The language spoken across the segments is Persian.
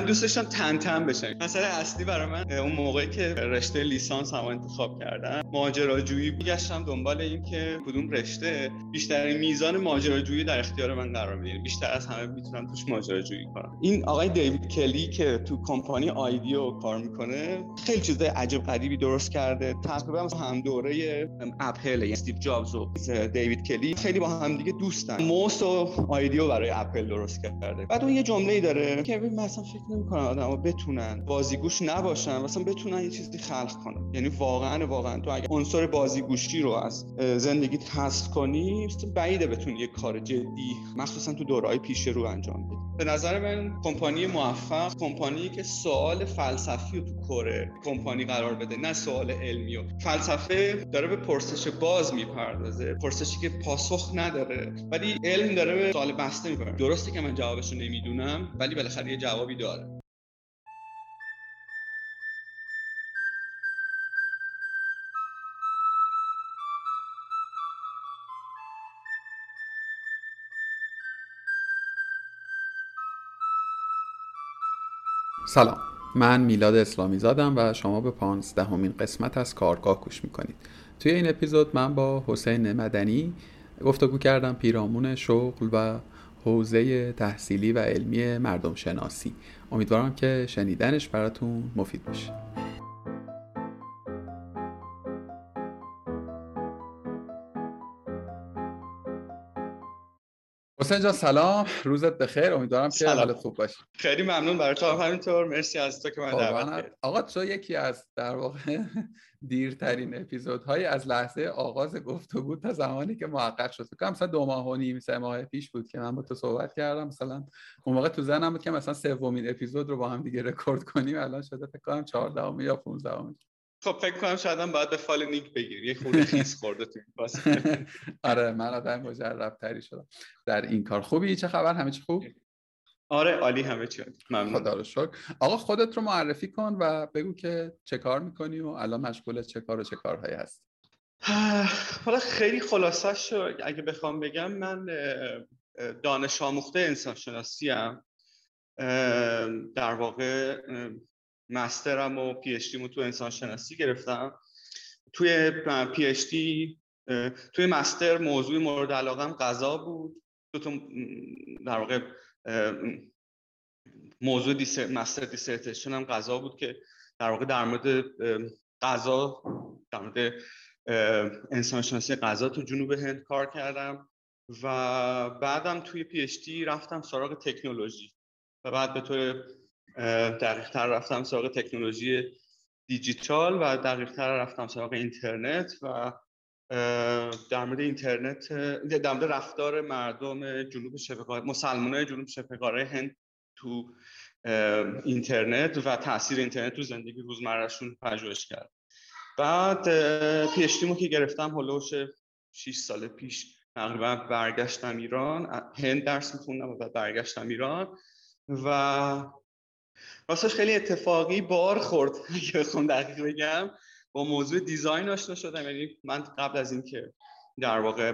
من دوست داشتم تن تن بشم. مثلا اصلی برای من اون موقعی که رشته لیسانس هم انتخاب کردم ماجراجویی گشتم دنبال این که کدوم رشته بیشتر میزان ماجراجویی در اختیار من قرار میده بیشتر از همه می‌تونم توش ماجراجویی کنم. این آقای دیوید کلی که تو کمپانی آیدیو کار می‌کنه خیلی چیزای عجب غریبی درست کرده. تقریبا هم دوره اپل یعنی استیو جابز و دیوید کلی خیلی با هم دیگه دوستن. موس و آیدیو برای اپل درست کرده. بعد اون یه جمله‌ای داره که مثلا نمی‌کنم آدم‌ها بتونن بازیگوش نباشن مثلا بتونن یه چیزی خلق کنن. یعنی واقعا واقعا. تو اگه عنصر بازیگوشی رو از زندگیت حذف کنی بعیده بتونی یه کار جدی مخصوصا تو دورهای پیش رو انجام بدی. به نظر من کمپانی موفق کمپانی که سوال فلسفی رو تو کره کمپانی قرار بده نه سوال علمی و فلسفه داره به پرسش باز می‌پردازه پرسشی که پاسخ نداره. ولی علم داره به سوال بسته می‌پردازه. درسته که من جوابش رو نمی‌دونم ولی بالاخره یه جوابی داره. سلام. من میلاد اسلامی زادم و شما به پانزدهمین قسمت از کارگاه گوش می‌کنید. توی این اپیزود من با حسین مدنی گفتگو کردم پیرامون شغل و حوزه تحصیلی و علمی مردم شناسی امیدوارم که شنیدنش براتون مفید باشه. حسین جان سلام. روزت بخیر. امیدوارم که حالت خوب باشه خیلی ممنون برای تو همینطور. مرسی از تو که من دعوت آقا تو یکی از در واقع دیرترین اپیزودهای از لحظه آغاز گفتگو تا زمانی که محقق شد. فکر مثلا دو ماه و نیم سه ماه پیش بود که من با تو صحبت کردم. مثلا اون موقع تو ذهنم بود که مثلا سومین اپیزود رو با هم دیگه رکورد کنیم. الان شده فکر کنم 14 یا 15 خب فکر کنم شاید هم باید به فال نیک بگیری. یه خورده خیس خورده تو آره من آدم مجرب تری شدم در این کار. خوبی؟ چه خبر؟ همه چی خوب؟ آره عالی همه چی. ممنون. خدا رو شکر. آقا خودت رو معرفی کن و بگو که چه کار می‌کنی و الان مشغول چه کار و چه کارهایی هست حالا خیلی خلاصه شو اگه بخوام بگم من دانش آموخته انسان شناسی هم در واقع مسترم و پی اچ تو انسان شناسی گرفتم. توی PhD توی master موضوع مورد علاقم غذا بود. دو تا در واقع موضوع دیسر، master dissertation هم غذا بود که در واقع در مورد غذا در مورد انسان شناسی غذا تو جنوب هند کار کردم. و بعدم توی PhD رفتم سراغ تکنولوژی. و بعد به طور دقیق تر رفتم سراغ تکنولوژی دیجیتال و دقیق تر رفتم سراغ اینترنت و در مورد اینترنت در مورد رفتار مردم جنوب شبه قاره مسلمانای جنوب شبه قاره هند تو اینترنت و تاثیر اینترنت تو زندگی روزمرهشون پژوهش کرد. بعد پیشتیمو که گرفتم هلوش 6 سال پیش تقریبا برگشتم ایران هند درس میخوندم و بعد برگشتم ایران و راستش خیلی اتفاقی بار خورد اگه بخوام دقیق بگم. با موضوع دیزاین آشنا شدم. یعنی من قبل از اینکه در واقع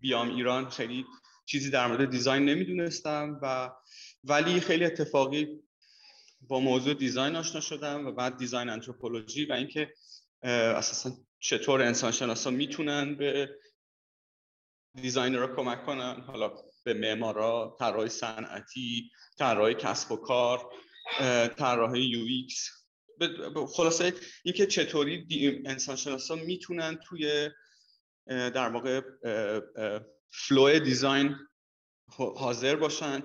بیام ایران خیلی چیزی در مورد دیزاین نمی‌دونستم و ولی خیلی اتفاقی با موضوع دیزاین آشنا شدم و بعد دیزاین انتروپولوژی و اینکه اساسا چطور انسان شناسا می‌تونن به designer رو کمک کنن. حالا به معمارا طراح صنعتی طراح کسب و کار طراحی UX. خلاصه اینکه چطوری انسان شناسا می‌تونن توی در واقع flow design حاضر باشن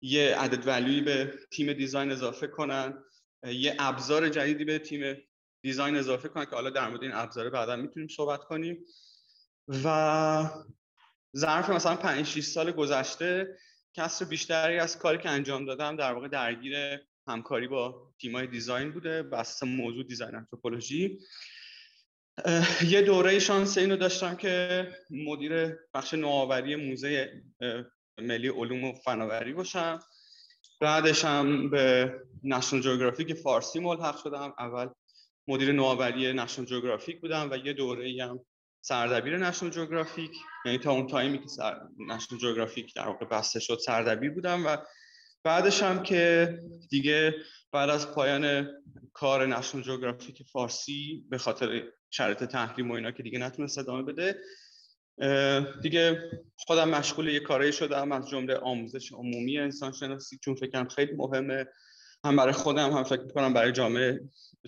یه added value ی به تیم design اضافه کنن یه ابزار جدیدی به تیم design اضافه کنن که حالا در مورد این ابزار بعدا می‌تونیم صحبت کنیم. و ظرف مثلا 5 6 سال گذشته کسر بیشتری از کاری که انجام دادم در واقع درگیر همکاری با تیمای دیزاین بوده بس موضوع دیزاین انتروپولوژی. یه دوره شانس اینو داشتم که مدیر بخش نوآوری موزه ملی علوم و فناوری باشم. بعدش هم به نشنال جغرافیک فارسی ملحق شدم. اول مدیر نوآوری نشنال جغرافیک بودم و یه دوره هم سردبیر نشنال جغرافیک یعنی تا اون تایمی که سر... نشنال جغرافیک در واقع بسته شد سردبیر بودم و بعدش هم که دیگه بعد از پایان کار نشنال جغرافیک فارسی به خاطر شرط تحریم و اینا که دیگه نتونست ادامه بده دیگه خودم مشغول یه کاری شدم از جمله آموزش عمومی انسان شناسی چون فکرم خیلی مهمه. هم برای خودم هم فکر می‌کنم برای جامعه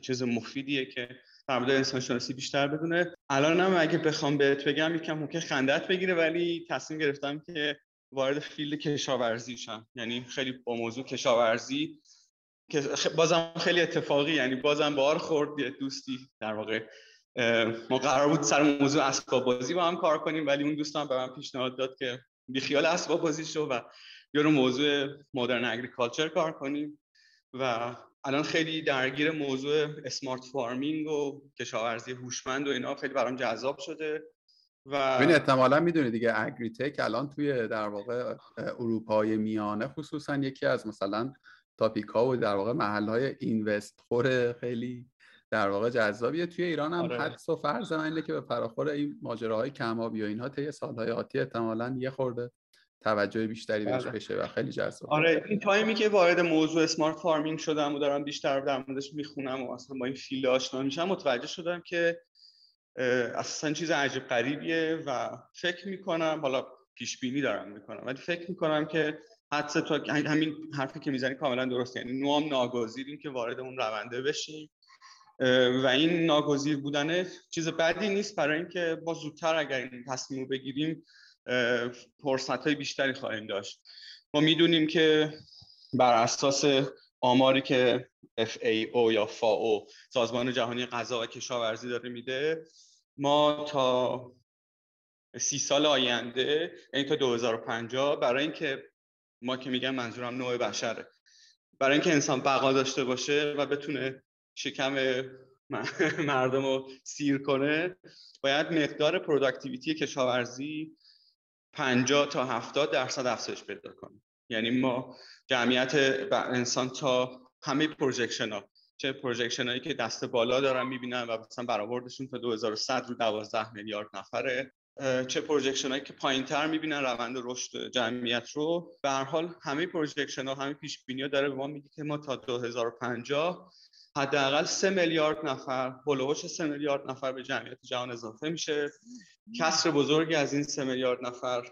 چیز مفیدیه که در مورد انسان شناسی بیشتر بدونه. الان هم اگه بخوام بهت بگم یکم ممکن خندت بگیره ولی تصمیم گرفتم که وارد فیلد کشاورزی شم. یعنی خیلی با موضوع کشاورزی که بازم خیلی اتفاقی یعنی بازم بار خورد دوستی در واقع ما قرار بود سر موضوع اسباب بازی با هم کار کنیم ولی اون دوستان به من پیشنهاد داد که بی خیال اسباب بازی شو و بیا رو موضوع modern agriculture کار کنیم و الان خیلی درگیر موضوع smart farming و کشاورزی هوشمند و اینا خیلی برام جذاب شده و ببین احتمالا می‌دونی دیگه agritech الان توی در واقع اروپای میانه خصوصا یکی از مثلا topic ها و در واقع محل های invest خور خیلی در واقع جذابیه توی ایران هم آره. حدس و فرض من اینه که به فراخور این ماجراهای کم‌آبی و اینها طی سالهای آتی احتمالا یه خورده توجه بیشتری بهش بله. بشه و خیلی جذاب. آره این تایمی که وارد موضوع smart farming شدم و دارم بیشتر در موردش می‌خونم و اصلا با این field آشنا میشم متوجه شدم که اصلا چیز عجیب غریبیه و فکر می‌کنم حالا پیش بینی دارم می‌کنم ولی فکر می‌کنم که حدس تو همین حرفی که می‌زنی کاملا درسته. یعنی نوام ناگزیریم که وارد اون رونده بشیم. و این ناگزیر بودن چیز بدی نیست برای اینکه با زودتر اگر این تصمیم رو بگیریم فرصت های بیشتری خواهیم داشت. ما می‌دونیم که بر اساس آماری که FAO یا FAO سازمان جهانی غذا و کشاورزی داره میده ما تا سی سال آینده یعنی تا 2050 برای اینکه ما که میگم منظورم نوع بشره برای اینکه انسان بقا داشته باشه و بتونه شکم مردم رو سیر کنه باید مقدار productivity کشاورزی 50 تا 70 درصد افزایش پیدا کنه. یعنی ما جمعیت انسان تا همه projection ها چه projection هایی که دست بالا دارن می‌بینن و مثلا برآوردشون تا 2100 رو 12 میلیارد نفره چه projection هایی که پایین تر می‌بینن روند رشد جمعیت رو. به هر حال همه projection ها همه پیش بینی ها داره به ما میگه که ما تا 2050 حداقل 3 میلیارد نفر بلوش 3 میلیارد نفر به جمعیت جهان اضافه میشه. کسر بزرگی از این 3 میلیارد نفر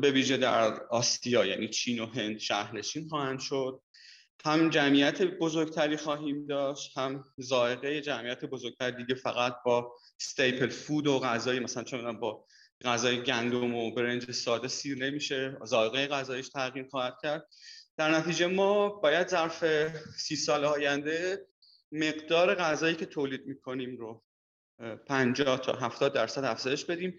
به ویژه در آسیا یعنی چین و هند شهرنشین خواهند شد. هم جمعیت بزرگتری خواهیم داشت هم زائقه جمعیت بزرگتر دیگه فقط با استیپل فود و غذایی مثلا چه با غذای گندم و برنج ساده سیر نمیشه. زائقه غذایش تغییر خواهد کرد. در نتیجه ما باید ظرف سی سال آینده مقدار غذایی که تولید می‌کنیم رو 50 تا 70 درصد افزایش بدیم.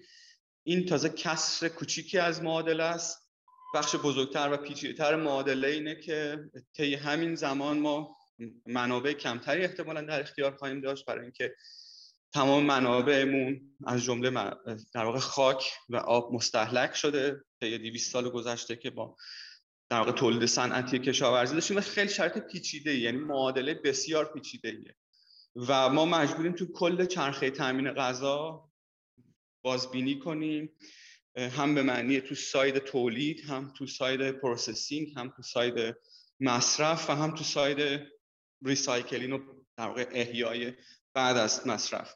این تازه کسر کوچیکی از معادله است. بخش بزرگتر و پیچیده‌تر معادله اینه که طی همین زمان ما منابع کمتری احتمالا در اختیار خواهیم داشت برای اینکه تمام منابعمون از جمله در واقع خاک و آب مستحلک شده. طی 200 سال گذشته که با در واقع تولید صنعتی کشاورزی داشتیم و خیلی شرط پیچیده یعنی معادله بسیار پیچیده ایه. و ما مجبوریم تو کل چرخه تامین غذا بازبینی کنیم هم به معنی تو side تولید هم تو side processing هم تو side مصرف و هم تو side recycling و در واقع احیای بعد از مصرف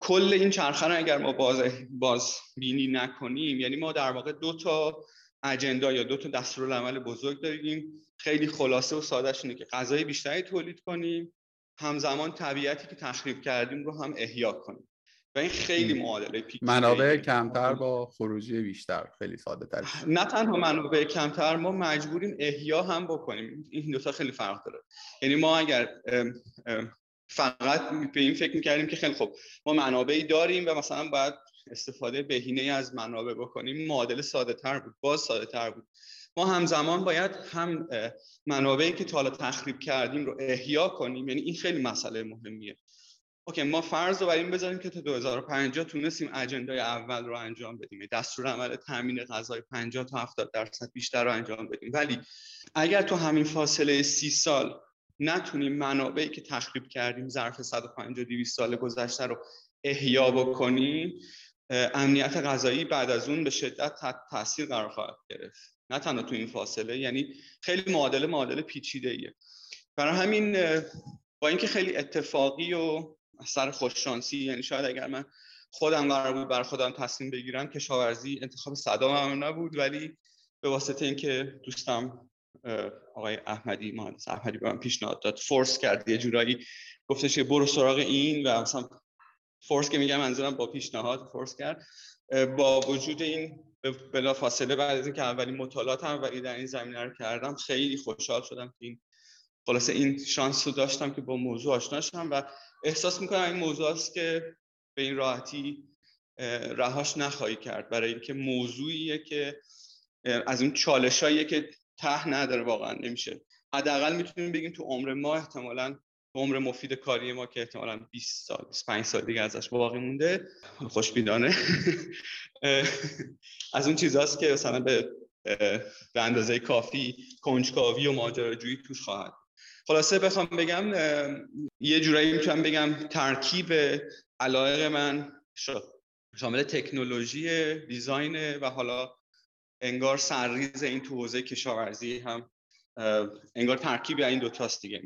کل این چرخه رو اگر ما باز باز بینی نکنیم یعنی ما در واقع دو تا اجندا یا دو تا دستورالعمل بزرگ داریم. خیلی خلاصه و سادهش اینه که غذای بیشتری تولید کنیم. همزمان طبیعتی که تخریب کردیم رو هم احیا کنیم. و این خیلی معادله پیچیده منابع کمتر با خروجی بیشتر. خیلی ساده تر نه تنها منابع کمتر ما مجبوریم احیا هم بکنیم. این دو تا خیلی فرق داره. یعنی ما اگر فقط به این فکر می‌کردیم که خیلی خوب ما منابعی داریم و مثلا باید استفاده بهینه از منابع بکنیم معادله ساده تر بود باز ساده تر بود. ما همزمان باید هم منابعی که تا حالا تخریب کردیم رو احیا کنیم یعنی این خیلی مسئله مهمیه. اوکی ما فرض رو بر این بذاریم که تا 2050 تونستیم اجندای اول رو انجام بدیم. دستور عمل تامین غذای 50 تا 70 درصد بیشتر رو انجام بدیم. ولی اگر تو همین فاصله سی سال نتونیم منابعی که تخریب کردیم ظرف 150 200 سال گذشته رو احیا بکنیم امنیت غذایی بعد از اون به شدت تحت تاثیر قرار خواهد گرفت. نه تنها تو این فاصله یعنی خیلی معادله معادله پیچیده ایه برای همین با اینکه خیلی اتفاقی و سر خوششانسی یعنی شاید اگر من خودم قرار بود بر خودم تصمیم بگیرم کشاورزی انتخاب صدام هم نبود. ولی به واسطه اینکه دوستم آقای احمدی مهندس احمدی به من پیشنهاد داد فورس کرد یه جورایی گفتش برو سراغ این و مثلا فورس که میگم منظورم با پیشنهاد فورس کرد. با وجود این بلا فاصله بعد از اینکه اولین مطالعات هم ولی در این زمینه رو کردم خیلی خوشحال شدم که این خلاصه این شانس رو داشتم که با موضوع آشنا شدم و احساس می‌کنم این موضوع است که به این راحتی رهاش نخواهی کرد. برای اینکه موضوعیه که از اون چالشاییه که ته نداره واقعا نمیشه. حداقل می‌تونیم بگیم تو عمر ما احتمالا عمر مفید کاری ما که احتمالا 20 سال 25 سال دیگه ازش باقی مونده. خوشبینانه. از اون چیزاست که مثلا به به اندازه کافی کنجکاوی و ماجراجویی توش خواهد. خلاصه بخوام بگم یه جورایی می‌تونم بگم ترکیب علایق من شامل تکنولوژی دیزاین و حالا انگار سرریز این تو حوزه کشاورزی هم انگار ترکیب این دوتاست دیگه.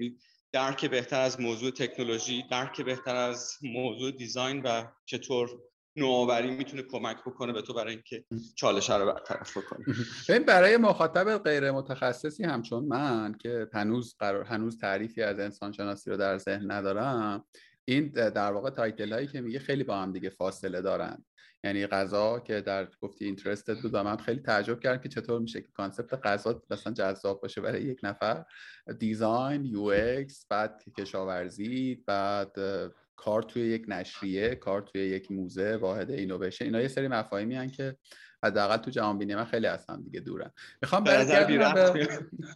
درک بهتر از موضوع تکنولوژی درک بهتر از موضوع دیزاین و چطور نوآوری می‌تونه کمک بکنه به تو برای اینکه چالش رو برطرف بکنی. ببین برای مخاطب غیر متخصصی همچون من که هنوز قرار هنوز تعریفی از انسان شناسی رو در ذهن ندارم این در واقع title هایی که میگه خیلی با هم دیگه فاصله دارن. یعنی غذا که در گفتی interested بود من خیلی تعجب کردم که چطور میشه که concept غذا مثلا جذاب باشه برای یک نفر. design UX بعد کشاورزی بعد کار توی یک نشریه کار توی یک موزه واحد اینویشن اینا یه سری مفاهیمی هن که حداقل تو جهان بینی من خیلی از هم دیگه دورن. می‌خوام برگردم به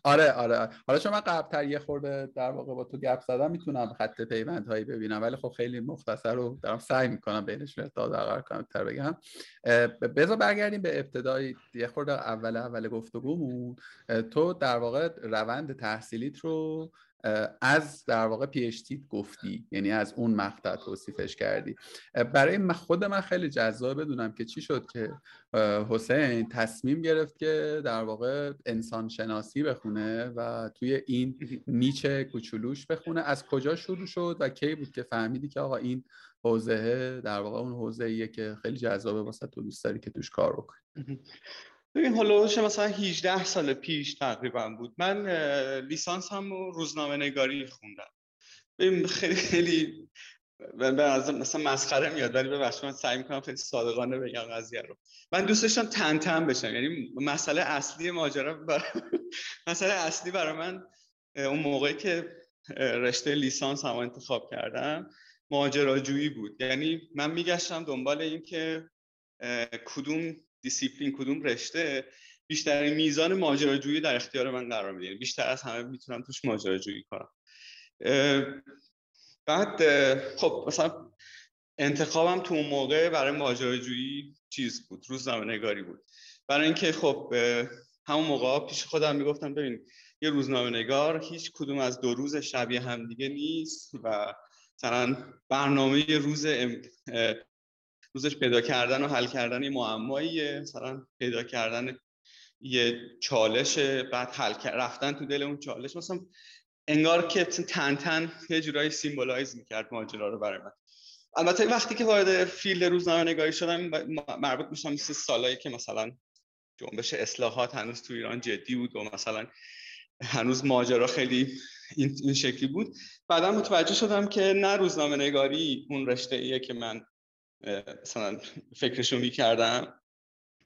آره آره. حالا چون من قبلتر یه خورده در واقع با تو گپ زدم می‌تونم خط پیوند هایی ببینم. ولی خب خیلی مختصر رو دارم سعی می‌کنم بینش ارتباط برقرار کنم تر بگم. بذار برگردیم به ابتدای یه خورده اول اول گفتگومون. تو در واقع روند تحصیلیت رو از در واقع پی اچ گفتی یعنی از اون مقطع توصیفش کردی. برای خود من خیلی جذاب بدونم که چی شد که حسین تصمیم گرفت که در واقع انسان شناسی بخونه و توی این نیچه کوچولوش بخونه. از کجا شروع شد و کی بود که فهمیدی که آقا این حوزه در واقع اون حوزه ایه که خیلی جذابه واسه تو دوست داری که توش کار بکنی؟ ببین هلوش مثلا 18 سال پیش تقریبا بود. من لیسانس هم روزنامه نگاری خوندم. ببین خیلی خیلی به مثلا مسخره میاد ولی ببخشید من سعی می‌کنم خیلی صادقانه بگم قضیه رو. من دوست داشتم تن تن بشم. یعنی مسئله اصلی ماجرا برای مسئله اصلی برای من اون موقعی که رشته لیسانس هم انتخاب کردم ماجراجویی بود. یعنی من میگشتم دنبال این که کدوم دیسیپلین کدوم رشته بیشتر میزان ماجراجویی در اختیار من قرار میده. یعنی بیشتر از همه می‌تونم توش ماجراجویی کنم. بعد خب مثلا انتخابم تو اون موقع برای ماجراجویی چیز بود روزنامه نگاری بود. برای اینکه خب همون موقع پیش خودم می‌گفتم ببین یه روزنامه نگار هیچ کدوم از دو روز شبیه هم دیگه نیست و مثلا برنامه روز روزش پیدا کردن و حل کردن یه معماییه. مثلا پیدا کردن یه چالش بعد حل رفتن تو دل اون چالش. مثلا انگار که تن تن یه جورایی symbolize می‌کرد ماجرا رو برای من. البته وقتی که وارد field روزنامه نگاری شدم مربوط میشم مثل سالایی که مثلا جنبش اصلاحات هنوز تو ایران جدی بود و مثلا هنوز ماجرا خیلی این شکلی بود. بعدا متوجه شدم که نه روزنامه نگاری اون رشته ایه که من مثلا فکرشو می‌کردم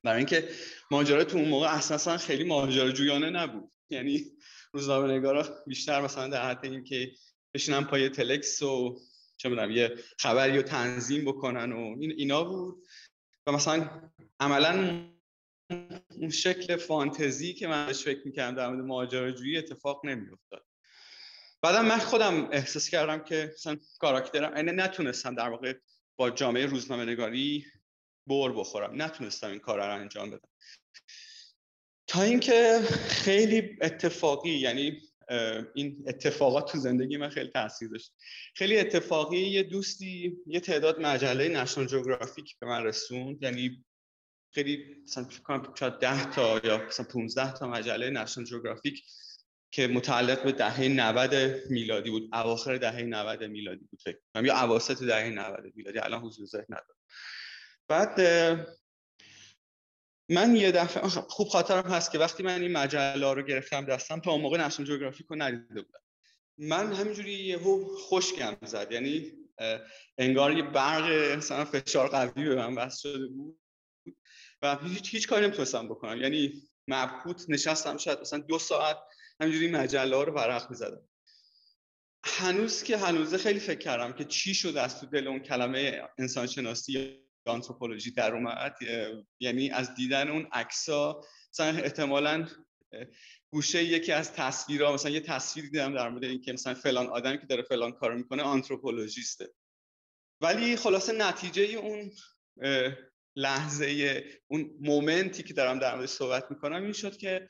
برای اینکه ماجرا تو اون موقع اساسا خیلی ماجراجویانه نبود. یعنی روزنامه نگارا بیشتر مثلا در حد این که بشینن پای تلکس و چه می‌دونم یه خبری رو تنظیم بکنن و این اینا بود. و مثلا عملا اون شکل فانتزی که من فکر می‌کردم در مورد ماجراجویی اتفاق نمیافتاد. بعدم من خودم احساس کردم که مثلا کاراکترم اینه نتونستم در واقع با جامعه روزنامه نگاری بر بخورم. نتونستم این کار رو انجام بدم. تا اینکه خیلی اتفاقی یعنی این اتفاقات تو زندگی من خیلی تاثیر داشت. خیلی اتفاقی یه دوستی یه تعداد مجله نشنال جغرافیک به من رسوند. یعنی خیلی مثلا فکر کنم 10 تا یا مثلا 15 تا مجله نشنال جغرافیک که متعلق به دهه 90 میلادی بود اواخر دهه 90 میلادی بود فکر کنم یا اواسط دهه 90 میلادی الان حضور ذهن ندارم. بعد من یه دفعه خوب خاطرم هست که وقتی من این مجله رو گرفتم دستم تا اون موقع نشنال جغرافیک رو ندیده بودم. من همینجوری یهو خوشگم زد یعنی انگار یه برق مثلا فشار قوی به من وصل شده بود و هیچ, هیچ کاری نمی‌تونستم بکنم. یعنی مبهوت نشستم شاید مثلا دو ساعت همینجوری مجله ها رو ورق می‌زدم. هنوز که هنوزه خیلی فکر کردم که چی شد از تو دل اون کلمه انسانشناسی آنتروپولوژی در اومد. یعنی از دیدن اون عکسا مثلا احتمالا گوشه یکی از تصویرها مثلا یه تصویر دیدم در مورد اینکه مثلا فلان آدمی که داره فلان کارو می‌کنه آنتروپولوژیسته. ولی خلاصه نتیجه اون لحظه اون مومنتی که دارم در موردش صحبت می‌کنم این شد که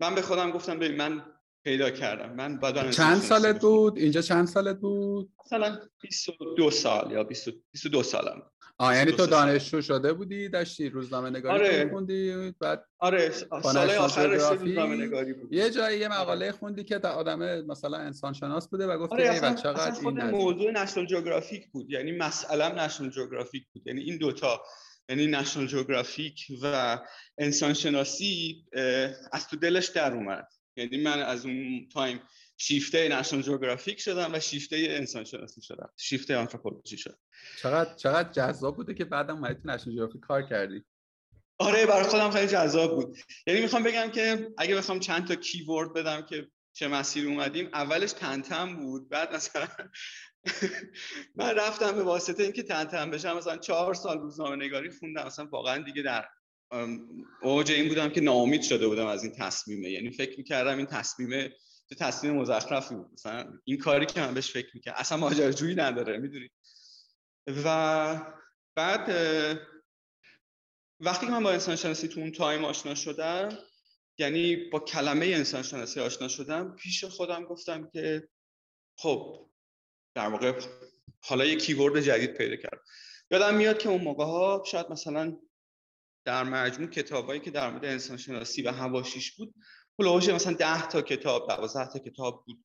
من به خودم گفتم ببین من پیدا کردم. من بعد چند سالت بود؟ اینجا چند سالت بود؟ مثلا 22 سال یا 22 سالم. آه یعنی تو دانشجو شده بودی داشتی روزنامه نگاری آره. خوندی؟ بعد آره سال آخر روزنامه نگاری بود. یه جایی یه مقاله خوندی که آدم مثلا انسان شناس بوده و گفتی آره ای چقدر این موضوع نشنال جغرافیک بود. یعنی مسئله نشنال جغرافیک بود. یعنی این دوتا یعنی نشنال جغرافیک و انسان شناسی از تو دلش در اومد. یعنی من از اون تایم شیفته نشنال جغرافیک شدم و شیفته انسان شناسی شدم. شیفته آنتروپولوژی شدم. چقدر چقدر جذاب بوده که بعدم اومدی تو نشنال جغرافیک کار کردی. آره برای خودم خیلی جذاب بود. یعنی می‌خوام بگم که اگه بخوام چند تا کیورد بدم که چه مسیر اومدیم اولش تنتم بود بعد مثلا من رفتم به واسطه اینکه تنتم بشم مثلا چهار سال روزنامه نگاری خوندم. مثلا واقعا دیگه در اوج این بودم که ناامید شده بودم از این تصمیمه یعنی فکر می‌کردم این تصمیمه تو تصمیم مزخرفی بود. مثلا این کاری که من بهش فکر می‌کردم اصلا ماجراجویی نداره می‌دونی؟ و بعد وقتی که من با انسان شناسی تو اون تایم آشنا شدم یعنی با کلمه انسان شناسی آشنا شدم پیش خودم گفتم که خب در واقع حالا یه کیورد جدید پیدا کردم یادم میاد که اون موقع ها شاید مثلا در مجموع کتابایی که در مورد انسان شناسی و هواشیش بود هلوش مثلا 10 تا کتاب 12 تا کتاب بود.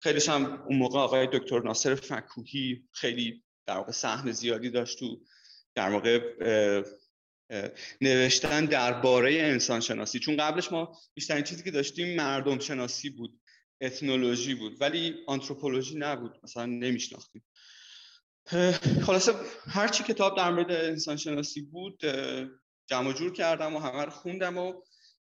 خیلیش هم اون موقع آقای دکتر ناصر فکوهی خیلی در واقع سهم زیادی داشت تو در واقع نوشتن درباره انسان شناسی. چون قبلش ما بیشترین چیزی که داشتیم مردم شناسی بود. اتنولوژی بود ولی آنتروپولوژی نبود مثلا نمیشناختیم. خلاصه هر چی کتاب در مورد انسان شناسی بود جمع جور کردم و همه رو خوندم و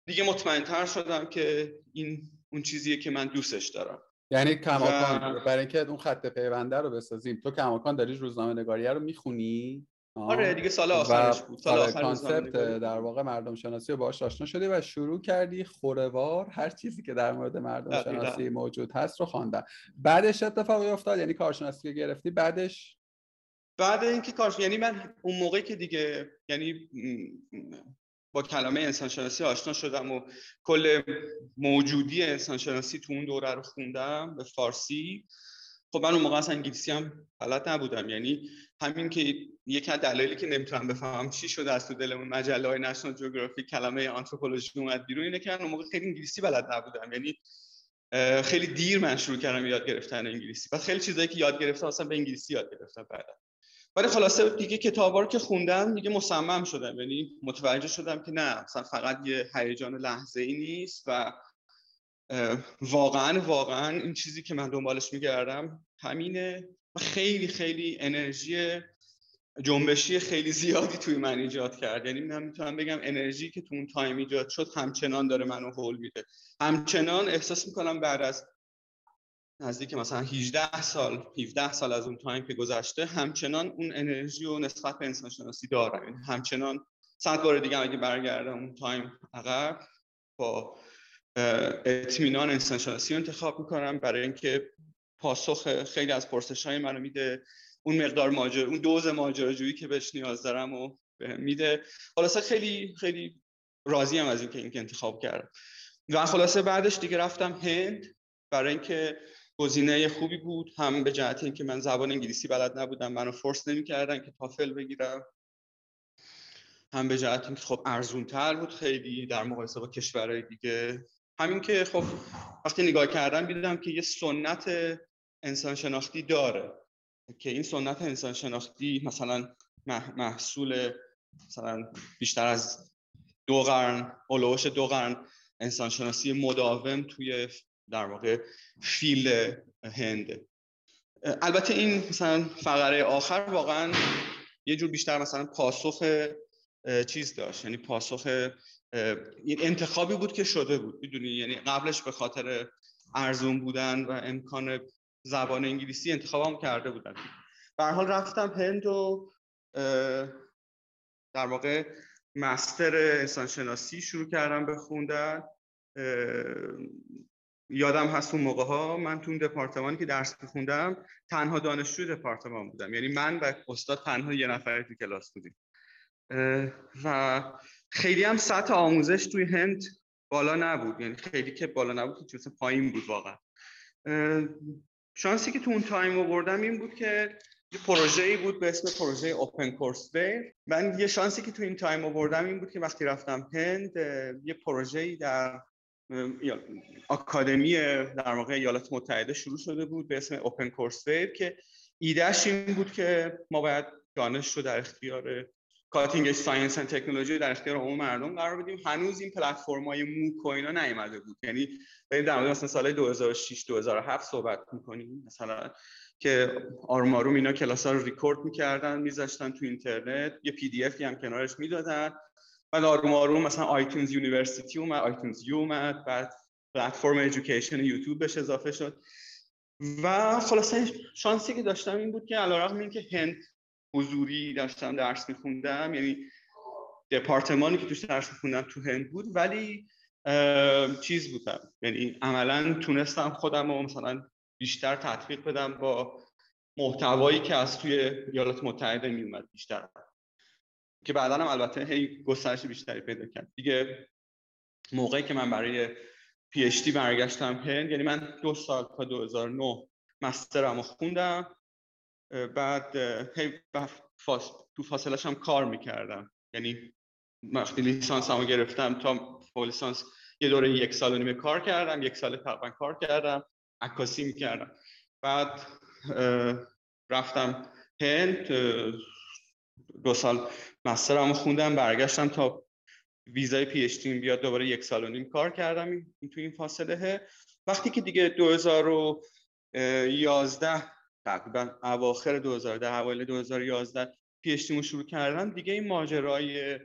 دیگه مطمئنتر شدم که این اون چیزیه که من دوستش دارم. یعنی کماکان برای اینکه اون خط پیونده رو بسازیم تو کماکان داری روزنامه نگاریه رو می‌خونی؟ آره دیگه سال آخرش بود سال آره کانسپت در واقع مردم شناسی رو باهاش آشنا شدی و شروع کردی خوروار هر چیزی که در مورد مردم شناسی موجود هست رو خواندن. بعدش اتفاقی افتاد یعنی کارشناسی که گرفتی بعدش؟ بعد اینکه کار یعنی من اون موقعی که دیگه یعنی با کلمه انسانشناسی آشنا شدم و کل موجودی انسانشناسی تو اون دوره رو خوندم به فارسی خب من اون موقع اصلا انگلیسی هم بلد نبودم. یعنی همین که یک از دلایلی که نمی‌تونم بفهمم چی شده از تو دلمون مجله های نشنال جغرافی کلمه آنتروپولوژی اومد بیرون اینه که اون موقع خیلی انگلیسی بلد نبودم. یعنی خیلی دیر من شروع کردم یاد گرفتن انگلیسی. بعد خیلی چیزایی که یاد گرفتم اصلا به انگلیسی یاد گرفتم بعدا. ولی خلاصه دیگه کتابا رو که خوندم دیگه مصمم شدم. یعنی متوجه شدم که نه مثلا فقط یه هیجان لحظه ای نیست و واقعا واقعا این چیزی که من دنبالش میگردم همینه. و خیلی خیلی انرژی جنبشی خیلی زیادی توی من ایجاد کرد. یعنی من می‌تونم بگم انرژی که تو اون تایم ایجاد شد همچنان داره منو هول میده. همچنان احساس می‌کنم بعد از نزدیک مثلا 18 سال 17 سال از اون تایم که گذشته همچنان اون انرژی و نسبت به انسان شناسی دارم. یعنی همچنان صد بار دیگه اگه برگردم اون تایم عقب با اطمینان انسان شناسی انتخاب می‌کنم. برای اینکه پاسخ خیلی از پرسش های منو میده. اون مقدار ماجر اون دوز ماجراجویی که بهش نیاز دارم و میده. خلاصه خیلی خیلی راضی هم از اینکه این انتخاب کردم. و خلاصه بعدش دیگه رفتم هند. برای اینکه گزینه خوبی بود. هم به جهت اینکه من زبان انگلیسی بلد نبودم. منو فورس نمی‌کردن که تافل بگیرم. هم به جهت اینکه خب ارزون تر بود خیلی در مقایسه با کشورهای دیگه. همین که خب وقتی نگاه کردم دیدم که یه سنت انسان شناختی داره که این سنت انسان شناختی مثلا محصول مثلا بیشتر از دو قرن اولوش دو قرن انسان شناسی مداوم توی در واقع فیل هنده البته این مثلا فقره آخر واقعا یه جور بیشتر مثلا پاسخ چیز داشت. یعنی پاسخ این انتخابی بود که شده بود. می‌دونی؟ یعنی قبلش به خاطر ارزون بودن و امکان زبان انگلیسی انتخابم کرده بودن به حال رفتم هند و در واقع مستر انسانشناسی شروع کردم بخوندن یادم هست اون موقع ها من تو دپارتمانی که درس میخوندم تنها دانشجو دپارتمان بودم. یعنی من و استاد تنها یه نفری تو کلاس بودیم. و خیلی هم سطح آموزش توی هند بالا نبود. یعنی خیلی که بالا نبود که پایین بود واقعا. شانسی که تو اون تایم آوردم این بود که یه پروژه ای بود به اسم پروژه open course من یه شانسی که تو این تایم آوردم این بود که وقتی رفتم هند یه پروژه ای در آکادمی در واقع ایالات متحده شروع شده بود به اسم open course که ایدهش این بود که ما باید دانش رو در اختیار cutting science and technology در اختیار عموم مردم قرار بدیم. هنوز این پلتفرم های MOOC و اینا نیومده بود. یعنی بریم در مورد مثلا سال 2006 2007 صحبت می‌کنیم. مثلا که آروم آروم اینا کلاس ها رو ریکورد می‌کردن میذاشتن تو اینترنت یه PDF ی هم کنارش می‌دادن. بعد آروم آروم مثلا iTunes University اومد iTunes U اومد بعد پلتفرم education یوتیوب بهش اضافه شد. و خلاصه شانسی که داشتم این بود که علیرغم اینکه هند حضوری داشتم درس میخوندم یعنی دپارتمانی که توش درس میخوندم تو هند بود ولی چیز بودم. یعنی عملا تونستم خودم رو مثلا بیشتر تطبیق بدم با محتوایی که از توی ایالات متحده میومد بیشتر. که بعدا هم البته هی گسترش بیشتری پیدا کرد. دیگه موقعی که من برای پی اچ دی برگشتم هند یعنی من دو سال تا 2009 مسترمو خوندم. بعد هی فاس... تو فاصلش هم کار می‌کردم. یعنی وقتی لیسانس هم گرفتم تا لیسانس یه دوره یک سال و نیمه کار کردم یک سال تقریبا کار کردم عکاسی می‌کردم. بعد رفتم هند دو سال مسترم خوندم برگشتم تا ویزای پی اچ بیاد دوباره یک سال و نیم کار کردم این تو این فاصله. وقتی که دیگه 2011 تقریبا اواخر 2010 اوایل 2011 PhD شروع کردم دیگه این ماجرای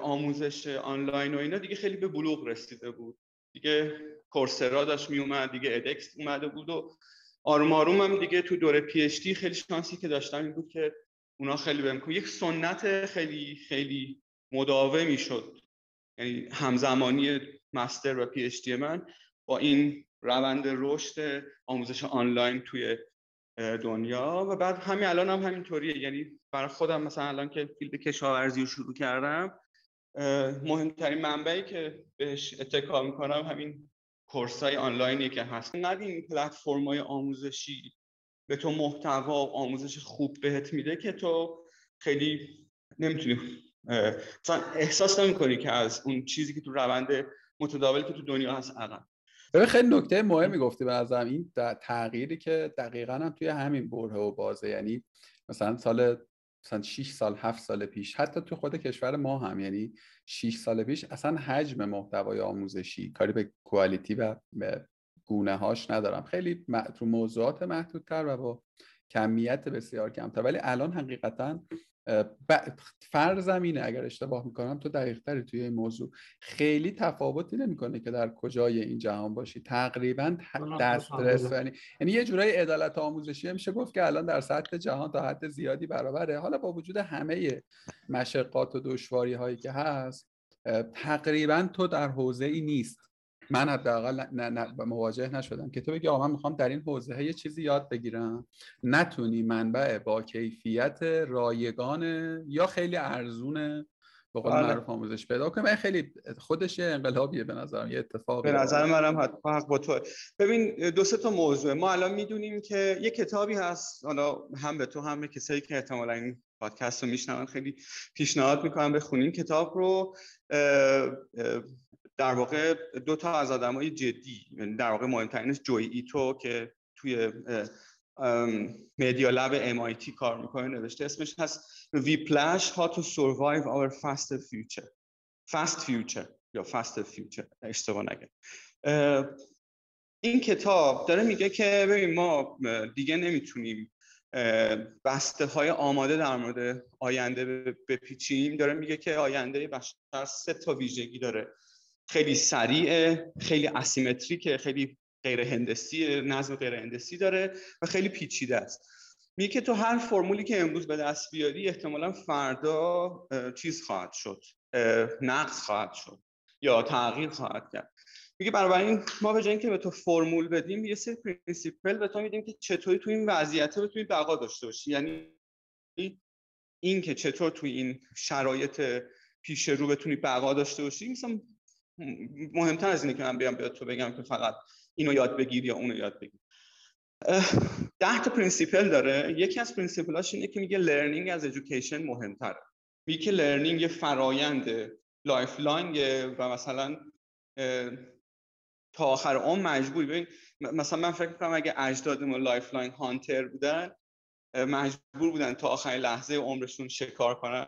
آموزش آنلاین و اینا دیگه خیلی به بلوغ رسیده بود. دیگه Coursera داشت می اومد دیگه edX اومده بود و آروم آروم هم دیگه تو دوره PhD خیلی شانسی که داشتم این بود که اونا خیلی بهم یک سنت خیلی خیلی مداومی شد. یعنی همزمانی master و PhD من با این روند رشد آموزش آنلاین توی دنیا و بعد همین الان هم همینطوریه. یعنی برای خودم مثلا الان که فیلد کشاورزی رو شروع کردم مهمترین منبعی که بهش اتکا می‌کنم همین کورس های آنلاینی که هست. نه این پلتفرم های آموزشی به تو محتوا و آموزش خوب بهت میده که تو خیلی نمی‌تونی مثلا احساس نمی‌کنی که از اون چیزی که تو روند متداول که تو دنیا هست عقب. ببین خیلی نکته مهمی گفتی به ازم این تغییری که دقیقا هم توی همین بره و بازه. یعنی مثلا سال مثلا 6 سال 7 سال پیش حتی تو خود کشور ما هم. یعنی 6 سال پیش اصلا حجم محتوای آموزشی کاری به کوالیتی و به گونه هاش ندارم. خیلی تو موضوعات محدودتر و با کمیت بسیار کمتر. ولی الان حقیقتا فرضم اینه اگر اشتباه می‌کنم تو دقیق تری توی این موضوع. خیلی تفاوتی نمی‌کنه که در کجای این جهان باشی. تقریبا دسترس یعنی یعنی یه جورای عدالت آموزشی میشه گفت که الان در سطح جهان تا حد زیادی برابره. حالا با وجود همه مشقات و دشواری هایی که هست تقریبا تو در حوزه ای نیست. من حداقل نه نه مواجه نشدم که تو بگی آقا من می‌خوام در این حوزه یه چیزی یاد بگیرم. نتونی منبع با کیفیت رایگان یا خیلی ارزون به قول بله. معروف آموزش پیدا کنیم. خیلی خودش یه انقلابیه به نظرم یه اتفاق به نظر منم حق با تو ببین دو سه تا موضوع. ما الان می‌دونیم که یه کتابی هست حالا هم به تو هم به کسایی که احتمالا این پادکست رو میشنون خیلی پیشنهاد می‌کنم بخونین کتاب رو در واقع دو تا از آدمای جدی یعنی در واقع مهمترینش جوی ایتو که توی مدیا لب MIT کار می‌کنه نوشته اسمش هست We Plash How to Survive Our Fast Future. Fast Future یا Fast Future اشتباه نگه این کتاب داره میگه که ببین ما دیگه نمی‌تونیم بسته های آماده در مورد آینده بپیچیم. داره میگه که آینده بشر سه تا ویژگی داره. خیلی سریعه خیلی اسیمتریکه خیلی غیر هندسی نظم غیر هندسی داره و خیلی پیچیده است. میگه که تو هر فرمولی که امروز به دست بیاری احتمالا فردا چیز خواهد شد نقص خواهد شد یا تغییر خواهد کرد. میگه بنابراین ما به جای که به تو فرمول بدیم یه سری principle به تو میدیم که چطوری تو این وضعیت بتونی بقا داشته باشی. یعنی این که چطور توی این شرایط پیش رو بتونی بقا داشته باشی مثلا مهمتر از اینه که من بیام به تو بگم که فقط اینو یاد بگیر یا اونو یاد بگیر. ده تا principle داره. یکی از principle اش اینه که میگه learning از education مهمتره. میگه که learning یه فرایند lifelong و مثلا تا آخر اون مجبوری. ببین مثلا من فکر می‌کنم اگه اجدادمون lifelong hunter بودن مجبور بودن تا آخرین لحظه عمرشون شکار کنن.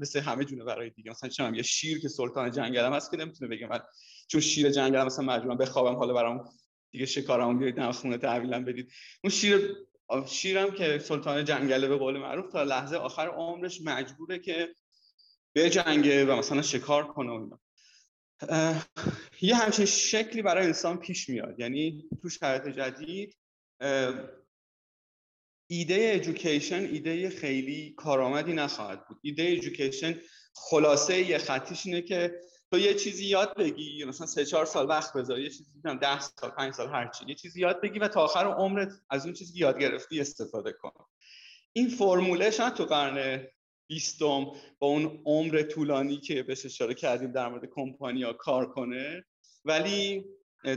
مثل همه جونورای دیگه. مثلا چون یه شیر که سلطان جنگلم هست که نمی‌تونه بگه من چون شیر جنگلم مثلا مجبورم بخوابم حالا برام دیگه شکارمو بیارید نه خونه تحویلم بدید. اون شیر شیرم که سلطان جنگله به قول معروف تا لحظه آخر عمرش مجبوره که به جنگه و مثلا شکار کنه و یه همچین شکلی برای انسان پیش میاد. یعنی تو شرایط جدید ایده ادویکیشن ایده خیلی کارآمدی نخواهد بود. ایده ادویکیشن خلاصه یه خطیش اینه که تو یه چیزی یاد بگی مثلا سه چهار سال وقت بذاری یه چیزی میگم ده سال پنج سال هرچی یه چیزی یاد بگی و تا آخر عمرت از اون چیزی یاد گرفتی استفاده کن. این فرموله شاید تو قرن بیستم با اون عمر طولانی که بهش اشاره کردیم در مورد کمپانیا کار کنه ولی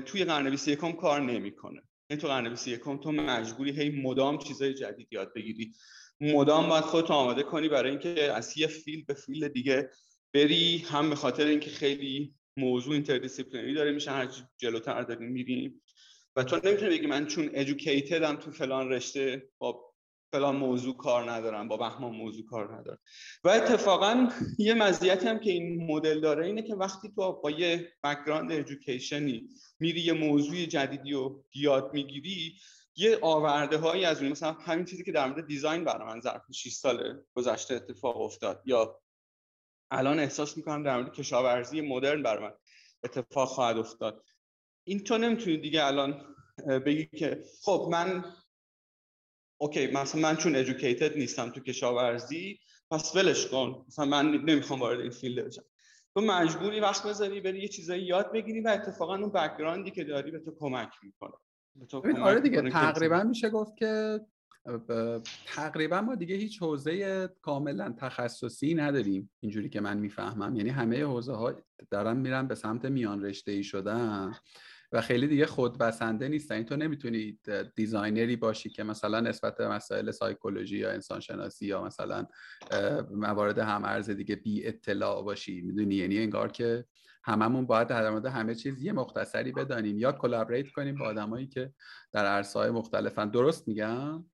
توی قرن 21 کار نمی‌کنه. این تو قرن 21 تو مجبوری هی مدام چیزای جدید یاد بگیری. مدام باید خودت آماده کنی برای اینکه از یه field به field دیگه بری هم به خاطر اینکه خیلی موضوع interdisciplinary داره میشه هر جلوتر داریم میریم و تو نمی‌تونی بگی من چون educated م تو فلان رشته با فلان موضوع کار ندارم با بهمان موضوع کار ندارم. و اتفاقا یه مزیتی هم که این مدل داره اینه که وقتی تو با یه background education ی میری یه موضوع جدیدی رو یاد می‌گیری یه آورده هایی از اون مثلا همین چیزی که در مورد design برای من ظرف 6 سال گذشته اتفاق افتاد یا الان احساس می‌کنم در مورد کشاورزی مدرن برای من اتفاق خواهد افتاد. این تو نمی‌تونی دیگه الان بگی که خب من okay مثلا من چون educated نیستم تو کشاورزی پس ولش کن. مثلا من نمی‌خوام وارد این field بشم. تو مجبوری وقت بذاری بری یه چیزایی یاد بگیری و اتفاقا اون background ی که داری به تو کمک می‌کنه. آره دیگه تقریبا میشه گفت که تقریبا ما دیگه هیچ حوزه کاملا تخصصی نداریم اینجوری که من می‌فهمم. یعنی همه حوزه ها دارن میرن به سمت میان رشته ای شدن. و خیلی دیگه خود بسنده نیستن. این تو نمی‌تونی designer ی باشی که مثلا نسبت به مسائل سایکولوژی یا انسانشناسی یا مثلا موارد هم ارز دیگه بی اطلاع باشی. می‌دونی؟ یعنی انگار که هممون باید در مورد همه چیز یه مختصری بدانیم. یا collaborate کنیم با آدمایی که در عرصه‌های مختلفن. درست میگم؟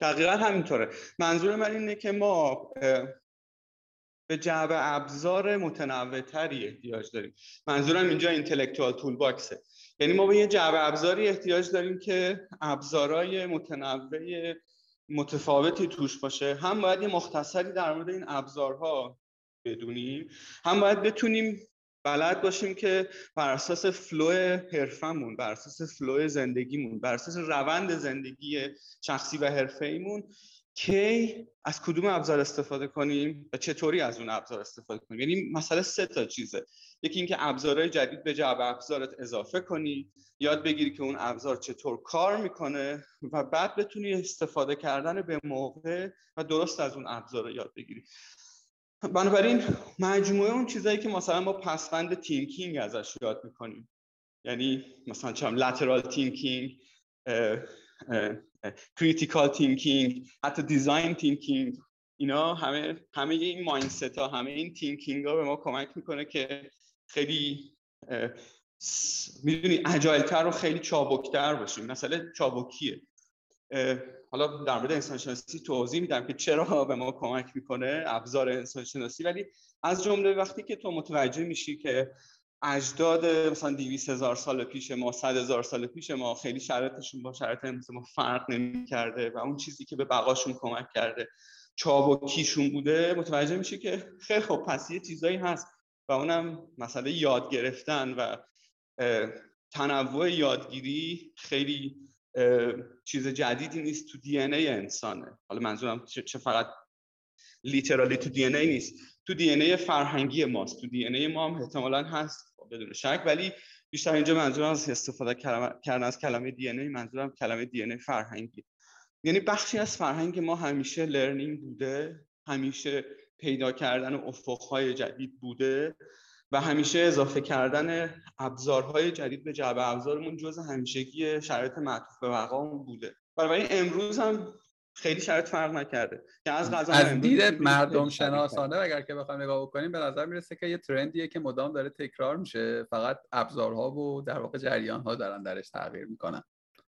دقیقا همینطوره. منظور من اینه که ما به جعب ابزار متنوعتری احتیاج داریم. منظورم اینجا intellectual toolbox ه. یعنی ما به یه جعب ابزاری احتیاج داریم که ابزارهای متنوع متفاوتی توش باشه. هم باید یه مختصری در مورد این ابزارها بدونیم هم باید بتونیم بلد باشیم که بر اساس flow حرفمون بر اساس flow زندگیمون بر اساس روند زندگی شخصی و حرفه‌ایمون کی از کدوم ابزار استفاده کنیم و چطوری از اون ابزار استفاده کنیم؟ یعنی مسئله سه تا چیزه. یکی اینکه ابزارهای جدید به جعب ابزارت اضافه کنی یاد بگیری که اون ابزار چطور کار می‌کنه و بعد بتونی استفاده کردن به موقع و درست از اون ابزار یاد بگیری. بنابراین مجموعه اون چیزایی که مثلا ما پسوند thinking ازش یاد می‌کنیم. یعنی مثلا چم lateral thinking critical thinking حتی design thinking اینا همه همه این mindset ها همه این thinking ها به ما کمک می‌کنه که خیلی می‌دونی agile تر و خیلی چابکتر باشیم. مثلا چابکیه. حالا در مورد انسان شناسی توضیح میدم که چرا به ما کمک می‌کنه ابزار انسان شناسی ولی از جمله وقتی که تو متوجه میشی که اجداد مثلا 200 هزار سال پیش ما 100 هزار سال پیش ما خیلی شرایطشون با شرایط ما فرق نمی‌کرده و اون چیزی که به بقاشون کمک کرده چابکیشون بوده متوجه میشه که خیلی خب پس یه چیزایی هست و اونم مسئله یاد گرفتن و تنوع یادگیری خیلی چیز جدیدی نیست تو دی انسانه. حالا منظورم چه فقط لیترالی تو دی نیست. تو دی ای فرهنگی ماست. تو دی ای ما هم احتمالا هست بدون شک. ولی بیشتر اینجا منظورم از استفاده کردن از کلمه دی ای منظورم کلمه دی ای فرهنگی. یعنی بخشی از فرهنگ ما همیشه لرنینگ بوده همیشه پیدا کردن افقهای جدید بوده و همیشه اضافه کردن ابزارهای جدید به جعبه ابزارمون جز همیشگی شرایط معطوف به بقامون بوده. برای امروز هم خیلی شرایط فرق نکرده. که از غذا از دید مردم شناسانه اگر که بخوایم نگاه بکنیم به نظر می‌رسه که یه ترندیه که مدام داره تکرار میشه. فقط ابزارها و در واقع جریانها دارن درش تغییر می‌کنن.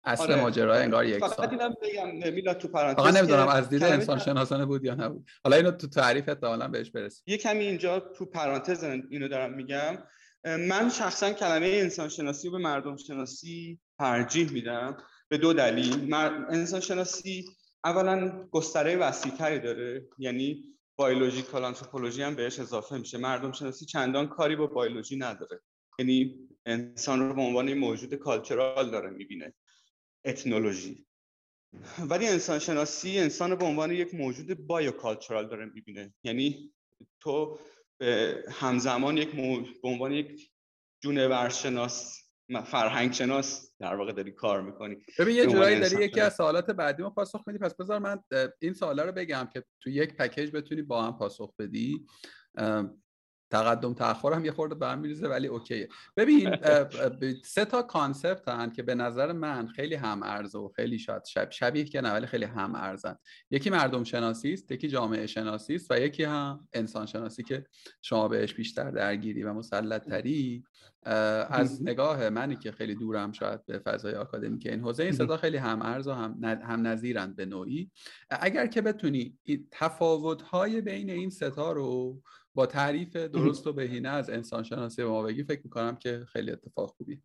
اصل آره. ماجرا انگار یک سال. فقط اینم بگم میلاد تو پرانتز فقط نمی‌دونم از دید انسان شناسانه بود یا نبود. حالا اینو تو تعریف احتمالاً بهش برسیم یه کمی اینجا تو پرانتز اینو دارم میگم. من شخصا کلمه انسان شناسی رو به مردم شناسی ترجیح میدم. به دو دلیل. انسان شناسی اولا گستره وسیعتری داره یعنی بایولوژیکال آنتروپولوژی هم بهش اضافه میشه. مردم شناسی چندان کاری با بایولوژی نداره. یعنی انسان رو به عنوان موجود کالچرال داره می‌بینه اتنولوژی. ولی انسان شناسی انسان رو به عنوان یک موجود بایوکالچرال داره می‌بینه. یعنی تو همزمان یک به عنوان یک جونورشناس فرهنگ شناس در واقع داری کار می‌کنی. ببین یه جورایی داری یکی از سوالات بعدی ما پاسخ میدی. پس بذار من این سوالا رو بگم که تو یک package بتونی با هم پاسخ بدی. تقدم تاخر هم یه خورده به هم میریزه ولی okay ه. ببین سه تا concept هن که به نظر من خیلی هم ارزه و خیلی شاید شب شبیه که نه ولی خیلی هم ارزن یکی مردم شناسی است یکی جامعه شناسی است و یکی هم انسان شناسی که شما بهش بیشتر درگیری و مسلط تری از نگاه منی که خیلی دورم شاید به فضای آکادمیک این حوزه این صدا خیلی هم ارز و هم, هم نظیرند به نوعی. اگر که بتونی تفاوت های بین این ستا رو با تعریف درست و بهینه از انسان شناسی به ما بگی فکر می‌کنم که خیلی اتفاق خوبی.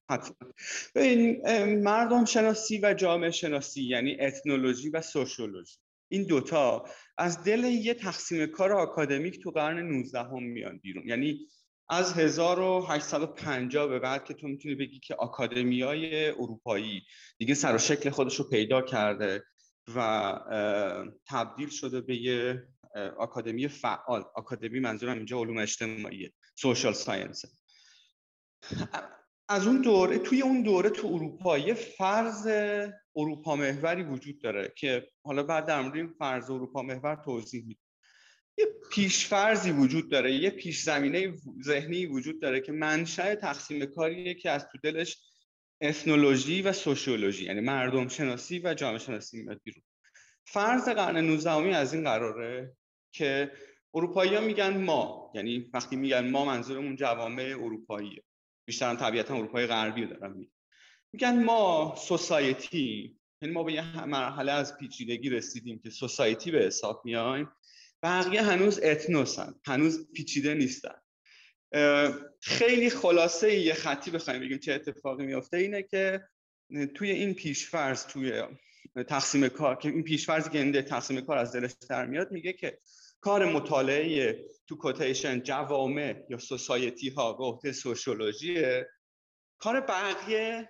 این مردم شناسی و جامعه شناسی یعنی اتنولوژی و سوشولوژی این دوتا از دل یه تقسیم کار آکادمیک تو قرن 19 هم میان بیرون. یعنی از 1850 به بعد که تو می‌تونی بگی که های اروپایی دیگه سر و شکل خودش رو پیدا کرده و تبدیل شده به یه آکادمی فعال. آکادمی منظورم اینجا علوم اجتماعیه. سوشال ساینس از اون دوره توی اون دوره تو اروپا یه فرض اروپا محوری وجود داره که حالا بعد در مورد این فرض اروپا محور توضیح میدم. یه پیشفرزی وجود داره یه پیش زمینه ذهنی وجود داره که منشأ تقسیم کاریه که از تو دلش اثنولوژی و سوشیولوژی یعنی مردم شناسی و جامعه شناسی میاد بیرون. فرض قرن 19 از این قراره. که اروپایی میگن ما یعنی وقتی میگن ما منظورمون جوامع اروپاییه. بیشتر طبیعتا اروپای غربی دارم میگن. میگن ما سوسایتی یعنی ما به یه مرحله از پیچیدگی رسیدیم که سوسایتی به حساب میایم بقیه هنوز اتنوسن هنوز پیچیده نیستن. خیلی خلاصه یه خطی بخوایم بگیم چه اتفاقی میافته اینه که توی این پیشفرض توی تقسیم کار که این پیشفرضی که این تقسیم کار از دلش در میاد میگه که کار مطالعه تو کوتیشن جوامع یا سوسایتی ها به عهده سوشولوژیه. کار بقیه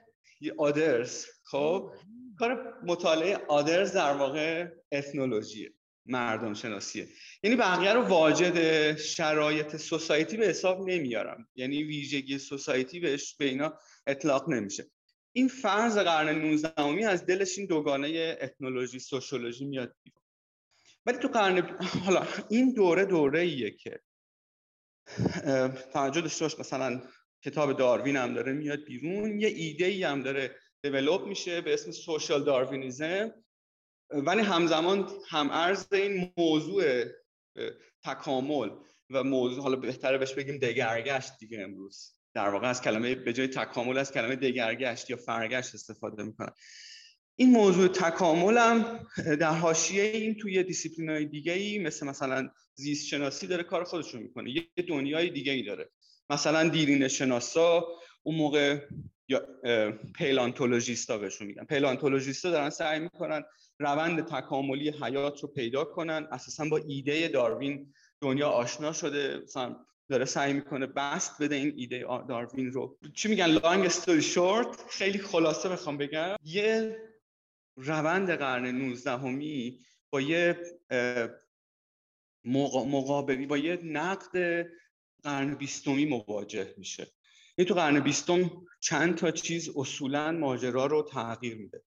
آدرز خب؟ کار مطالعه آدرز در واقع اثنولوژیه مردم شناسیه یعنی بقیه رو واجد شرایط سوسایتی به حساب نمیارم. یعنی ویژگی سوسایتی بهش به اینا اطلاق نمیشه. این فرض قرن 19 از دلش این دوگانه اتنولوژی سوشولوژی میاد بیرون. ولی تو قرن حالا این دوره دوره ایه که توجه داشته مثلا کتاب داروین هم داره میاد بیرون یه ایده ای هم داره develop میشه به اسم social Darwinism ولی همزمان هم ارز این موضوع تکامل و موضوع حالا بهتره بهش بگیم دگرگشت دیگه امروز. در واقع از کلمه به جای تکامل از کلمه دگرگشت یا فرگشت استفاده می‌کنن این موضوع تکامل هم در حاشیه این توی دیسیپلین های دیگه ای مثل مثلا زیست شناسی داره کار خودش رو می‌کنه. یه دنیای دیگه ای داره. مثلا دیرین شناسا اون موقع یا پیلانتولوژیستا بهشون میگن. پیلانتولوژیستا دارن سعی می‌کنن روند تکاملی حیات رو پیدا کنن. اساسا با ایده داروین دنیا آشنا شده. مثلا داره سعی می‌کنه بست بده این ایده داروین رو. چی میگن؟ لانگ استوری شورت خیلی خلاصه بخوام بگم. یه روند قرن 19 همی با یه مقابلی با یه نقد قرن بیستمی مواجه میشه. این تو قرن بیستم چند تا چیز اصولا ماجرا رو تغییر میده.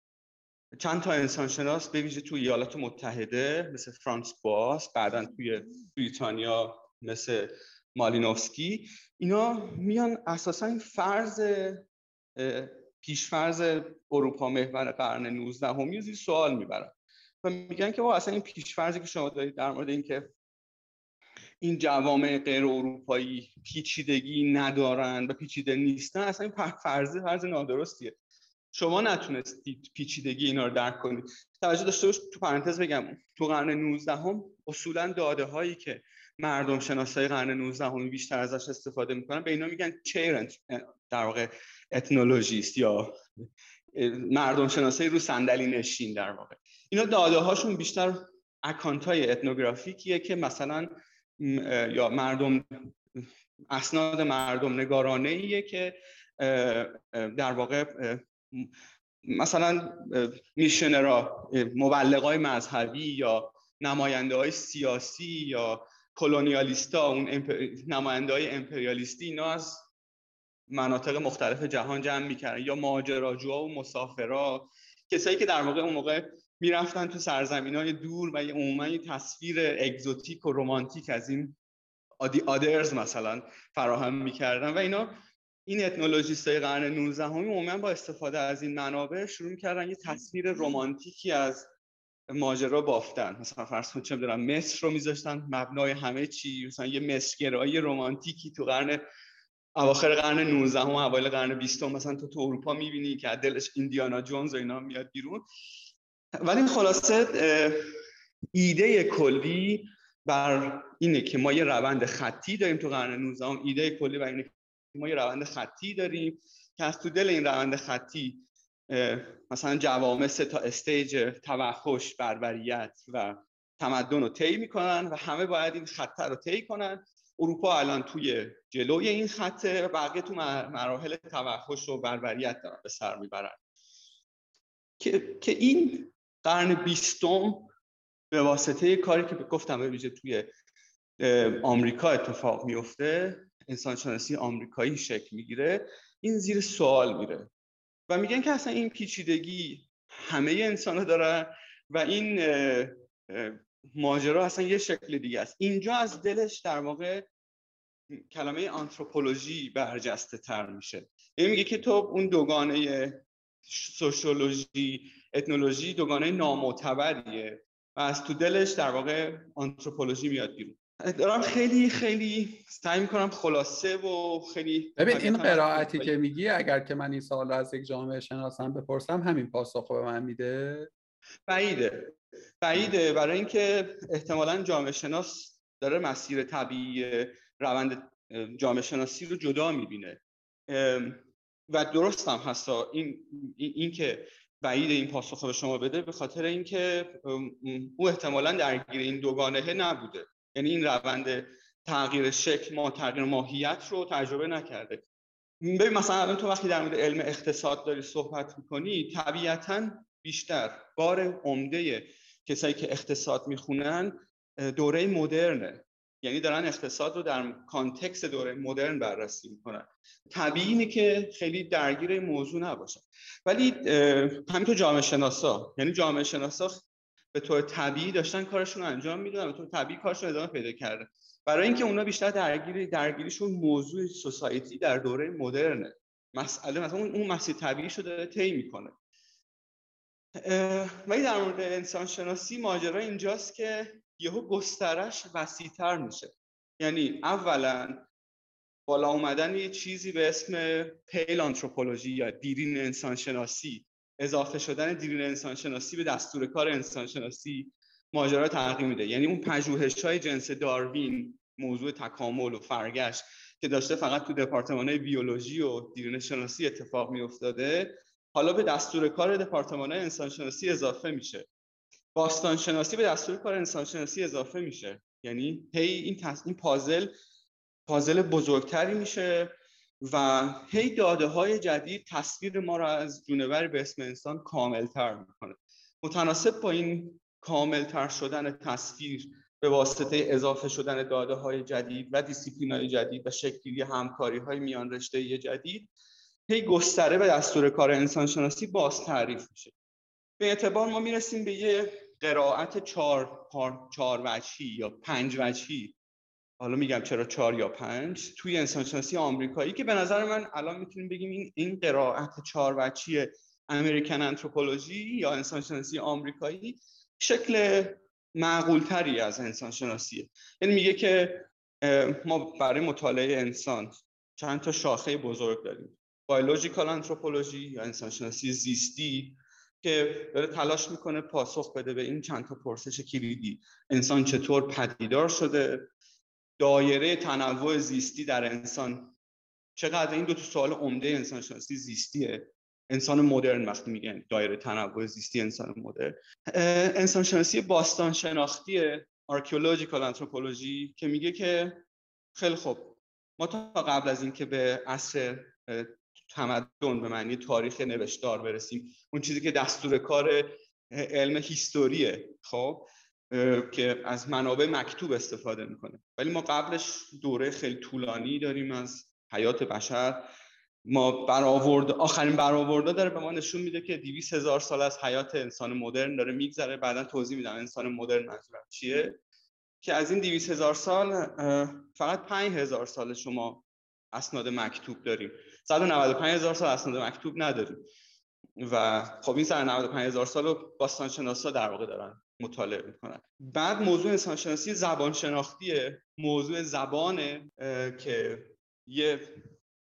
چند تا انسانشناس به ویژه توی ایالات متحده مثل فرانس باس بعدا توی بریتانیا مثل مالینوفسکی اینا میان اساسا این فرض پیشفرض اروپا محور قرن 19 همی زیر سوال می‌برن. و میگن که اصلا این پیشفرضی که شما دارید در مورد اینکه این جوامع غیر اروپایی پیچیدگی ندارن و پیچیده نیستن اصلا این فرض فرض نادرستیه. شما نتونستید پیچیدگی اینا رو درک کنید. توجه داشته باش تو پرانتز بگم. تو قرن 19 هم اصولا داده هایی که مردم شناسای قرن 19 هم بیشتر ازش استفاده می‌کنن. به اینا میگن چیرنت در واقع اتنولوژیست یا مردم شناسایی رو صندلی نشین در واقع. اینا داده هاشون بیشتر اکانت های اتنوگرافیکیه که مثلا یا مردم اسناد مردم نگارانه ایه که در واقع مثلا میشنرا مبلغای مذهبی یا نماینده های سیاسی یا colonialist ا اون نماینده های امپریالیستی اینا از مناطق مختلف جهان جمع می‌کردن. یا ماجراجوها و مسافرا کسایی که در واقع اون موقع می‌رفتن تو سرزمین های دور و یه عموما یه تصویر exotic و رومانتیک از این other others مثلا فراهم می‌کردن. و اینا این ethnologist های قرن 19 همی عموما با استفاده از این منابع شروع می‌کردن یه تصویر رومانتیکی از ماجرا بافتن. مثلا فرض کنید چه می‌دونم مصر رو میذاشتن مبنای همه چی. مثلا یه مصرگرایی رومانتیکی تو قرن اواخر قرن 19 و اوایل قرن 20 مثلا تو تو اروپا می‌بینی که دلش ایندیانا جونز و اینا میاد بیرون. ولی خلاصه ایده کلی بر اینه که ما یه روند خطی داریم تو قرن 19 ایده کلی بر اینه که ما یه روند خطی داریم که از تو دل این روند خطی مثلا جوامع سه تا استیج توحش بربریت و تمدن رو طی می‌کنن و همه باید این خطه رو طی کنن. اروپا الان توی جلوی این خطه و بقیه تو مراحل توحش و بربریت دارن به سر می‌برن. که, که این قرن بیستم به واسطه کاری که گفتم به ویژه توی آمریکا اتفاق میفته انسانشناسی آمریکایی شکل می‌گیره این زیر سوال میره. و میگن که اصلا این پیچیدگی همه انسان ها دارن و این ماجرا اصلا یه شکل دیگه است. اینجا از دلش در واقع کلمه آنتروپولوژی برجسته تر میشه. این میگه که تو اون دوگانه سوشولوژی اتنولوژی دوگانه نامعتبریه و از تو دلش در واقع آنتروپولوژی میاد بیرون. دارم خیلی خیلی سعی می‌کنم خلاصه و خیلی ببین این قرائتی که میگی اگر که من این سوال از یک جامعه شناسم بپرسم همین پاسخ به من میده؟ بعیده. بعیده. برای اینکه احتمالا جامعه شناس داره مسیر طبیعی روند جامعه شناسی رو جدا می‌بینه. و درست هم هستا این, این که بعید این پاسخ به شما بده به خاطر اینکه او احتمالا درگیر این دوگانه نبوده. یعنی این روند تغییر شکل ما تغییر ماهیت رو تجربه نکرده. ببین مثلا الان تو وقتی در مورد علم اقتصاد داری صحبت می‌کنی طبیعتا بیشتر بار عمده کسایی که اقتصاد می‌خونن دوره مدرنه. یعنی دارن اقتصاد رو در کانتکس دوره مدرن بررسی می‌کنن. طبیعی که خیلی درگیر موضوع نباشن ولی همینطور جامعه شناسا. یعنی جامعه شناسا به طور طبیعی داشتن کارشون رو انجام می‌دادن به طور طبیعی کارشون ادامه پیدا کرده. برای اینکه اونا بیشتر درگیری درگیریشون موضوع سوسایتی در دوره مدرنه. مسئله مثلا اون مسیر طبیعی شده طی می‌کنه. ولی در مورد انسان شناسی ماجرا اینجاست که یهو گسترش وسیعتر میشه. یعنی اولا بالا اومدن یه چیزی به اسم پیل آنتروپولوژی یا دیرین انسان شناسی اضافه شدن دیرین انسان شناسی به دستور کار انسان شناسی ماجرا تغییر میده. یعنی اون پژوهش های جنس داروین موضوع تکامل و فرگشت که داشته فقط تو دپارتمان بیولوژی و دیرین شناسی اتفاق میافتاده حالا به دستور کار دپارتمان انسان شناسی اضافه میشه. باستان شناسی به دستور کار انسان شناسی اضافه میشه. یعنی هی این, تص... این پازل پازل بزرگتری میشه. و هی داده های جدید تصویر ما را از جونوری به اسم انسان کاملتر می‌کنه. متناسب با این کاملتر شدن تصویر به واسطه اضافه شدن داده های جدید و دیسیپلین های جدید و شکلی همکاری های میان رشته جدید هی گستره به دستور کار انسان شناسی باز تعریف میشه. به اعتبار ما می‌رسیم به یه قرائت چهار, چهار وجهی یا پنج وجهی حالا میگم چرا چهار یا پنج توی انسانشناسی آمریکایی که به نظر من الان می‌تونیم بگیم این این قرائت چهار وچی امریکن انتروپولوژی یا انسانشناسی آمریکایی شکل معقول تری از انسانشناسیه یعنی میگه که ما برای مطالعه انسان چند تا شاخه بزرگ داریم. بایولوژیکال انتروپولوژی یا انسانشناسی زیستی که داره تلاش می‌کنه پاسخ بده به این چند تا پرسش کلیدی. انسان چطور پدیدار شده؟ دایره تنوع زیستی در انسان. چقدر این دو تا سوال عمده انسان شناسی زیستیه. انسان مدرن وقتی میگن دایره تنوع زیستی انسان مدرن. انسان شناسی باستان شناختی archaeological anthropology که میگه که خیلی خوب. ما تا قبل از اینکه به عصر تمدن به معنی تاریخ نوشتار برسیم اون چیزی که دستور کار علم هیستوریه خب؟ که از منابع مکتوب استفاده می‌کنه. ولی ما قبلش دوره خیلی طولانی داریم از حیات بشر. ما برآورد آخرین برآورده داره به ما نشون میده که 200 هزار سال از حیات انسان مدرن داره میگذره. بعدا توضیح میدم انسان مدرن منظورم چیه. که از این 200 هزار سال فقط 5 هزار سال شما اسناد مکتوب داریم. 195 هزار سال اسناد مکتوب نداریم. و خب این 195 هزار سال رو در واقع دارن مطالعه می‌کنن. بعد موضوع انسان شناسی زبان شناختیه. موضوع زبانه که یه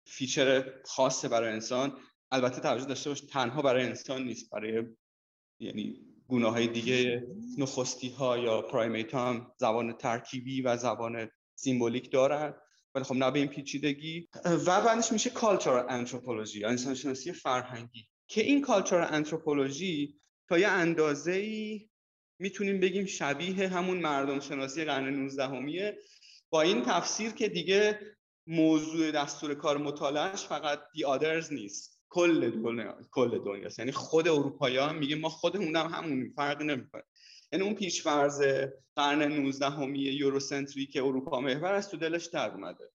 feature خاصه برای انسان. البته توجه داشته باش تنها برای انسان نیست برای یعنی گونه های دیگه نخستی ها یا primate هم زبان ترکیبی و زبان symbolic دارن. ولی خب نه به این پیچیدگی. و بعدش میشه culture anthropology یا انسان شناسی فرهنگی. که این culture anthropology تا یه اندازه ای می‌تونیم بگیم شبیه همون مردم شناسی قرن 19 همیه با این تفسیر که دیگه موضوع دستور کار مطالعهش فقط دی آدرز نیست. کل دنیا کل دنیاست یعنی خود اروپایی هم میگه ما خودمون هم همون فرقی نمی‌کنه. یعنی اون پیشفرض قرن 19 همی یوروسنتری که اروپا محور است تو دلش در اومده.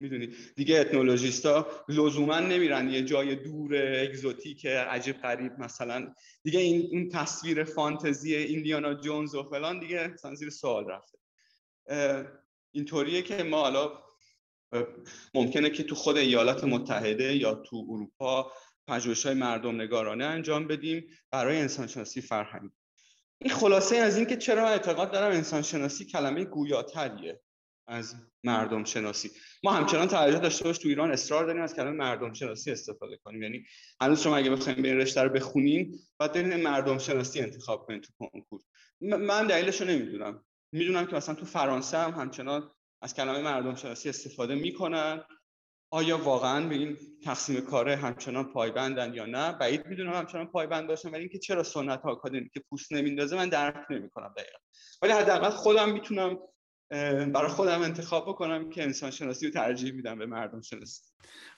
می‌دونید دیگه اتنولوژیستا لزوما نمیرن یه جای دور اگزوتیک عجیب غریب مثلا. دیگه این این تصویر فانتزی ایندیانا جونز و فلان دیگه مثلا زیر سوال رفته. اینطوریه که ما حالا ممکنه که تو خود ایالات متحده یا تو اروپا پژوهش‌های مردم نگارانه انجام بدیم برای انسانشناسی فرهنگی این خلاصه از اینکه چرا اعتقاد دارم انسانشناسی کلمه گویاتریه. از مردم شناسی ما همچنان توجه داشته باش تو ایران اصرار داریم از کلمه مردم شناسی استفاده کنیم. یعنی هنوز شما اگه بخواید به این رشته رو بخونین باید مردم شناسی انتخاب کنید تو کنکور. من دلیلش رو نمی‌دونم. می‌دونم که مثلا تو فرانسه هم همچنان از کلمه مردم شناسی استفاده می‌کنن. آیا واقعا به این تقسیم کاره همچنان پایبندن یا نه؟ بعید می‌دونم همچنان پایبند باشن ولی اینکه چرا سنت ها که پوست نمیندازه من درک نمی‌کنم دقیقا. ولی حداقل خودم می‌تونم برای خودم انتخاب بکنم که انسان شناسی رو ترجیح میدم به مردم شناسی.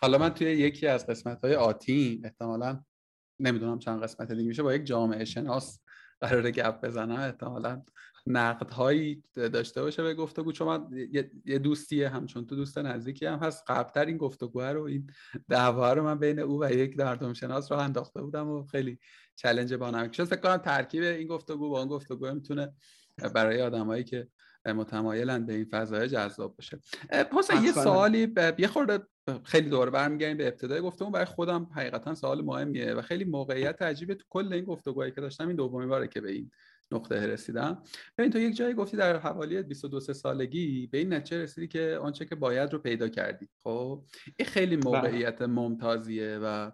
حالا من توی یکی از قسمت های آتی احتمالا نمی‌دونم چند قسمت دیگه میشه با یک جامعه شناس قرار گپ بزنم احتمالا نقد هایی داشته باشه به گفتگو چون من یه دوستیه همچون تو دوست نزدیکی هم هست قبلتر این گفتگو رو این دعوا رو من بین او و یک دردم شناس رو انداخته بودم و خیلی چلنج با نمک شد فکر کنم ترکیب این گفتگو با اون گفتگو می‌تونه برای آدمایی که متمایلن به این فضای جذاب باشه. پس یه سوالی یه خورده خیلی دوره برمیگردیم به ابتدای گفتمون. برای خودم حقیقتا سوال مهمیه و خیلی موقعیت عجیبه تو کل این گفتگوهایی که داشتم این دومی باره که به این نقطه رسیدم. ببین تو یک جایی گفتی در حوالی 22 سالگی به این نتیجه رسیدی که آنچه که باید رو پیدا کردی. خب این خیلی بله. موقعیت ممتازیه و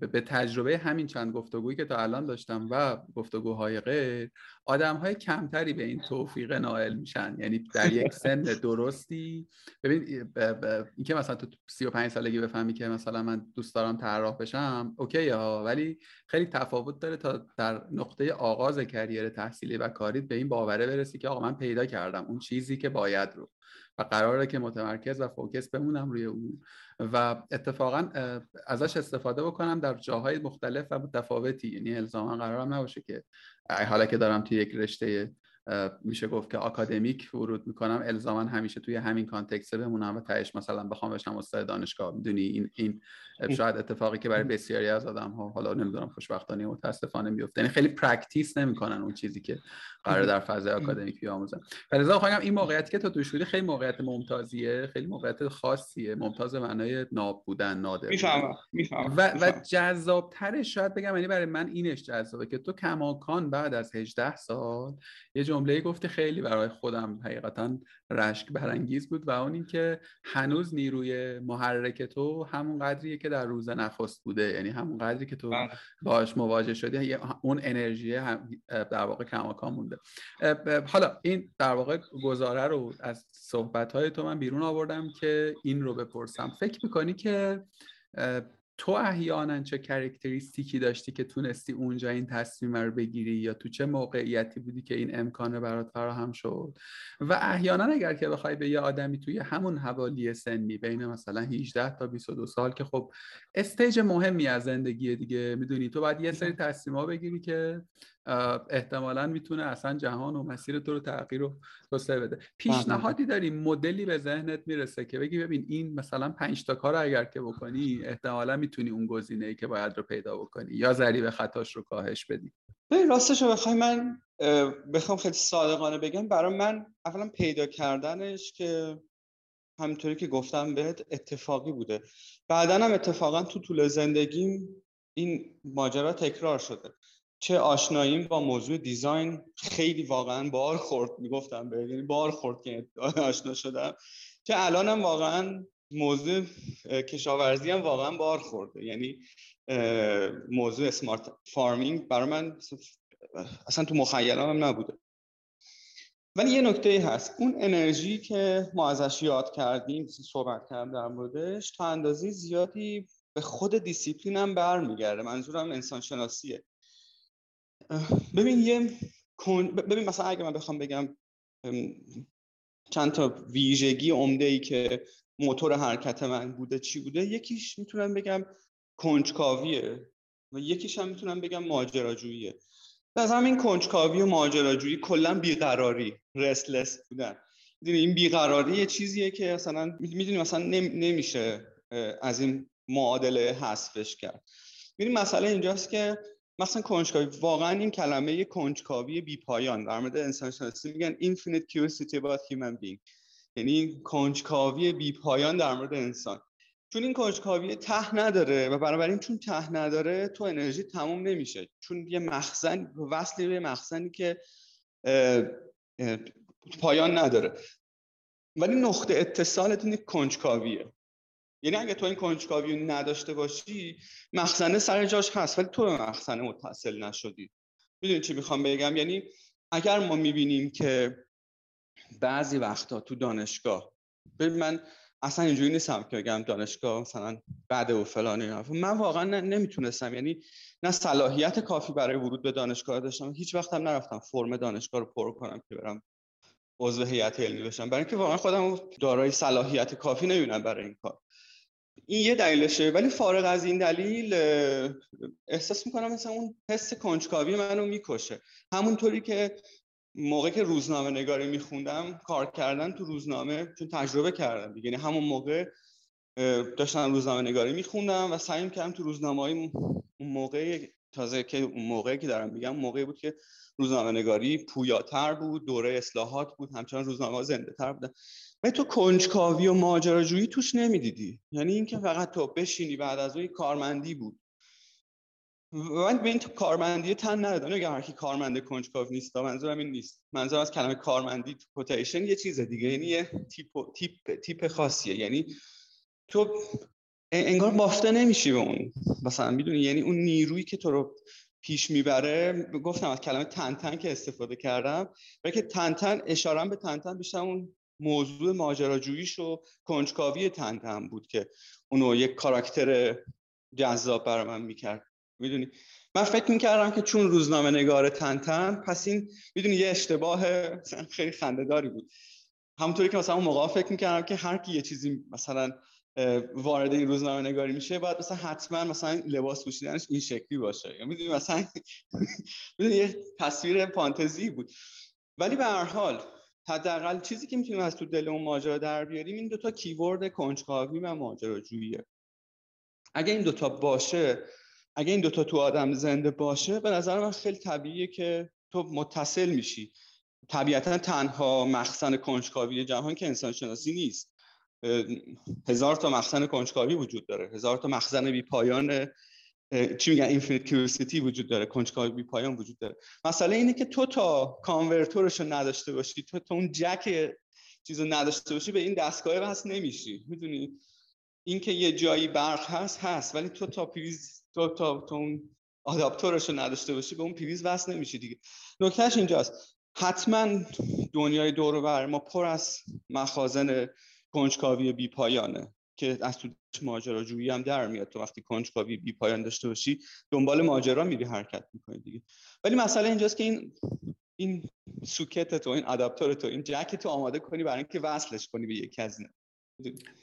به تجربه همین چند گفتگویی که تا الان داشتم و گفتگوهای غیر آدم های کمتری به این توفیق نائل میشن. یعنی در یک سن درستی ببین اینکه مثلا تو 35 سالگی بفهمی که مثلا من دوست دارم طراح بشم اوکی ها. ولی خیلی تفاوت داره تا در نقطه آغاز کریر تحصیلی و کاری به این باوره برسی که آقا من پیدا کردم اون چیزی که باید رو. و قراره که متمرکز و فوکس بمونم روی اون. و اتفاقا ازش استفاده بکنم در جاهای مختلف و متفاوتی. یعنی الزاما قرارم نباشه که حالا که دارم توی یک رشته میشه گفت که آکادمیک ورود می‌کنم. الزاما همیشه توی همین context بمونم و تهش مثلا بخوام بشم استاد دانشگاه. می‌دونی این این شاید اتفاقی که برای بسیاری از آدم ها حالا نمی‌دونم خوشبختانه متاسفانه میفته یعنی خیلی practice نمی‌کنن اون چیزی که قرار در فضای آکادمیک بیاموزن. فلذا خواهم این موقعیتی که تو توش بودی خیلی موقعیت ممتازیه خیلی موقعیت خاصیه. ممتاز معنای ناب بودن نادر می‌فهمم می‌فهمم و, و جذابترش شاید بگم یعنی برای من اینش جذابه که تو کماکان بعد از 18 سال یه جمله گفتی خیلی برای خودم حقیقتا رشک برانگیز بود و اون اینکه هنوز نیروی محرک تو همون قدریه که در روز نخست بوده. یعنی همون قدری که تو بله. باش مواجه شدی اون انرژی در واقع کماکان مونده. حالا این در واقع گزاره رو از صحبت های تو من بیرون آوردم که این رو بپرسم. فکر می‌کنی که تو احیانا چه کرکتریستیکی داشتی که تونستی اونجا این تصمیم رو بگیری؟ یا تو چه موقعیتی بودی که این امکان برات فراهم شد؟ و احیانا اگر که بخوای به یه آدمی توی همون حوالی سنی بین مثلا 18 تا 22 سال که خب استیج مهمی از زندگی دیگه می‌دونی؟ تو باید یه سری تصمیم ها بگیری که احتمالا می‌تونه اصلا جهان و مسیر تو رو تغییر رو توسعه بده. پیشنهادی داری؟ مدلی به ذهنت می‌رسه که بگی ببین این مثلا پنج تا کار اگر که بکنی احتمالا می‌تونی اون گزینه ای که باید رو پیدا بکنی یا ذریب خطاش رو کاهش بدی؟ ببین راستش رو بخوای من بخوام خیلی صادقانه بگم برای من اولا پیدا کردنش که همینطوری که گفتم بهت اتفاقی بوده. بعدا هم اتفاقا تو طول زندگیم این ماجرا تکرار شده. چه آشناییم با موضوع دیزاین خیلی واقعا بار خورد می‌گفتم به یعنی بار خورد که آشنا شدم. که الانم واقعا موضوع کشاورزی هم واقعا بار خورده. یعنی موضوع smart farming برای من اصلا تو مخیلم هم نبوده. ولی یه نکته هست. اون انرژی که ما ازش یاد کردیم صحبت کردم در موردش تا اندازه زیادی به خود دیسیپلین هم برمیگرده. منظورم انسان شناسیه ببین یه ببین مثلا اگه من بخوام بگم چند تا ویژگی عمده ای که موتور حرکت من بوده چی بوده یکیش می‌تونم بگم کنجکاویه و یکیش هم می‌تونم بگم ماجراجوییه. از همین کنجکاوی و ماجراجویی کلا بیقراری رسلس بودن. می‌دونی این بیقراری یه چیزیه که مثلا می‌دونی مثلا نمیشه از این معادله حذفش کرد. می‌دونی مسئله اینجاست که مثلا کنجکاوی واقعا این کلمه کنجکاوی بی پایان در مورد انسان شناسی میگن infinite curiosity about human being. یعنی کنجکاوی بی پایان در مورد انسان. چون این کنجکاوی ته نداره و بنابراین چون ته نداره تو انرژی تموم نمیشه. چون یه مخزن وصلی به مخزنی که پایان نداره. ولی نقطه اتصالت این کنجکاویه. یعنی اگه تو این کنجکاوی نداشته باشی مخزنه سر جاش هست ولی تو به مخزنه متصل نشدی. می‌دونی چی می‌خوام بگم؟ یعنی اگر ما می‌بینیم که بعضی وقتا تو دانشگاه. ببین من اصلا اینجوری نیستم که بگم دانشگاه مثلا بعد و فلان من واقعا نمی‌تونستم. یعنی نه صلاحیت کافی برای ورود به دانشگاه داشتم. هیچ وقت هم نرفتم فرم دانشگاه رو پر کنم که برم عضو هیئت علمی بشم. برای اینکه واقعا خودم دارای صلاحیت کافی نمی‌بینم برای این کار. این یه دلیلشه. ولی فارغ از این دلیل احساس می‌کنم مثلا اون حس کنجکاوی منو می‌کشه. همونطوری که موقع که روزنامه نگاری میخوندم کار کردن تو روزنامه چون تجربه کردم دیگه. یعنی همون موقع داشتم روزنامه نگاری میخوندم و سعی کردم تو روزنامه های اون موقع تازه که اون موقعی که دارم میگم موقعی بود که روزنامه نگاری پویاتر بود دوره اصلاحات بود همچنان روزنامه زنده تر بودن. و تو کنجکاوی و ماجراجویی توش نمی‌دیدی. یعنی اینکه فقط تو بشینی بعد از اون کارمندی بود. من به این تو کارمندی تن ندادم. اگر هر کی کارمند کنجکاو نیست منظورم این نیست. منظورم از کلمه کارمندی تو کوتیشن یه چیز دیگه. یعنی یه تیپ تیپ تیپ خاصیه. یعنی تو انگار بافته نمیشی به اون. مثلا می‌دونی؟ یعنی اون نیرویی که تو رو پیش می‌بره گفتم از کلمه تن که استفاده کردم. و که تن اشاره به تن بیشتر اون موضوع ماجراجوییش و کنجکاوی تن بود که اونو یک کاراکتر جذاب برای من می‌کرد. می‌دونی. من فکر می‌کردم که چون روزنامه نگار تن پس این می‌دونی یه اشتباه خیلی خندهداری بود. همونطوری که مثلا اون موقع فکر می‌کردم که هر کی یه چیزی مثلا وارد این روزنامه نگاری میشه باید مثلا حتما مثلا لباس پوشیدنش این شکلی باشه. یا می‌دونی مثلا می‌دونی یه تصویر فانتزی بود. ولی به هر حال حداقل چیزی که می‌تونیم از تو دل اون ماجرا در بیاریم این دوتا کیورد کنجکاوی و ماجراجوییه. اگه این دوتا باشه اگه این دوتا تو آدم زنده باشه به نظر من خیلی طبیعیه که تو متصل میشی. طبیعتا تنها مخزن کنجکاوی جهان که انسان شناسی نیست هزار تا مخزن کنجکاوی وجود داره. هزار تا مخزن بی پایان چی میگن؟ infinite curiosity وجود داره. کنجکاوی بی پایان وجود داره. مسئله اینه که تو تا convertor ش رو نداشته باشی تو تا اون جک چیز رو نداشته باشی به این دستگاه وصل نمیشی. می‌دونی؟ اینکه یه جایی برق هست هست. ولی تو تا پریز تو تا تو اون آداپتورش رو نداشته باشی به اون پریز وصل نمیشی دیگه. نکتهش اینجاست. حتما دنیای دور بر ما پر از مخازن کنجکاوی بی پایانه که از تو ماجراجویی هم در میاد. تو وقتی کنجکاوی بی پایان داشته باشی دنبال ماجرا میری حرکت می‌کنی دیگه. ولی مسئله اینجاست که این این سوکت تو این آداپتور تو این جک تو آماده کنی برای اینکه وصلش کنی به از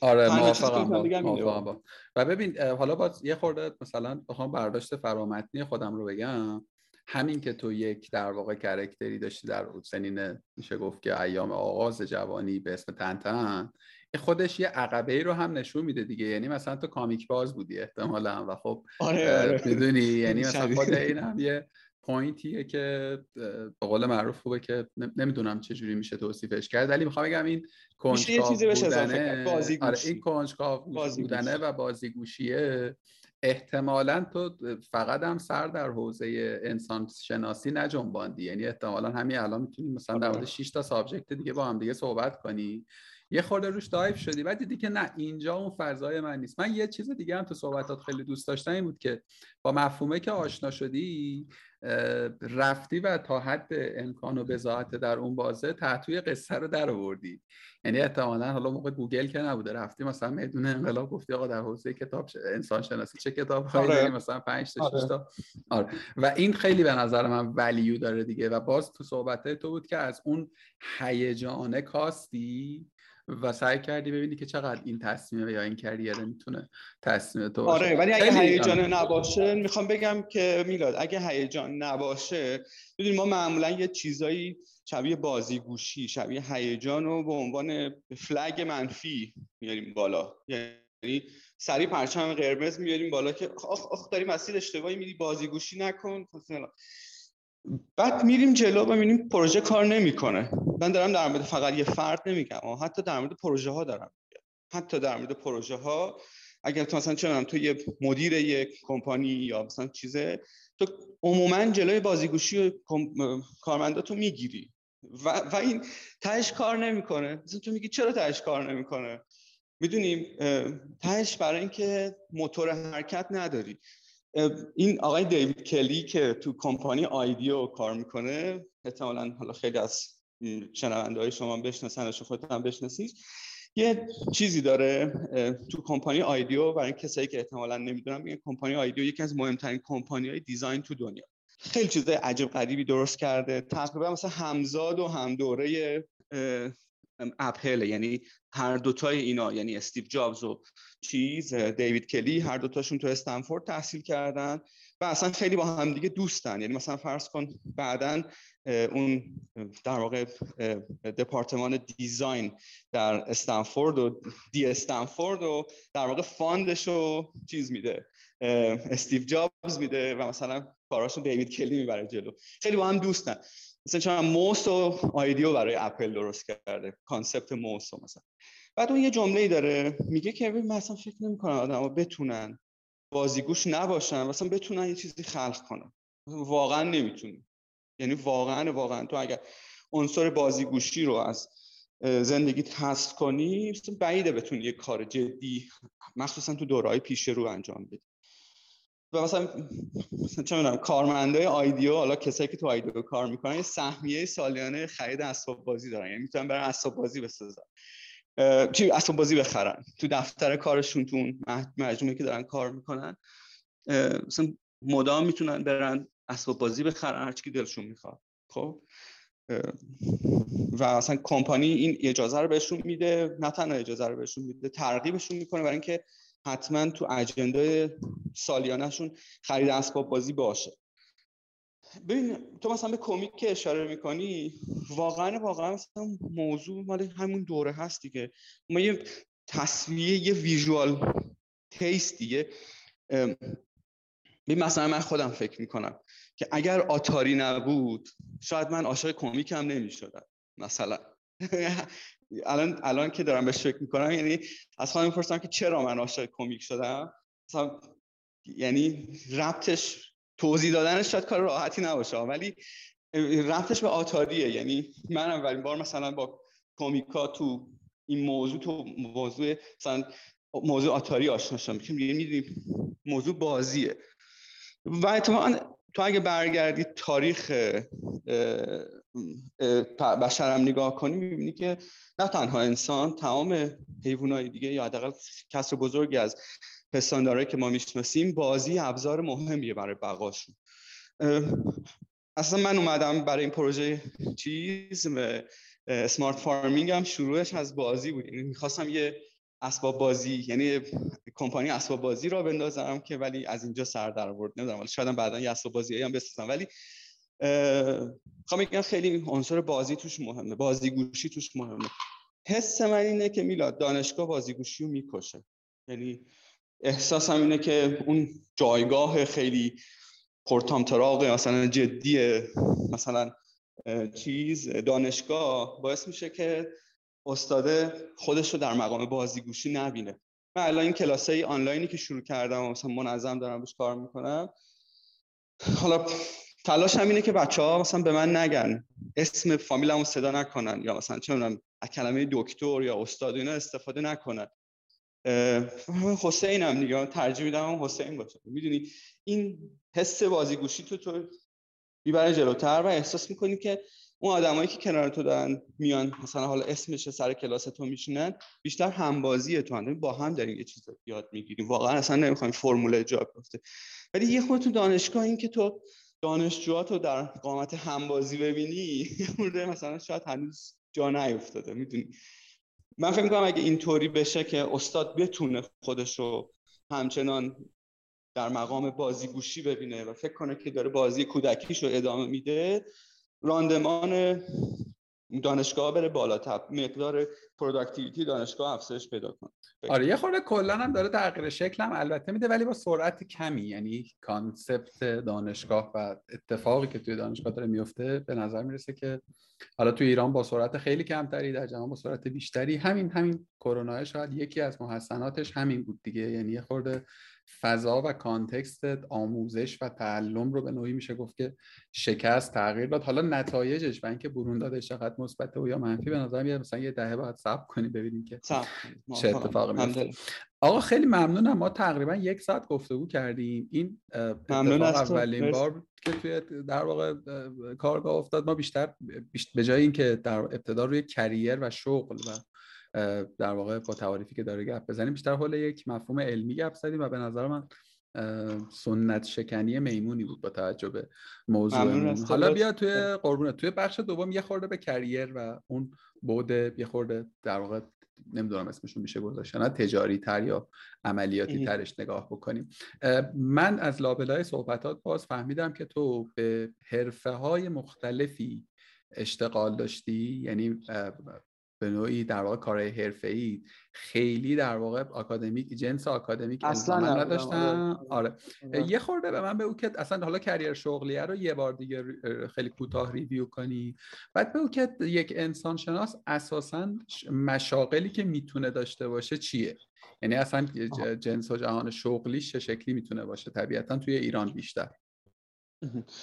آره موافقم با. و ببین حالا باز یه خورده مثلا بخوام برداشت فرامتنی خودم رو بگم. همین که تو یک در واقع کرکتری داشتی در سنین میشه گفت که ایام آغاز جوانی به اسم تنتن خودش یه عقبه ای رو هم نشون میده دیگه. یعنی مثلا تو کامیک باز بودی احتمالا و خب آره, آره. می‌دونی؟ یعنی مثلا خود این هم یه پوینتیه که به قول معروف خوبه که نمی‌دونم چه جوری میشه توصیفش کرد. ولی می‌خوام بگم این کنجکاو بودنه آره این کنجکاو بودنه و بازیگوشیه. احتمالا تو فقط هم سر در حوزه انسان شناسی نجنباندی. یعنی احتمالا همین الان می‌تونی مثلا در مورد 6 تا سابجکت دیگه با هم دیگه صحبت کنی یه خورده روش دایف شدی بعد دیدی که نه اینجا اون فضای من نیست. من یه چیز دیگه هم تو صحبتات خیلی دوست داشتم این بود که با مفهومه که آشنا شدی رفتی و تا حد امکان و بزاعت در اون بازه تحتوی قصه رو در آوردی. یعنی احتمالا حالا موقع گوگل که نبوده رفتی مثلا میدون انقلاب گفتی آقا در حوزه کتاب انسان شناسی چه کتاب آره. مثلا 5 تا 6 تا. آره. و این خیلی به نظر من ولیو داره دیگه. و باز تو صحبت تو بود که از اون هیجانه کاستی و سعی کردی ببینی که چقدر این تصمیم یا این کریر می‌تونه تصمیم تو باشه. آره ولی اگه هیجان نباشه می‌خوام بگم که میلاد اگه هیجان نباشه ببین ما معمولا یه چیزایی شبیه بازیگوشی شبیه هیجان رو به عنوان فلگ منفی میاریم بالا. یعنی سری پرچم قرمز میاریم بالا که آخ آخ داری مسیر اشتباهی میری بازیگوشی نکن. بعد میریم جلو و می‌بینیم پروژه کار نمی‌کنه. من دارم در مورد فقط یه فرد نمیگم. حتی در مورد پروژه ها دارم حتی در مورد پروژه ها اگر تو مثلا چه تو یه مدیر یک کمپانی یا مثلا چیزه تو عموما جلوی بازیگوشی و کارمنداتو می‌گیری. و, و این تهش کار نمی‌کنه. مثلا تو میگی چرا تهش کار نمی‌کنه؟ می‌دونیم تهش برای اینکه موتور حرکت نداری. این آقای دیوید کلی که تو کمپانی آیدیو کار می‌کنه احتمالا حالا خیلی از شنونده های شما بشناسنش و خودت هم بشناسید یه چیزی داره تو کمپانی آیدیو برای کسایی که احتمالا نمی‌دونم میگن کمپانی آیدیو یکی از مهمترین کمپانی های دیزاین تو دنیا. خیلی چیزای عجب غریبی درست کرده. تقریبا مثلا همزاد و هم دوره اپل یعنی هر دوتای اینا یعنی استیو جابز و چیز دیوید کلی هر دوتاشون تو استنفورد تحصیل کردن و اصلا خیلی با هم دیگه دوستن. یعنی مثلا فرض کن بعدا اون در واقع دپارتمان design در استنفورد و d استنفورد و در واقع fund ش رو چیز میده استیو جابز میده و مثلا کاراشو دیوید کلی می‌بره جلو. خیلی با هم دوستن. مثلا موس رو آیدیو برای اپل درست کرده concept موس مثلا. بعد اون یه جمله ای داره میگه که من اصلا فکر نمی‌کنم آدم‌ها بتونن بازیگوش نباشن مثلا بتونن یه چیزی خلق کنن. واقعا نمی‌تونی. یعنی واقعا واقعا. تو اگر عنصر بازیگوشی رو از زندگیت حذف کنی بعیده بتونی یه کار جدی مخصوصا تو دورهای پیش رو انجام بدی. و مثلا چه می‌دونم کارمندای آیدیو حالا کسایی که تو آیدیو کار می‌کنن یه سهمیه سالیانه خرید اسباب بازی دارن. یعنی می‌تونن برن اسباب بازی بسازن. چی؟ اسباب بازی بخرن. تو دفتر کارشون تو مجموعه که دارن کار می‌کنن مثلا مدام می‌تونن برن اسباب بازی بخرن هر چی دلشون می‌خواد. خب؟ و اصلا کمپانی این اجازه رو بهشون میده نه تنها اجازه رو بهشون میده ترغیبشون می‌کنه برای اینکه حتما تو اجندای سالیانهشون خرید اسباب بازی باشه. ببین تو مثلا به کمیک که اشاره می‌کنی واقعا واقعا مثلا موضوع مال همون دوره هست دیگه ما یه تصویه یه ویژوال تیست دیگه. ببین مثلا من خودم فکر می‌کنم که اگر آتاری نبود شاید من عاشق کمیک هم نمی‌شدم مثلا. الان الان که دارم بهش فکر می‌کنم یعنی از خودم می‌پرسم که چرا من عاشق کمیک شدم. مثلا یعنی ربطش توضیح دادنش شاید کار راحتی نباشه ولی ربطش به آتاریه. یعنی من اولین بار مثلا با کمیکا تو این موضوع تو موضوع مثلا موضوع آتاری آشنا شدم. می‌دونی موضوع بازیه. و اتفاقا تو اگه برگردی تاریخ بشرم نگاه کنی می‌بینی که نه تنها انسان تمام حیوانات دیگه یا حداقل کسر بزرگی از پستاندارایی که ما می‌شناسیم بازی ابزار مهمیه برای بقاشون. اصلا من اومدم برای این پروژه چیز سمارت فارمینگ هم شروعش از بازی بود. یعنی می‌خواستم یه اسباب بازی یعنی کمپانی اسباب بازی را بندازم که ولی از اینجا سر در آورد. نمی‌دونم شاید بعدا یه اسباب بازی هم بسازم. ولی خب میگم خیلی عنصر بازی توش مهمه بازیگوشی توش مهمه. حس من اینه که میلاد دانشگاه بازیگوشی رو می‌کشه. یعنی احساسم اینه که اون جایگاه خیلی پرتامتراغ مثلا جدی مثلا چیز دانشگاه باعث میشه که استاده خودش رو در مقام بازیگوشی نبینه. من الان این کلاس های آنلاینی که شروع کردم و مثلا منظم دارم روش کار می‌کنم حالا تلاش هم اینه که بچه ها مثلا به من نگن. اسم فامیلمو صدا نکنن یا مثلا چه می‌دونم کلمه دکتر یا استاد اینا استفاده نکنن. حسین هم دیگه. ترجیح میدم حسین باشه. می‌دونی؟ این حس بازیگوشی تو تو می‌بره جلوتر و احساس می‌کنی که اون آدمایی که کنار تو دارن میان مثلا حالا اسمش سر کلاس تو میشینن بیشتر همبازی تو هم با هم داریم یه چیز یاد می‌گیریم. واقعا اصلا نمی‌خوایم فرمول جا بیفته. ولی یه خود تو دانشگاه این که تو دانشجوهات رو در قامت همبازی ببینی یه مثلا شاید هنوز جا نیفتاده می‌دونی. من فکر می‌کنم اگه اینطوری بشه که استاد بتونه خودش رو همچنان در مقام بازیگوشی ببینه و فکر کنه که داره بازی کودکیش رو ادامه میده راندمان دانشگاه بره بالاتر مقدار productivity دانشگاه افزایش پیدا کنه. آره یه خورده کلا هم داره تغییر شکل هم البته میده ولی با سرعت کمی. یعنی concept دانشگاه و اتفاقی که توی دانشگاه داره میفته به نظر می‌رسه که حالا توی ایران با سرعت خیلی کمتری در جهان با سرعت بیشتری. همین همین کرونا شاید یکی از محسناتش همین بود دیگه. یعنی یه خورده فضا و کانتکست آموزش و تعلم رو به نوعی میشه گفت که شکست تغییر داد. حالا نتایجش و اینکه برون داده چقدر مثبت و یا منفی به نظر میاد مثلا یه دهه بعد صبر کنی ببینیم که چه اتفاقی میفته. آقا خیلی ممنونم. ما تقریبا یک ساعت گفتگو کردیم. این اتفاق اولین بار که توی در واقع کارگاه افتاد. ما بیشتر به جای اینکه در ابتدا روی کریر و شغل و در واقع با تعاریفی که داره گپ بزنیم. بیشتر حول یک مفهوم علمی گپ زدیم و به نظر من سنت شکنی میمونی بود با توجه به موضوع حالا بیا توی قربونت. توی بخش دوم یه خورده به کریر و اون بوده یه خورده در واقع نمی‌دونم اسمشون میشه گذاشت نه تجاری تر یا عملیاتی ترش نگاه بکنیم. من از لابلای صحبتات باز فهمیدم که تو به حرفه های مختلفی اشتغال داشتی. یعنی به نوعی در واقع کارهای ای خیلی در واقع آکادمیک جنس آکادمیک اصلا نداشتن. آره. آره. یه خورده به من به او که اصلا حالا کریر شغلیه رو یه بار دیگه خیلی کوتاه ریویو کنی. بعد به او که یک انسان شناس اساسا مشاقلی که می‌تونه داشته باشه چیه؟ یعنی اصلا جنس و جهان شغلیش چه شکلی می‌تونه باشه؟ طبیعتا توی ایران بیشتر.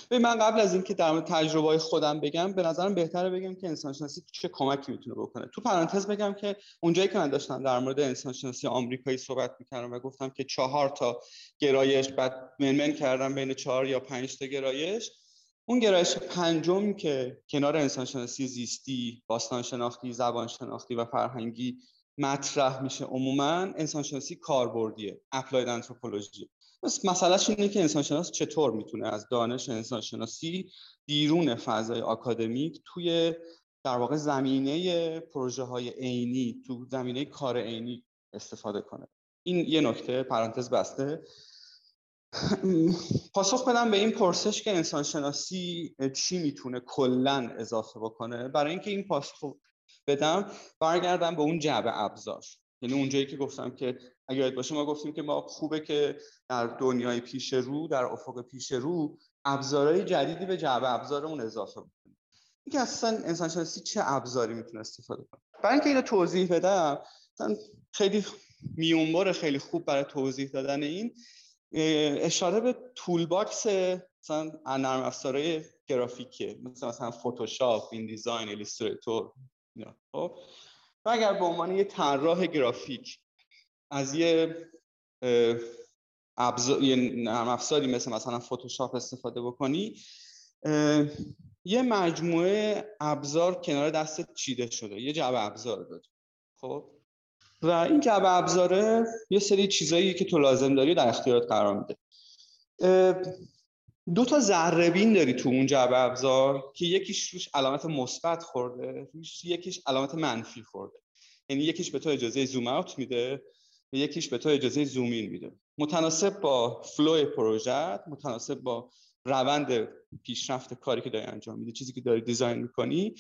به من قبل از اینکه در مورد تجربه خودم بگم به نظرم بهتره بگم که انسان شناسی چه کمکی می‌تونه بکنه. تو پرانتز بگم که اونجایی که من داشتم در مورد انسان شناسی آمریکایی صحبت می‌کردم و گفتم که چهار تا گرایش بعد منمن کردم بین چهار یا پنج تا گرایش اون گرایش پنجم که کنار انسان شناسی زیستی، باستان شناختی، زبان شناختی و فرهنگی مطرح میشه عموما انسان شناسی کاربردیه اپلاید انتروپولوژی. بس مسئلهش اینه که انسانشناس چطور می‌تونه از دانش انسانشناسی بیرون فضای آکادمیک توی در واقع زمینه پروژه های عینی تو زمینه کار عینی استفاده کنه. این یه نکته پرانتز بسته. پاسخ بدم به این پرسش که انسانشناسی چی می‌تونه کلا اضافه بکنه. برای اینکه این پاسخ بدم برگردم به اون جعبه ابزار. یعنی اونجایی که گفتم که اگر یاد باشه ما گفتیم که ما خوبه که در دنیای پیش رو در افق پیش رو ابزارهای جدیدی به جعبه ابزارمون اضافه بکنیم. اینکه اصلا انسان شناسی چه ابزاری می‌تونه استفاده کنه؟ برای اینکه اینو توضیح بدم خیلی میانبر خیلی خوب برای توضیح دادن این اشاره به toolbox مثلا نرم افزارهای گرافیکه مثل مثلا فتوشاپ، این دیزاین، ایلوستریتور خب؟ و اگر به عنوان یه طراح گرافیک از یه ابزار نرم افزاری مثل مثلا فتوشاپ استفاده بکنی یه مجموعه ابزار کنار دستت چیده شده یه جعبه ابزار داری خب؟ و این جعبه ابزاره یه سری چیزایی که تو لازم داری در اختیارت قرار میده. دو تا ذره بین داری تو اون جعبه ابزار که یکیش روش علامت مثبت خورده یکیش علامت منفی خورده. یعنی یکیش به تو اجازه zoom out میده و یکیش به تو اجازه zoom in میده. متناسب با flow پروژه متناسب با روند پیشرفت کاری که داری انجام میده چیزی که داری design می‌کنی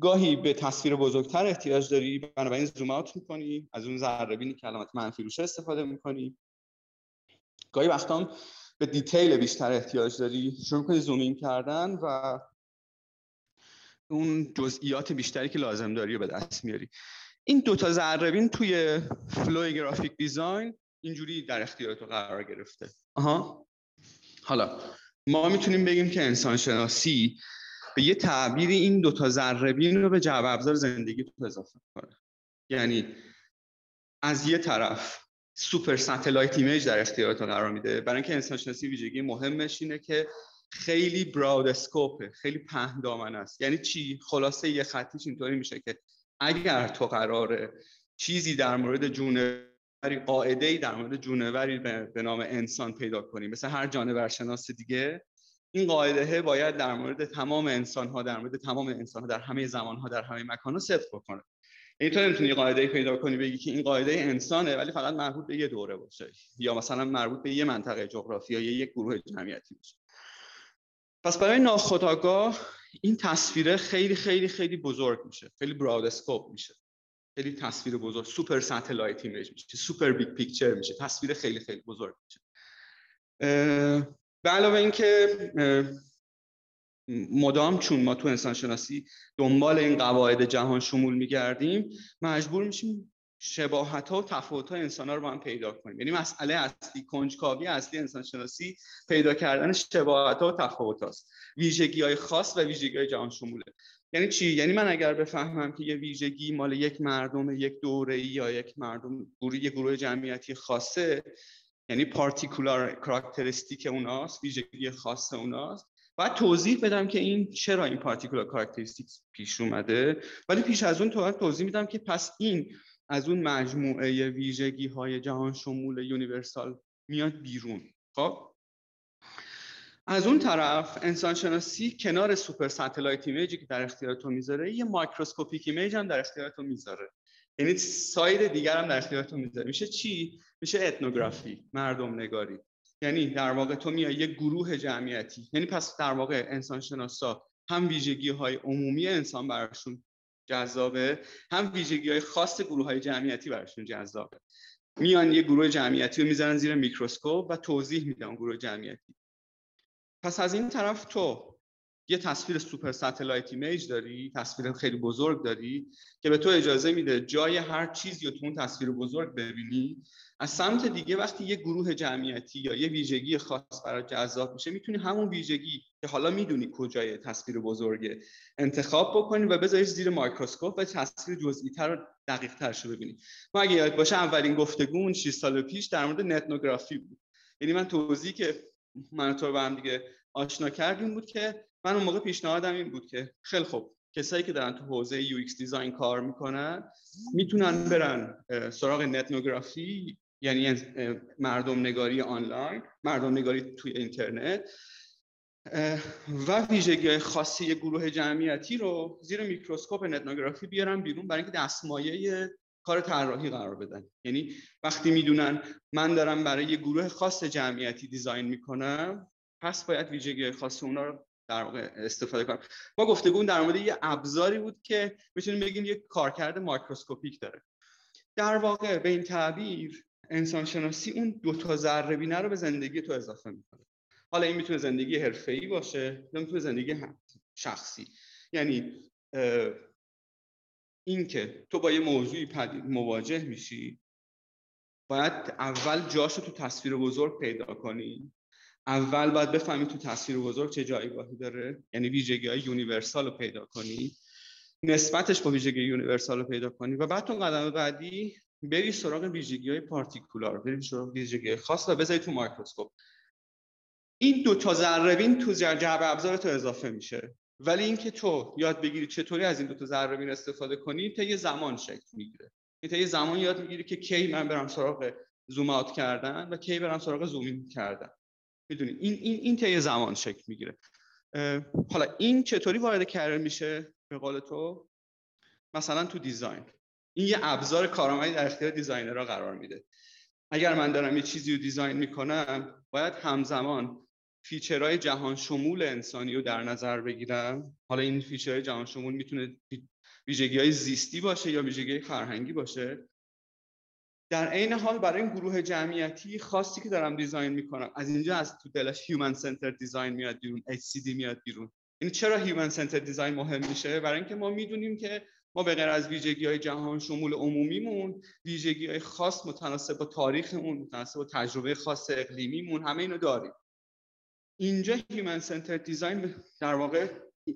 گاهی به تصویر بزرگتر احتیاج داری بنابراین zoom out می‌کنی از اون ذره بینی که علامت منفی روش استفاده می‌کنی. گاهی وقتا به detail بیشتر احتیاج داری. شروع می‌کنی zoom in کردن و اون جزئیات بیشتری که لازم داری رو به دست میاری. این دوتا ذره‌بین توی flow graphic design اینجوری در اختیار تو قرار گرفته. آها. حالا ما می‌تونیم بگیم که انسان شناسی به یه تعبیری این دوتا ذره‌بین رو به جعبه ابزار زندگی تو اضافه کنه. یعنی از یه طرف super satellite image در اختیار تو قرار میده. برای اینکه انسان شناسی ویژگی مهمش اینه که خیلی براود اسکوپه خیلی پهن دامن است. یعنی چی؟ خلاصه یه خطیش اینطوری میشه که اگر تو قراره چیزی در مورد جونوری قاعده ای در مورد جونوری به نام انسان پیدا کنی مثل هر جانور شناس دیگه این قاعده باید در مورد تمام انسان ها در مورد تمام انسان ها در همه زمان ها در همه مکان ها صدق بکنه. این تو نمی‌تونی قاعده پیدا کنی بگی که این قاعده انسانه ولی فقط مربوط به یه دوره باشه. یا مثلا مربوط به یه منطقه جغرافیایی یا یک گروه جمعیتی باشه. پس برای ناخودآگاه این تصویره خیلی خیلی خیلی بزرگ میشه. خیلی broad scope میشه. خیلی تصویر بزرگ super satellite image میشه super big picture میشه. تصویر خیلی خیلی بزرگ میشه. به علاوه اینکه مدام چون ما تو انسان شناسی دنبال این قواعد جهان شمول میگردیم مجبور میشیم شباهت ها و تفاوت های انسان ها رو با هم پیدا کنیم. یعنی مسئله اصلی کنجکاوی اصلی انسان شناسی پیدا کردن شباهت ها و تفاوت هاست ویژگی های خاص و ویژگی های جهان شموله. یعنی چی؟ یعنی من اگر بفهمم که یه ویژگی مال یک مردم یک دوره یا یک مردم گروه یک گروه جمعیتی خاصه یعنی پارتیکولار کاراکتریستیک اوناست ویژگی خاص اوناست باید توضیح بدم که این چرا این پارتیکولار کاراکتریستیک پیش اومده ولی پیش از اون تو توضیح میدم که پس این از اون مجموعه ویژگی های جهان شمول universal میاد بیرون. خب؟ از اون طرف انسان شناسی کنار super satellite image ی که در اختیار تو می‌ذاره یه microscopic image هم در اختیار تو می‌ذاره. یعنی side دیگر هم در اختیار تو می‌ذاره. میشه چی؟ میشه ethnography مردم نگاری. یعنی در واقع تو میای یه گروه جمعیتی یعنی پس در واقع انسان شناسا هم ویژگی های عمومی انسان براشون جذابه هم ویژگی های خاص گروه های جمعیتی براشون جذابه. میان یه گروه جمعیتی رو می‌ذارن زیر میکروسکوپ و توضیح میدن گروه جمعیتی. پس از این طرف تو یه تصویر super satellite image داری تصویر خیلی بزرگ داری که به تو اجازه میده جای هر چیزی رو تو اون تصویر بزرگ ببینی. از سمت دیگه وقتی یه گروه جمعیتی یا یه ویژگی خاص برات جذاب میشه می‌تونی همون ویژگی که حالا می‌دونی کجای تصویر بزرگه انتخاب بکنی و بذاریش زیر microscope و تصویر جزئی تر و دقیق ترش رو ببینی. ما اگه یاد باشه اولین گفتگومون 6 سال پیش در مورد netnography بود. یعنی من توضیحی که من تو با هم دیگه آشنا کردیم بود که من اون موقع پیشنهادم این بود که خیلی خوب کسایی که دارن تو حوزه UX design کار می‌کنن می‌تونن برن سراغ netnography یعنی مردم نگاری آنلاین مردم نگاری توی اینترنت و ویژگی های خاصی گروه جمعیتی رو زیر میکروسکوپ netnography بیارن بیرون برای اینکه دستمایه کار طراحی قرار بدن. یعنی وقتی می‌دونن من دارم برای یه گروه خاص جمعیتی design می‌کنم پس باید ویژگی خاص اونا رو در واقع استفاده کنم. ما گفتگو در مورد یه ابزاری بود که می‌تونیم بگیم یه کارکرد microscopic داره. در واقع به این تعبیر انسان شناسی اون دو تا ذره بینه رو به زندگی تو اضافه می‌کنه. حالا این می‌تونه زندگی حرفه‌ای باشه یا می‌تونه زندگی شخصی. یعنی این که تو با یه موضوعی مواجه میشی باید اول جاشو تو تصویر بزرگ پیدا کنی. اول باید بفهمی تو تصویر بزرگ چه جایگاهی داره یعنی ویژگی های universal رو پیدا کنی نسبتش با ویژگی universal رو پیدا کنی و بعد تو قدم بعدی بری سراغ ویژگی های particular بری سراغ ویژگی خاص و بذاری تو microscope. این دو تا ذره تو جعبه ابزار تو اضافه میشه. ولی اینکه تو یاد بگیری چطوری از این دو تا ذره استفاده کنی تا یه زمان شکل می‌گیره. تا یه زمان یاد می‌گیری که کی من برم سراغ زوم کردن و کی برم سراغ زوم کردن. می‌دونی این این این طی زمان شکل می‌گیره. حالا این چطوری وارد کریر میشه به قول تو؟ مثلا تو دیزاین. این یه ابزار کارآمدی در اختیار دیزاینرها قرار میده. اگر من دارم یه چیزی رو design می‌کنم باید همزمان feature های جهان شمول انسانی رو در نظر بگیرم. حالا این feature های جهان شمول می‌تونه ویژگی های زیستی باشه یا ویژگی فرهنگی باشه. در عین حال برای این گروه جمعیتی خاصی که دارم design می‌کنم از اینجا از تو دلش human-centered design میاد بیرون HCD میاد بیرون. این یعنی چرا human-centered design مهم میشه؟ برای اینکه ما می‌دونیم که ما به غیر از ویژگی های جهان شمول عمومیمون ویژگی های خاص متناسب با تاریخمون متناسب با تجربه خاص اقلیمیمون همه اینو داریم. اینجا human-centered design در واقع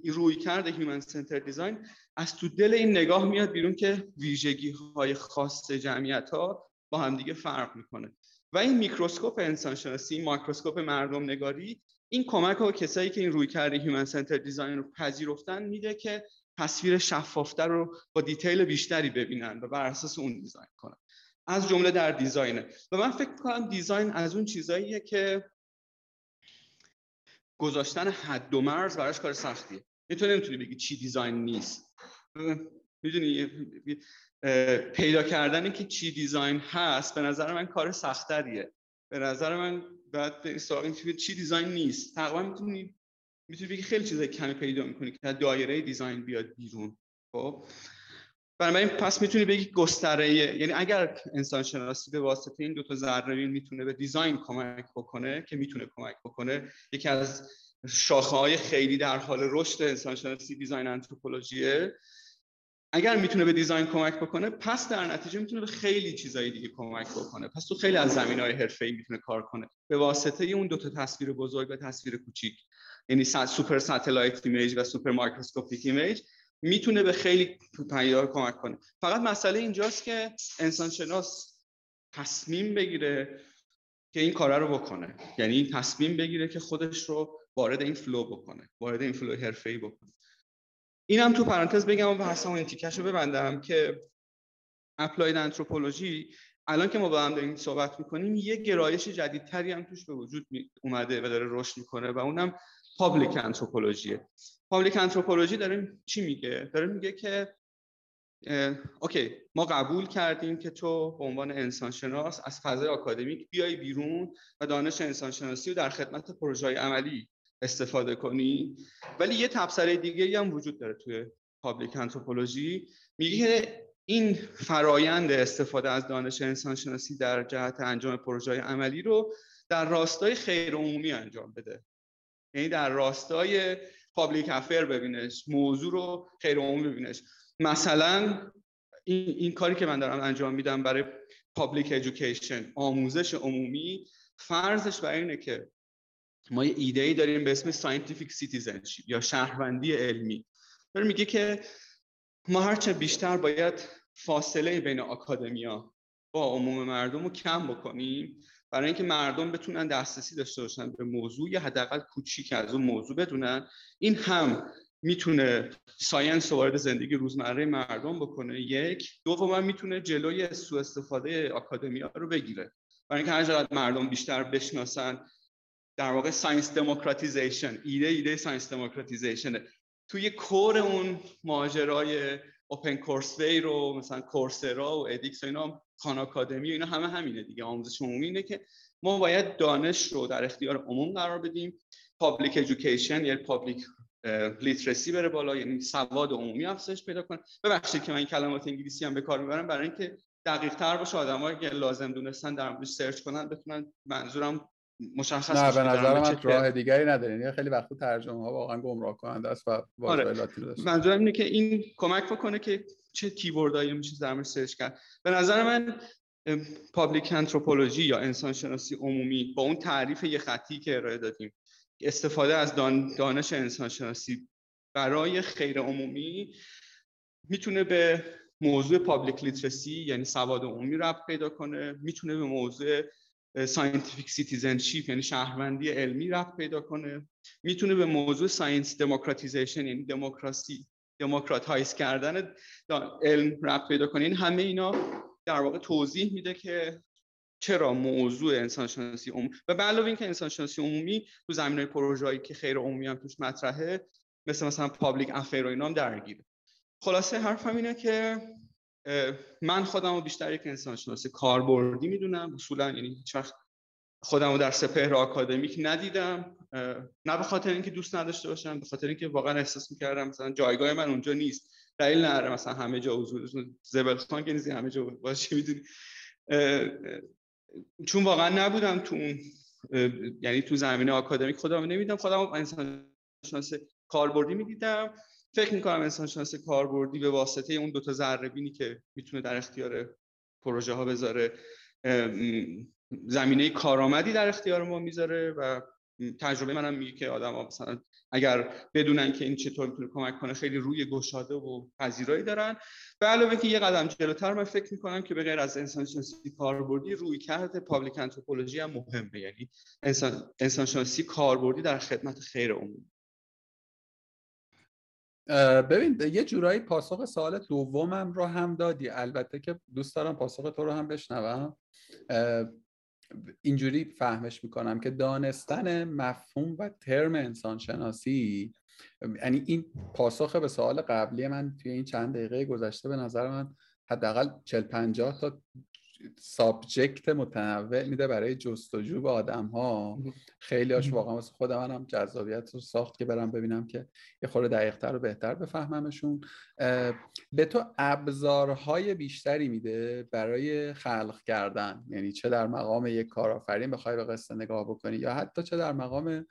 رویکرد human-centered design از تو دل این نگاه میاد بیرون که ویژگی های خاص جمعیت ها با همدیگه فرق می‌کنه. و این میکروسکوپ انسان شناسی این مردم نگاری این کمک ها کسایی که این رویکرد human-centered design رو پذیرفتن میده که تصویر شفافتر رو با detail بیشتری ببینن و بر اساس اون design کنن. از جمله در design ه. و من فکر کنم design از اون چیزاییه که گذاشتن حد و مرز براش کار سختیه. تو نمی‌تونی بگی چی design نیست. می‌دونی پیدا کردن که چی design هست به نظر من کار سختریه به نظر من باید به سراغ چی design نیست. تقریبا می‌تونی می‌تونی بگی خیلی چیزای کمی پیدا می‌کنی که دایره design بیاد بیرون. خب؟ بنابراین پس می‌تونی بگی گستره یعنی اگر انسان شناسی به واسطه این دو تا ذره بین می‌تونه به design کمک بکنه که می‌تونه کمک بکنه یکی از شاخه های خیلی در حال رشد انسان شناسی design anthropology ه. اگر می‌تونه به design کمک بکنه پس در نتیجه می‌تونه به خیلی چیزهای دیگه کمک بکنه. پس تو خیلی از زمینه هایی می‌تونه کار کنه. به واسطه اون دو تا تصویر بزرگ و تصویر کوچیک یعنی super satellite image و super microscopic image می‌تونه به خیلی چیزا کمک کنه. فقط مسئله اینجاست که انسان شناس تصمیم بگیره که این کارا رو بکنه. یعنی تصمیم بگیره که خودش رو وارد این flow بکنه وارد این flow حرفه‌ای بکنه. اینم تو پرانتز بگم و بحثمو این تیکش رو ببندم که applied anthropology الان که ما با هم داریم صحبت می‌کنیم یه گرایش جدیدتری هم توش به وجود اومده و داره رشد می‌کنه و اونم public anthropology ه public anthropology داره چی میگه؟ داره میگه که okay ما قبول کردیم که تو به عنوان انسانشناس از فضای آکادمیک بیای بیرون و دانش انسانشناسی رو در خدمت پروژه عملی استفاده کنی. ولی یه تبصره دیگه هم وجود داره توی public anthropology. میگه این فرایند استفاده از دانش انسانشناسی در جهت انجام پروژه عملی رو در راستای خیر عمومی انجام بده. یعنی در راستای public affair ببینش موضوع رو خیر عمومی ببینش. مثلا این, این کاری که من دارم انجام میدم برای public education آموزش عمومی فرضش بر اینه که ما یه ایده ای داریم به اسم scientific citizenship یا شهروندی علمی. داره میگه که ما هرچه بیشتر باید فاصله بین academia با عموم مردم رو کم بکنیم برای اینکه مردم بتونن دسترسی داشته باشن به موضوع یا حداقل کوچیک از اون موضوع بدونن این هم می‌تونه science وارد زندگی روزمره مردم بکنه. یک. دوما می‌تونه جلوی سوء استفاده academia رو بگیره. برای اینکه هر مردم بیشتر بشناسن در واقع science democratization ایده ایده science democratization ه. توی core اون ماجرای open courseware و مثلا Coursera و edX و اینا Khan Academy و اینا همه همینه دیگه. آموزش عمومی اینه که ما باید دانش رو در اختیار عموم قرار بدیم. public education یعنی public literacy بره بالا یعنی سواد عمومی افزایش پیدا کنه. ببخشید که من این کلمات انگلیسی هم به کار می‌برم برای اینکه دقیق تر باشه. آدمایی که لازم دونستن در search کنن بتونن منظورم مشخصه نه به نظر من راه دیگری نداره یعنی خیلی وقت ترجمه ها واقعا گمراه کننده است و آره. منظورم اینه که این کمک بکنه که چه keyword ایی میشه در search کرد. به نظر من public anthropology یا انسان شناسی عمومی با اون تعریف یه خطی که ارائه دادیم استفاده از دانش انسان شناسی برای خیر عمومی می‌تونه به موضوع public literacy یعنی سواد عمومی ربط پیدا کنه می‌تونه به موضوع scientific citizenship یعنی شهروندی علمی ربط پیدا کنه. می‌تونه به موضوع science democratization یعنی دموکراسی democratize کردن علم ربط پیدا کنه. این همه اینا در واقع توضیح میده که چرا موضوع انسانشناسی عمومی و به علاوه اینکه انسانشناسی عمومی تو زمینه پروژه‌ای که خیر عمومی هم توش مطرحه مثل مثلا public affair و اینا هم درگیره. خلاصه حرفم اینه که من خودم رو بیشتر یک انسان شناسی کاربردی می‌دونم. اصولا یعنی هیچ وقت خودم رو در سپهر آکادمیک ندیدم. نه به خاطر اینکه دوست نداشته باشم به خاطر اینکه واقعا احساس می‌کردم مثلا جایگاه من اونجا نیست. دلیل نداره مثلا همه جا حضور زبلخان که نیست همه جا باشه می‌دونی. چون واقعا نبودم تو اون یعنی تو زمینه آکادمیک خودم نمیدم خودم انسان شناسی کاربردی می‌دیدم. فکر می‌کنم انسان شناسی کاربردی به واسطه اون دوتا ذره بینی که می‌تونه در اختیار پروژه ها بذاره زمینه کارآمدی در اختیار ما می‌ذاره و تجربه منم میگه که آدم ها مثلا اگر بدونن که این چطور می‌تونه کمک کنه خیلی روی گشاده و پذیرایی دارن. به علاوه که یه قدم جلوتر من فکر می‌کنم که به غیر از انسان شناسی کاربردی روی کرد پابلیک انتروپولوژی هم مهمه. یعنی انسان انسان شناسی کاربردی در خدمت خیر عمومی. ببین یه جورایی پاسخ سوال دومم رو هم دادی. البته که دوست دارم پاسخ تو رو هم بشنوم. اینجوری فهمش می‌کنم که دانستن مفهوم و ترم انسان شناسی یعنی این پاسخ به سوال قبلی من توی این چند دقیقه گذشته به نظر من حداقل 40 50 تا سابجکت متنوع میده برای جستجو به آدم ها خیلی هاش واقعا واسه خود منم جذابیت رو ساخت که برم ببینم که یه خورده دقیقتر و بهتر بفهممشون. به تو ابزارهای بیشتری میده برای خلق کردن. یعنی چه در مقام یک کارآفرین بخوای به قصه نگاه بکنی یا حتی چه در مقام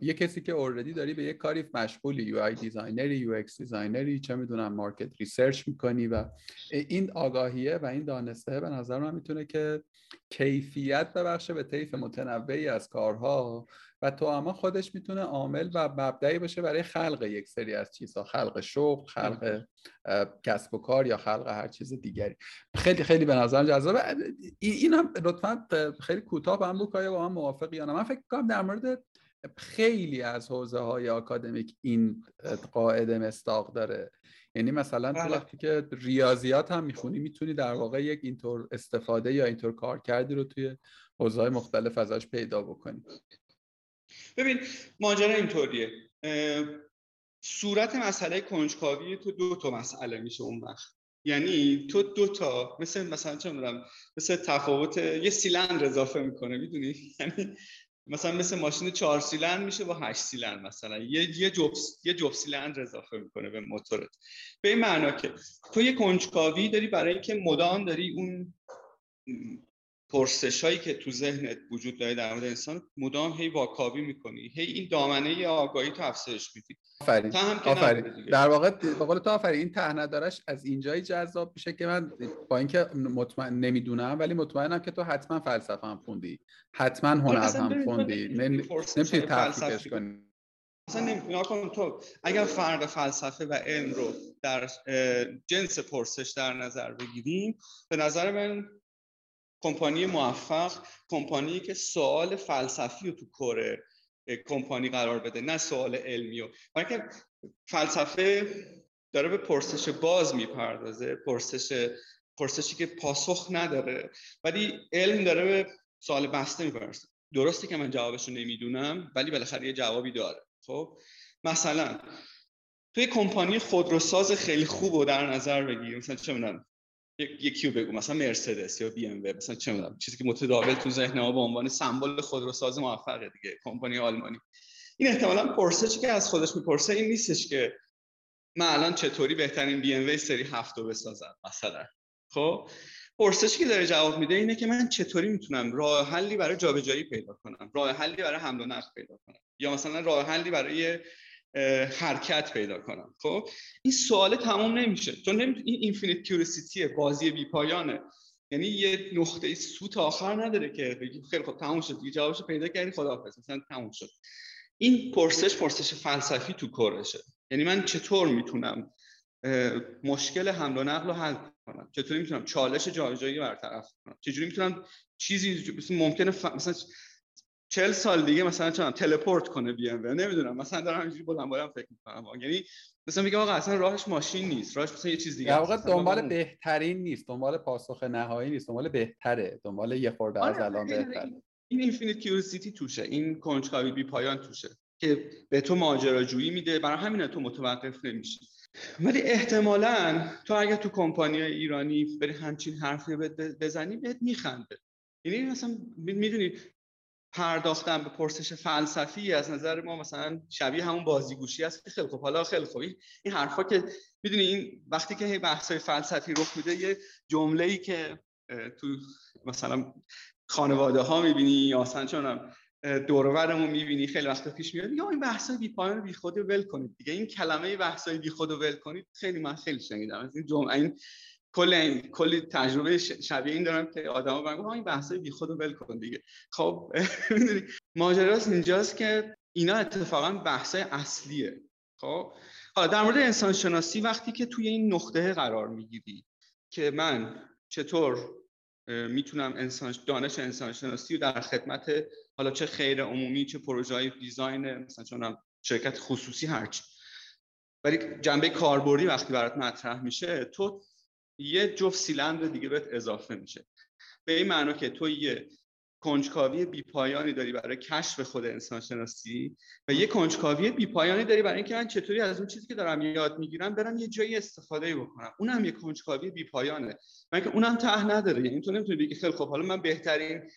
یه کسی که already داری به یه کاری مشغولی UI designer ی UX designer ی چه می‌دونم market research می‌کنی و این آگاهیه و این دانسته به نظر من می‌تونه که کیفیت ببخشه به طیف متنوعی از کارها و تو اما خودش می‌تونه عامل و مبدعی باشه برای خلق یک سری از چیزها خلق شغل خلق کسب و کار یا خلق هر چیز دیگری. خیلی خیلی به نظر جذابه. این هم لطفا خیلی کوتاه هم بکنه با من موافقی یا من فکر کنم در مورد خیلی از حوزه های آکادمیک این قاعده مستاق داره. یعنی مثلا تو بله. وقتی که ریاضیات هم می‌خونی می‌تونی در واقع یک اینطور استفاده یا اینطور کار کردی رو توی حوزه مختلف ازش پیدا بکنی. ببین ماجرا اینطوریه. صورت مسئله کنجکاوی تو دو تا مسئله میشه اون وقت. یعنی تو دو تا مثل مثلا چه می‌دونم مثل تفاوت یه سیلندر اضافه می‌کنه می‌دونی؟ یعنی مثلا مثل ماشین چهار سیلندر میشه با هشت سیلندر مثلا. یه یه جفت یه جفت سیلندر اضافه می‌کنه به موتورت. به این معنا که تو یه کنجکاوی داری برای اینکه مدام داری اون پرسش هایی که تو ذهنت وجود داره در مورد انسان مدام هی واکاوی می‌کنی هی این دامنه آگاهی تو افزایش میدی. آفرین آفرین. در واقع به قول تو آفرین این ته ندارش از اینجایی جذاب میشه که من با اینکه مطمئن نمی‌دونم ولی مطمئنم که تو حتما فلسفه هم خوندی. حتما هنر هم خوندی. نمی‌تونی تفکیکش کنی. مثلا نمی‌تونی تو اگر فرق فلسفه و علم رو در جنس پرسش در نظر بگیریم به نظر من کمپانی موفق کمپانی که سوال فلسفی رو تو کره کمپانی قرار بده نه سوال علمی و که فلسفه داره به پرسش باز می‌پردازه پرسش پرسشی که پاسخ نداره ولی علم داره به سوال بسته می‌پردازه. درسته که من جوابش رو نمی‌دونم ولی بالاخره یه جوابی داره. خب؟ مثلا توی کمپانی خودروساز خیلی خوب رو در نظر بگیر. مثلا چه می‌دونم یکی رو بگو؟ مثلا مرسدس یا بی ام و مثلا چه می‌دونم چیزی که متداول تو ذهن ما به عنوان سمبل خودروساز موفقه دیگه کمپانی آلمانی. این احتمالا پرسشی که از خودش می‌پرسه این نیستش که من الان چطوری بهترین بی ام سری هفت رو بسازم مثلا. خب؟ پرسشی که داره جواب میده اینه که من چطوری می‌تونم راه حلی برای جابجایی پیدا کنم راه حلی برای حمل و نقل پیدا کنم یا مثلا راه حلی برای حرکت پیدا کنم. خب؟ این سوال تمام نمیشه. چون این infinite curiosity بازی بی پایانه. یعنی یه نقطه سوت آخر نداره که بگی خیلی خب تموم شد دیگه جوابشو پیدا کردی خداحافظ. مثلا تموم شد. این پرسش پرسش فلسفی تو core شه. یعنی من چطور می‌تونم مشکل حمل و نقل رو حل کنم؟ چطوری می‌تونم چالش جابجایی برطرف کنم؟ چجوری می‌تونم چیزی ممکنه ف... مثلا چل سال دیگه مثلا چون teleport کنه بی ام نمی‌دونم. مثلا دارم اینجوری بلند بلند فکر می‌کنم. یعنی مثلا میگم آقا اصلا راهش ماشین نیست. راهش مثلا یه چیز دیگه واقعا دنبال بهترین نیست. دنبال پاسخ نهایی نیست. دنبال بهتره. دنبال یه خورده از آره، الان بهتره. این infinite curiosity توشه. این کنجکاوی بی پایان توشه که به تو ماجراجویی میده. برای همین تو متوقف نمیشی. ولی احتمالا تو اگه تو کمپانی ایرانی بری همچین حرفی بزنی بهت میخنده. یعنی مثلا می‌دونی پرداختن به پرسش فلسفی از نظر ما مثلا شبیه همون بازیگوشی است که خیلی خوب. حالا خیلی خوب. این حرفا که می‌دونی این وقتی که بحث فلسفی رخ میده یه جمله ای که تو مثلا خانواده ها می‌بینی یا مثلا چون دورورمون می‌بینی خیلی وقت پیش میاد یا این بحثای بی پایان بی خود ول کنید دیگه. این کلمه بحثای بی خود ول کنید خیلی من خیلی شنیدم. از این جمله این کل این کلی تجربه شبیه این دارم که آدما بگن این بحثای بی خود ول کن دیگه. خب ماجراست اینجاست که اینا اتفاقا بحثای اصلیه. خب حالا در مورد انسان شناسی وقتی که توی این نقطه قرار می‌گیری که من چطور می‌تونم انسان دانش انسان شناسی رو در خدمت حالا چه خیر عمومی چه پروژه های دیزاین مثلا چون شرکت خصوصی هرچی. ولی جنبه کاربردی وقتی برات مطرح میشه تو یه جفت سیلندر دیگه بهت اضافه میشه. به این معنا که تو یه کنجکاوی بیپایانی داری برای کشف خود انسان شناسی و یه کنجکاوی بیپایانی داری برای اینکه من چطوری از اون چیزی که دارم یاد می‌گیرم برم یه جایی استفاده بکنم. اونم یه کنجکاوی بیپایانه. من که اونم ته نداره. یعنی تو نمی‌تونی بگی خیلی خب حالا من بهترین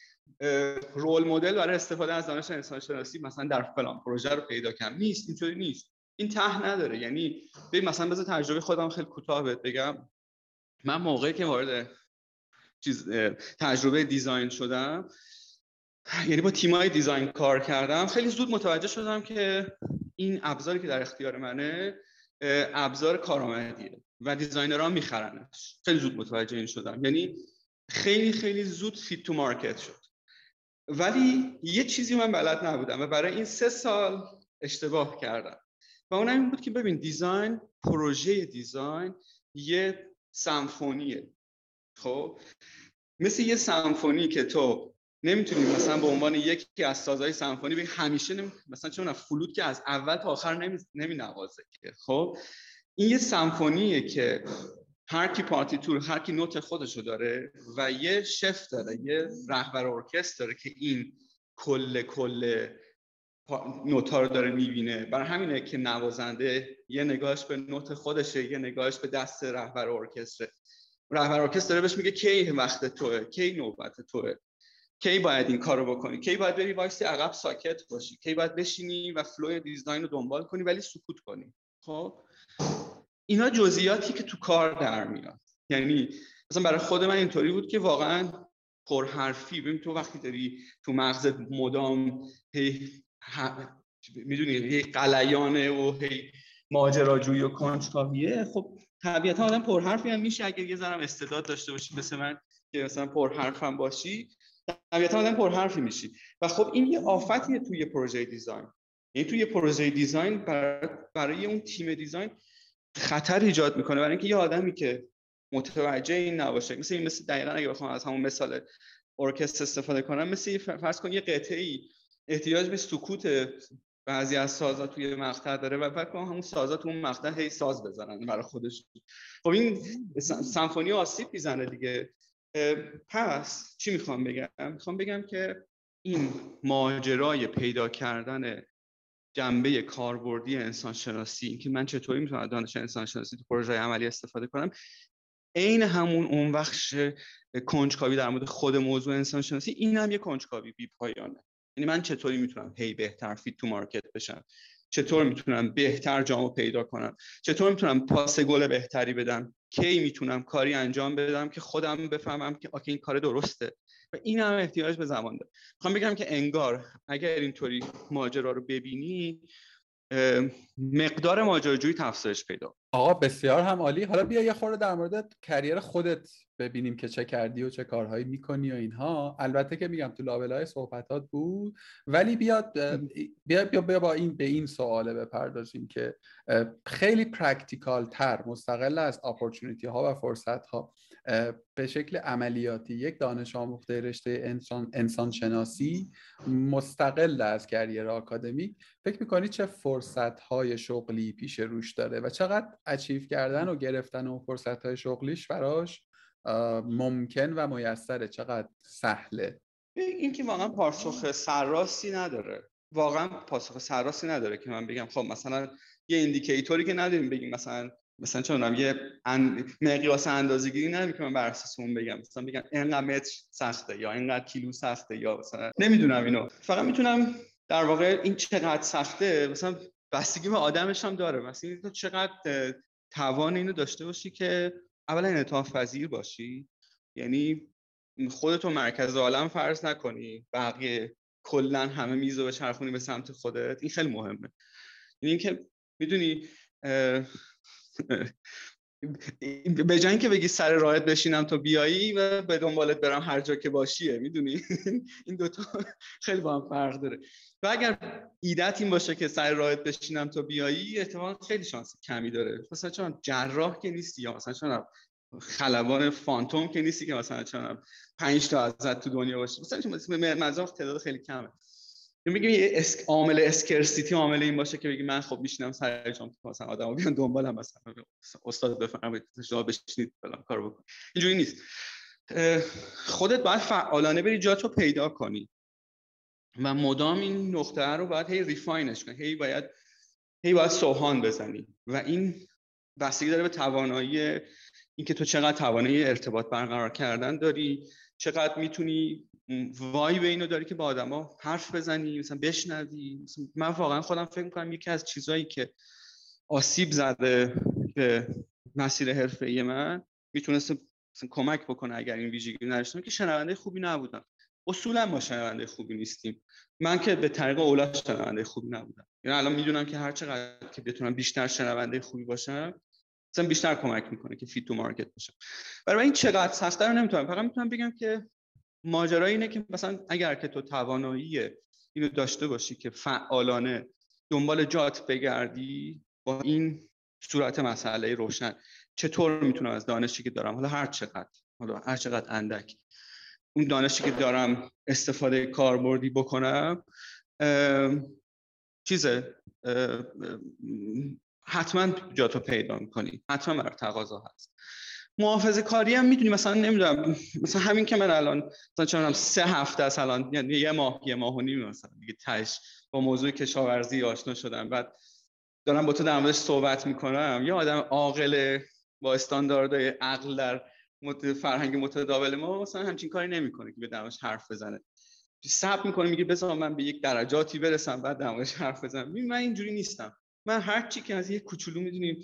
رول مدل برای استفاده از دانش انسان شناسی مثلا در فلان پروژه رو پیدا کنم نیست. اینطوری نیست. این ته نداره. یعنی ببین مثلا بذار تجربه خودم خیلی کوتاه بگم. من موقعی که وارد چیز تجربه design شدم یعنی با تیمای design کار کردم خیلی زود متوجه شدم که این ابزاری که در اختیار منه ابزار کارآمدیه و designer ها میخرنش. خیلی زود متوجه این شدم. یعنی خیلی خیلی زود fit تو market شد. ولی یه چیزی من بلد نبودم و برای این سه سال اشتباه کردم. و اون این بود که ببین دیزاین پروژه دیزاین یه سمفونیه. خب؟ مثل یه سمفونی که تو نمی‌تونیم مثلا به عنوان یکی از سازهای سمفونی بگیم همیشه نمی... مثلا چون فلوت که از اول تا آخر نمی, نمی نوازه که خب؟ این یه سمفونیه که هر کی پارتی تور هر کی نوت خودشو داره و یه شف داره یه رهبر ارکستر داره که این کل کل نوتا رو داره می‌بینه. برای همینه که نوازنده یه نگاهش به نوت خودشه یه نگاهش به دست رهبر ارکستر رهبر ارکستر داره بهش میگه کی وقت توه کی نوبت توه. کی باید این کارو بکنی؟ کی باید بری وایسی عقب ساکت باشی؟ کی باید بشینی و flow design رو دنبال کنی ولی سکوت کنی؟ خب؟ اینا جزئیاتی که تو کار در میاد. یعنی مثلا برای خود من اینطوری بود که واقعا پرحرفی. ببین تو وقتی داری تو مغز مدام می‌دونی هی قلیانه و هی ماجراجویی و کنجکاویه. خب طبیعتا آدم پرحرفی هم میشه اگر یه ذره استعداد داشته باشی مثل من که مثلا پرحرفم باشی. طبیعتا آدم پرحرفی میشی. و خب این یه آفتیه توی پروژه دیزاین. یعنی توی پروژه دیزاین برای, برای اون تیم دیزاین خطر ایجاد می‌کنه. برای اینکه یه آدمی که متوجه این نباشه مثل این مثل دقیقا اگه بخوام از همون مثال ارکستر استفاده کنم مثل فرض کن یه قطعه احتیاج به سکوت بعضی از سازا توی مقطع داره و فکر کنم همون سازا تو اون مقطع هی ساز بزنن برای خودش. خب این سمفونی آسیب می‌زنه دیگه. پس چی می‌خوام بگم؟ می‌خوام بگم که این ماجرای پیدا کردن جنبه کاربردی انسان شناسی که من چطوری می‌تونم دانش انسان شناسی تو پروژه عملی استفاده کنم عین همون اون بخش کنجکاوی در مورد خود موضوع انسان شناسی این هم یه کنجکاوی بی پایانه یعنی من چطوری می‌تونم هی بهتر فیت تو مارکت بشم؟ چطور می‌تونم بهتر جامو پیدا کنم؟ چطور می‌تونم پاس گل بهتری بدم؟ کی می‌تونم کاری انجام بدم که خودم بفهمم که آکه این کار درسته؟ و این هم احتیاج به زمان داره. می‌خوام بگم که انگار اگر اینطوری ماجرا رو ببینی مقدار ماجراجویی تفسیرش پیدا آقا بسیار هم عالی. حالا بیا یه خورده در مورد career خودت ببینیم که چه کردی و چه کارهایی می‌کنی و اینها. البته که میگم تو لابلای صحبتات بود ولی بیاد بیا, بیا, بیا با این به این سواله بپردازیم که خیلی practical تر مستقل از opportunity ها و فرصت ها به شکل عملیاتی یک دانش آموخته رشته انسان, انسان شناسی مستقل از career آکادمیک فکر می‌کنی چه فرصت های شغلی پیش روش داره و چقدر achieve کردن و گرفتن اون فرصت های شغلیش براش ممکن و میسره؟ چقدر سهله؟ این که واقعا پاسخ سرراستی نداره. واقعا پاسخ سرراستی نداره که من بگم خب مثلا یه indicator ی که نداریم بگیم مثلا مثلا چون یه ان... مقیاس اندازه‌گیری که من بر اساس اون بگم. مثلا بگم اینقدر متر سخته یا اینقدر کیلو سخته یا مثلا نمی‌دونم اینو. فقط می‌تونم در واقع این چقدر سخته مثلا بستگی به آدمش هم داره. مثلا تو چقدر توان اینو داشته باشی که اولا انعطاف پذیر باشی. یعنی خودتو مرکز عالم فرض نکنی. بقیه کلا همه میزو به چرخونی به سمت خودت. این خیلی مهمه. یعنی اینکه می‌دونی به جای که بگی سر راحت بشینم تا بیایی و به دنبالت برم هر جا که باشیه می‌دونی؟ این دوتا خیلی با هم فرق داره. و اگر ایدت این باشه که سر راحت بشینم تا بیایی احتمال خیلی شانس کمی داره. مثلا چون جراح که نیستی یا مثلا چون خلبان فانتوم که نیستی که مثلا چون پنج تا ازت تو دنیا باشه. مثلا مزاق تعداد خیلی کمه. میگیم یه اسک عامل اسکرسیتی عامل این باشه که بگی من خب میشینم سر جام مثلا آدمو بیان دنبالم مثلا. استاد بفرمایید شما بشینید فلان کارو بکن اینجوری نیست. خودت باید فعالانه بری جاتو پیدا کنی. و مدام این نقطه رو باید هی ریفاینش کنی. هی باید هی باید سوهان بزنی. و این بستگی داره به توانایی اینکه تو چقدر توانایی ارتباط برقرار کردن داری چقدر می‌تونی وای به اینو داری که با آدما حرف بزنی مثلا بشنوی. من واقعا خودم فکر می‌کنم یکی از چیزهایی که آسیب زده به مسیر حرفه من می‌تونست کمک بکنه اگر این ویژگی نداشتم که شنونده خوبی نبودم. اصولا ما شنونده خوبی نیستیم. من که به طریق اولا شنونده خوبی نبودم. یعنی الان می‌دونم که هر چقدر که بتونم بیشتر شنونده خوبی باشم مثلا بیشتر کمک می‌کنه که فیت تو مارکت باشم. برای این چقدر سخته رو نمی‌تونم. فقط می‌تونم بگم که ماجرا اینه که مثلا اگر که تو توانایی اینو داشته باشی که فعالانه دنبال جات بگردی با این صورت مسئله روشن. چطور می‌تونم از دانشی که دارم؟ حالا هر چقدر حالا هر چقدر اندک. اون دانشی که دارم استفاده کاربردی بکنم چیزه حتما جاتو پیدا می‌کنی. حتما برای تقاضا هست. محافظه کاری هم می‌دونی مثلا نمی‌دونم مثلا همین که من الان مثلا چون سه هفته است الان یعنی یه ماه یه ماه و نیم مثلا دیگه تش با موضوع کشاورزی آشنا شدم. بعد دارم با تو در موردش صحبت می‌کنم. یه آدم عاقل با استانداردهای عقل در فرهنگ متداول ما مثلا همچین کاری نمی‌کنه که به درمش حرف بزنه. سب می‌کنه میگه بذار من به یک درجاتی برسم بعد درمش حرف بزنم. من اینجوری نیستم. من هر چی که از یه کوچولو می‌دونیم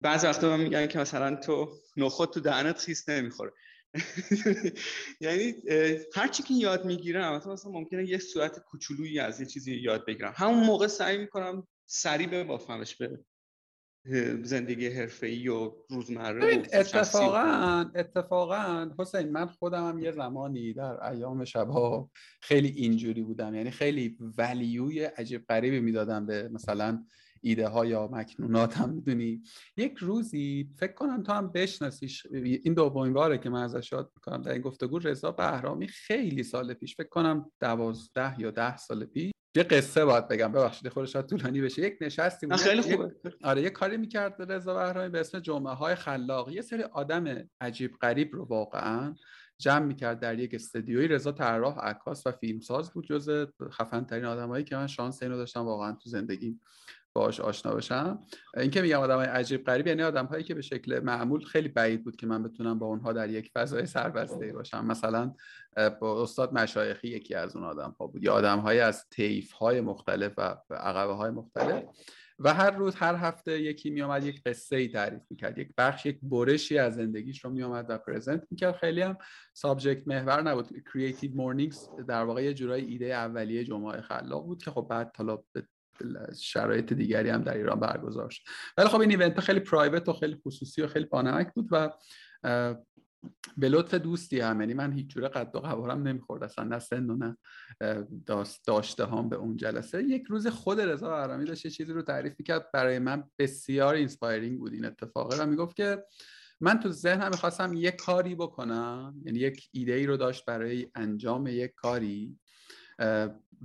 بعض وقتا من میگن که مثلا تو نخود تو دهنت خیس نمی‌خوره. یعنی هر چی که یاد می‌گیرم مثلا ممکنه یه صورت کوچولویی از یه چیزی یاد بگیرم. همون موقع سعی می‌کنم سریع بافمش به زندگی حرفه‌ای و روزمره اتفاقا اتفاقا حسین من خودم هم یه زمانی در ایام شبها خیلی اینجوری بودم. یعنی خیلی ولیوی عجیب غریبی می‌دادم به مثلا ایده ها یا مکنونات هم می‌دونی. یک روزی فکر کنم تو هم بشناسیش. این دومین باره که من ازش یاد می‌کنم. در این گفتگو رضا بهرامی خیلی سال پیش فکر کنم دوازده یا ده سال پیش یه قصه باید بگم. ببخشید خودش شاید طولانی بشه. یک نشستی بود. خیلی خوبه. آره یه کاری می‌کرد رضا بهرامی به اسم جمعه های خلاق یه سری آدم عجیب غریب رو واقعا جمع می‌کرد در یک استدیوی رضا طراح عکاس و فیلمساز بود جز خفن ترین آدمایی که من شانس اینو داشتم واقعا تو زندگی باش آشنا بشم. این که میگم آدم های عجیب غریب یعنی آدم هایی که به شکل معمول خیلی بعید بود که من بتونم با اونها در یک فضای سربسته باشم. مثلا با استاد مشایخی یکی از اون آدم ها بود. یا آدم های از طیف های مختلف و عقبه های مختلف. و هر روز هر هفته یکی میامد یک قصه ای تعریف می‌کرد. یک بخش یک برشی از زندگیش رو میامد و present می‌کرد. خیلی هم subject محور نبود. Creative Mornings در واقع یه جورای ایده اولیه جمعه خلاق بود که خب بعد حالا شرایط دیگری هم در ایران برگزار شد. ولی خب این event خیلی private و خیلی خصوصی و خیلی بانمک بود و به لطف دوستی هم یعنی من هیچ جوره قد و قوارم نمی‌خورد اصلا نه سن و نه داشته هام به اون جلسه. یک روز خود رضا بهرامی داشت یه چیزی رو تعریف کرد برای من بسیار inspiring بود این اتفاقه و می‌گفت که من تو ذهنم می‌خواستم یک کاری بکنم یعنی یک ایده ای رو داشت برای انجام یک کاری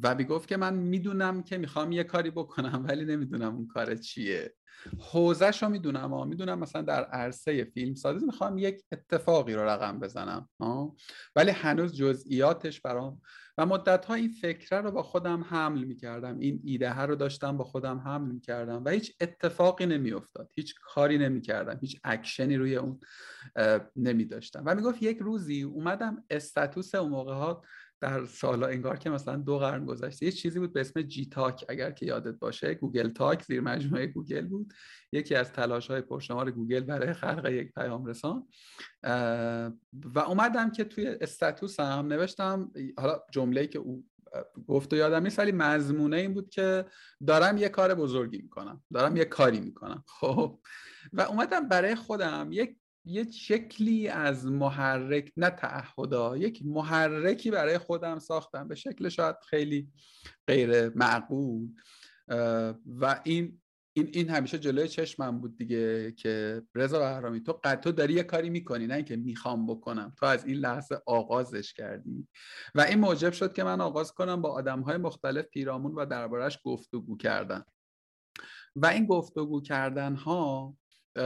و می‌گفت که من می‌دونم که می‌خوام یه کاری بکنم ولی نمی‌دونم اون کار چیه. حوزش رو می‌دونم و می‌دونم مثلا در عرصه فیلم سازی می‌خوام یک اتفاقی رو رقم بزنم ولی هنوز جزئیاتش برام و مدت ها این فکره رو با خودم حمل می‌کردم. این ایده ها رو داشتم با خودم حمل می‌کردم و هیچ اتفاقی نمیافتاد. هیچ کاری نمی‌کردم. هیچ اکشنی روی اون نمی داشتم و می‌گفت یک روزی اومدم استاتوس اون موقع ها در سالا انگار که مثلا دو قرن گذشته یه چیزی بود به اسم جی تاک اگر که یادت باشه گوگل تاک زیر مجموعه گوگل بود. یکی از تلاش های پرشمار گوگل برای خلق یک پیام رسان. و اومدم که توی status هم نوشتم. حالا جمله که او گفت و یادم نیست ولی مضمونه این بود که دارم یه کار بزرگی می‌کنم. دارم یه کاری می‌کنم. خب. و اومدم برای خودم یک یه شکلی از محرک نه تعهدا یک محرکی برای خودم ساختم به شکل شاید خیلی غیر معقول. و این این این همیشه جلوی چشمم بود دیگه که رضا بهرامی تو تو داری یه کاری می‌کنی نه اینکه می‌خوام بکنم. تو از این لحظه آغازش کردی. و این موجب شد که من آغاز کنم با آدم های مختلف پیرامون و دربارش گفتگو کردن. و این گفتگو کردن ها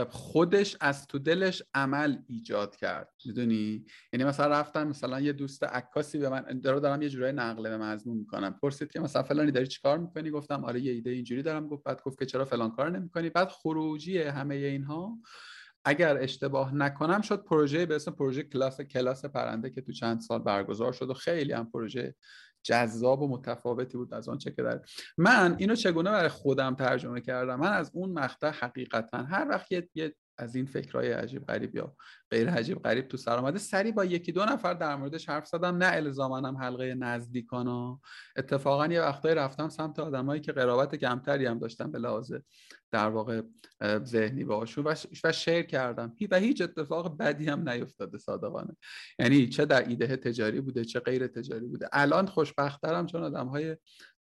خودش از تو دلش عمل ایجاد کرد. می‌دونی؟ یعنی مثلا رفتم مثلا یه دوست عکاسی به من دارم دارم یه جورای نقل به مضمون می‌کنم. پرسید که مثلا فلانی داری چیکار می‌کنی؟ گفتم آره یه ایده اینجوری دارم. گفت بعد گفت که چرا فلان کار نمی‌کنی؟ بعد خروجی همه اینها. اگر اشتباه نکنم شد پروژه به اسم پروژه کلاس کلاس پرنده که تو چند سال برگزار شد و خیلی هم پروژه جذاب و متفاوتی بود از آنچه که در من اینو چگونه برای خودم ترجمه کردم؟ من از اون مقطع حقیقتا هر وقت یه از این فکرهای عجیب غریب یا غیر عجیب غریب تو سر آمده سری با یکی دو نفر در موردش حرف زدم. نه الزامنم حلقه نزدیکانا اتفاقا یه وقتایی رفتم سمت آدمایی که قرابت کمتری هم داشتن به لحاظ در واقع ذهنی باشون و شیر کردم. و هیچ اتفاق بدی هم نیفتاده صادقانه. یعنی چه در ایده تجاری بوده چه غیر تجاری بوده. الان خوشبخترم چون آدم های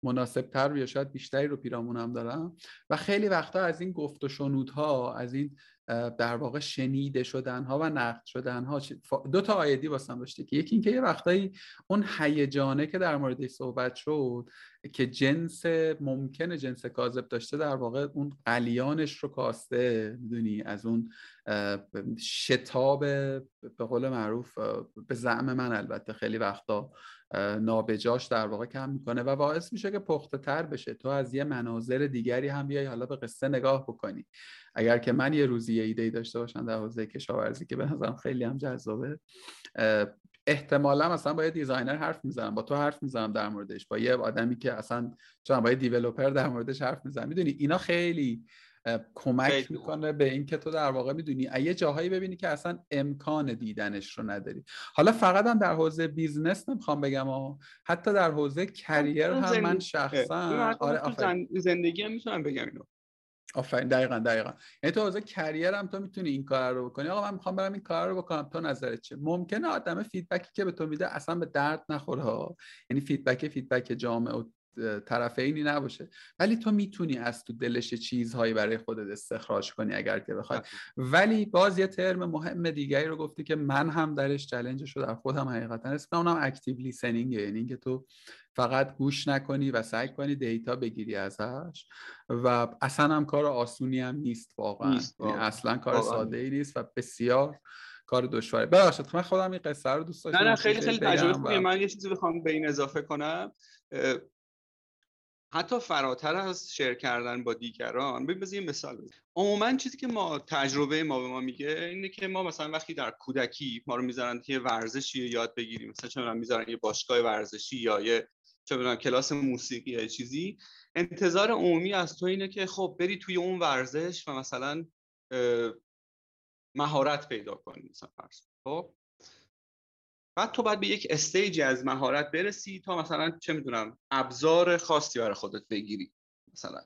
مناسب تر یا شاید بیشتری رو پیرامونم دارم. و خیلی وقتا از این گفت و شنودها از این در واقع شنیده شدن ها و نقد شدن ها دو تا آیدی واسم داشته که یکی اینکه یه وقتایی اون هیجانه که در موردش صحبت شد که جنس ممکنه جنس کاذب داشته در واقع اون قلیانش رو کاسته می‌دونی؟ از اون شتاب به قول معروف به زعم من البته خیلی وقتا نابجاش در واقع کم می‌کنه و باعث میشه که پخته تر بشه. تو از یه مناظر دیگری هم بیای حالا به قصه نگاه بکنی. اگر که من یه روزی یه ایده ای داشته باشم در حوزه کشاورزی که به نظرم خیلی هم جذابه احتمالا مثلا با یه دیزاینر حرف می‌زنم با تو حرف می‌زنم در موردش با یه آدمی که اصلا چون با یه دیولپر در موردش حرف می‌زنم. می‌دونی اینا خیلی کمک می‌کنه به اینکه تو در واقع می‌دونی. یه جاهایی ببینی که اصلا امکان دیدنش رو نداری. حالا فقط هم در حوزه business نمی‌خوام بگم و حتی در حوزه career هم من شخصا آره زندگی هم می‌تونم بگم اینو. آفرین دقیقا دقیقا. یعنی تو حوزه career هم تو می‌تونی این کار رو بکنی. آقا من می‌خوام برم این کار رو بکنم. تو نظرت چه ممکنه آدم feedback ی که به تو میده اصلا به درد نخوره ها. یعنی feedback feedback جامع و طرفینی نباشه. ولی تو می‌تونی از تو دلش چیزهایی برای خودت استخراج کنی اگر که بخوای. ولی باز یه ترم مهم دیگری رو گفتی که من هم درش challenge ش رو در خودم حقیقتا اسم اونم active listening یعنی اینکه تو فقط گوش نکنی و سعی کنی data بگیری ازش و اصلا هم کار آسونی هم نیست واقعا, نیست یعنی اصلا کار ساده ای نیست و بسیار کار دشواره. ببخشید من خودم این قصه رو دوست داشتم. نه نه خیلی خیلی تجربه من یه چیزی بخوام به این اضافه کنم. حتی فراتر از شیر کردن با دیگران ببین یه مثال بزن عموما چیزی که ما تجربه ما به ما میگه اینه که ما مثلا وقتی در کودکی ما رو می‌ذارن که ورزشی یاد بگیریم مثلا چه می‌ذارن یه باشگاه ورزشی یا یه چه کلاس موسیقی یا چیزی انتظار عمومی از تو اینه که خب بری توی اون ورزش و مثلا مهارت پیدا کنی مثلا خب؟ بعد تو باید به یک استیجی از مهارت برسی تا مثلا چه می‌دونم ابزار خاصی برای خودت بگیری مثلا.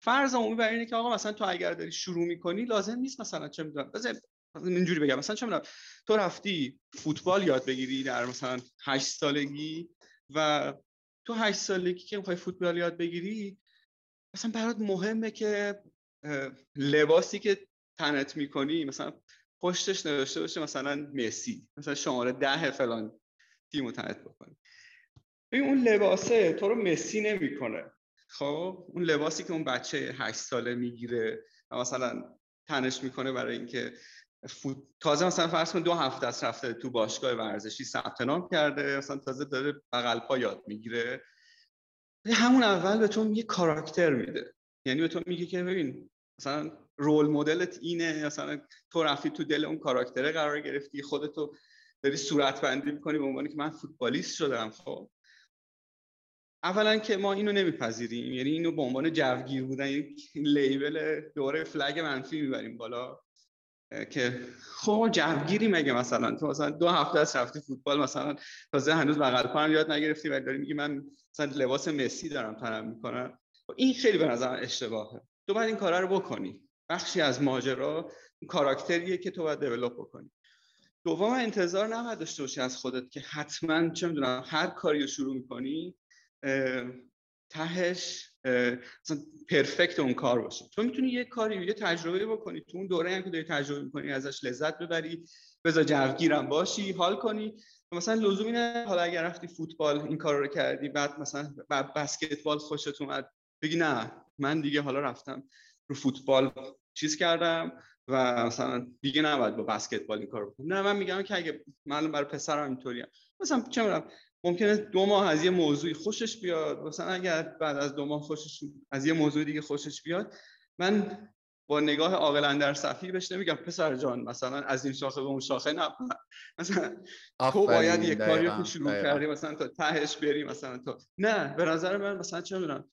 فرض عمومی بر اینه که آقا مثلا تو اگر داری شروع می‌کنی لازم نیست مثلا چه می‌دونم اینجوری بگم مثلا چه می‌دونم تو رفتی فوتبال یاد بگیری در مثلا 8 سالگی و تو 8 سالگی که می‌خوای فوتبال یاد بگیری مثلا برات مهمه که لباسی که تنت می‌کنی مثلا پشتش نوشته باشه مثلا مسی مثلا شماره ده فلان تیمو تنت بکنی ببین اون لباسه تو رو مسی نمی‌کنه. خب اون لباسی که اون بچه هشت ساله می‌گیره و مثلا تنش می‌کنه برای اینکه فوت... تازه مثلا فرض کن دو هفته از رفته تو باشگاه ورزشی ثبت نام کرده مثلا تازه داره بغل پا یاد می‌گیره. همون اول به تو یه کاراکتر میده. یعنی به تو میگه که ببین مثلا رول مدلت اینه مثلا تو رفتی تو دل اون کاراکتره قرار گرفتی خودتو داری صورت بندی می‌کنی به عنوان که من فوتبالیست شدم خب. اولا که ما اینو نمیپذیریم یعنی اینو به عنوان جوگیر بودن این لیبل دوره فلگ منفی می‌بریم بالا که خب جوگیری مگه مثلا تو مثلا دو هفته از رفتی فوتبال مثلا تازه هنوز بغل پا یاد نگرفتی ولی داری میگی من مثلا لباس مسی دارم تنم می‌کنم. این خیلی به نظر اشتباهه. تو باید این کارا رو بکنی. بخشی از ماجرا کاراکتریه که تو باید دیولپ بکنی. دوم انتظار نباید داشته باشی از خودت که حتما چه می‌دونم هر کاری رو شروع می‌کنی تهش مثلا پرفکت اون کار باشه. تو می‌تونی یه کاری یه تجربه بکنی. تو اون دوره هم که داری تجربه می‌کنی ازش لذت ببری بذار جوگیرم باشی حال کنی. مثلا لزومی نه حالا اگر رفتی فوتبال این کار رو کردی بعد مثلا بسکتبال خوشت اومد بگی نه من دیگه حالا رفتم رو فوتبال چیز کردم و مثلا دیگه نباید با بسکتبال این کار نه من میگم که اگه من برای پسرم اینطوریم مثلا چه می‌دونم ممکنه دو ماه از یه موضوعی خوشش بیاد. مثلا اگر بعد از دو ماه خوشش از یه موضوع دیگه خوشش بیاد من با نگاه عاقل در صفی بهش نمیگم پسر جان مثلا از این شاخه به اون شاخه نه مثلا تو باید یه کاری رو شروع کردی مثلا تا تهش بری مثلا تو نه به نظر من مثلا چه می‌دونم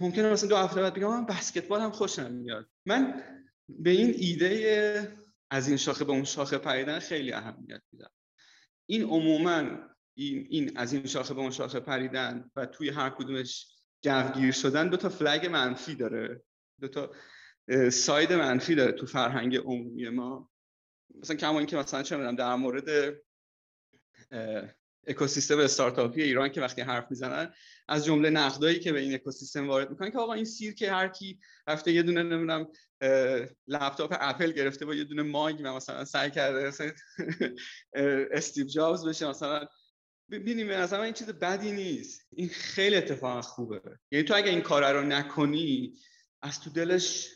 ممکنه مثلا دو هفته بعد بگم من بسکتبال هم خوشم میاد. من به این ایده از این شاخه به اون شاخه پریدن خیلی اهمیت میدم. این عموما این, این از این شاخه به اون شاخه پریدن و توی هر کدومش جوگیر شدن دو تا flag منفی داره. دو تا side منفی داره تو فرهنگ عمومی ما. مثلا کما اینکه مثلا چه در مورد اکوسیستم استارتاپی ایران که وقتی حرف می‌زنن از جمله نقدایی که به این اکوسیستم وارد می‌کنن که آقا این سیر که هر کی رفته یه دونه نمی‌دونم لپتاپ اپل گرفته با یه دونه ماگ و مثلا سعی کرده استیو جابز بشه مثلا. ببینیم به نظر این چیز بدی نیست. این خیلی اتفاق خوبه. یعنی تو اگه این کار رو نکنی از تو دلش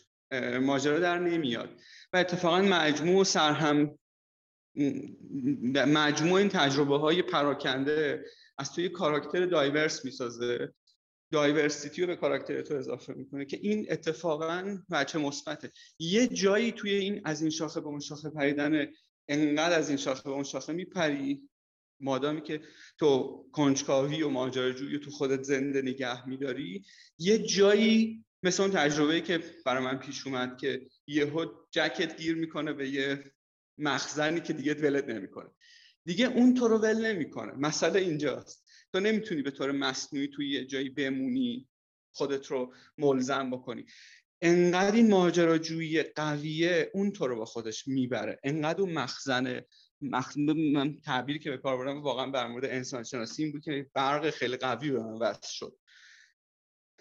ماجرا در نمیاد. و اتفاقا مجموع سرهم مجموع این تجربه های پراکنده از توی کاراکتر دایورس می‌سازه. دایورسیتی رو به کاراکتر تو اضافه می‌کنه که این اتفاقا بچه مثبته. یه جایی توی این از این شاخه به اون شاخه پریدن انقدر از این شاخه به اون شاخه میپری مادامی که تو کنجکاوی و ماجراجویی تو خودت زنده نگه میداری. یه جایی مثل اون تجربه که برای من پیش اومد که یهو جکت گیر می‌کنه به یه مخزنی که دیگه ولت نمی‌کنه. دیگه اون تو رو ول نمی‌کنه. مسئله اینجاست. تو نمی‌تونی به طور مصنوعی توی یه جایی بمونی خودت رو ملزم بکنی. انقدر این ماجراجویی قویه اون تو رو با خودش می‌بره. انقدر اون مخزن من تعبیری که به کار بردم واقعا بر مورد انسان شناسی این بود که برق خیلی قوی به من وصل شد.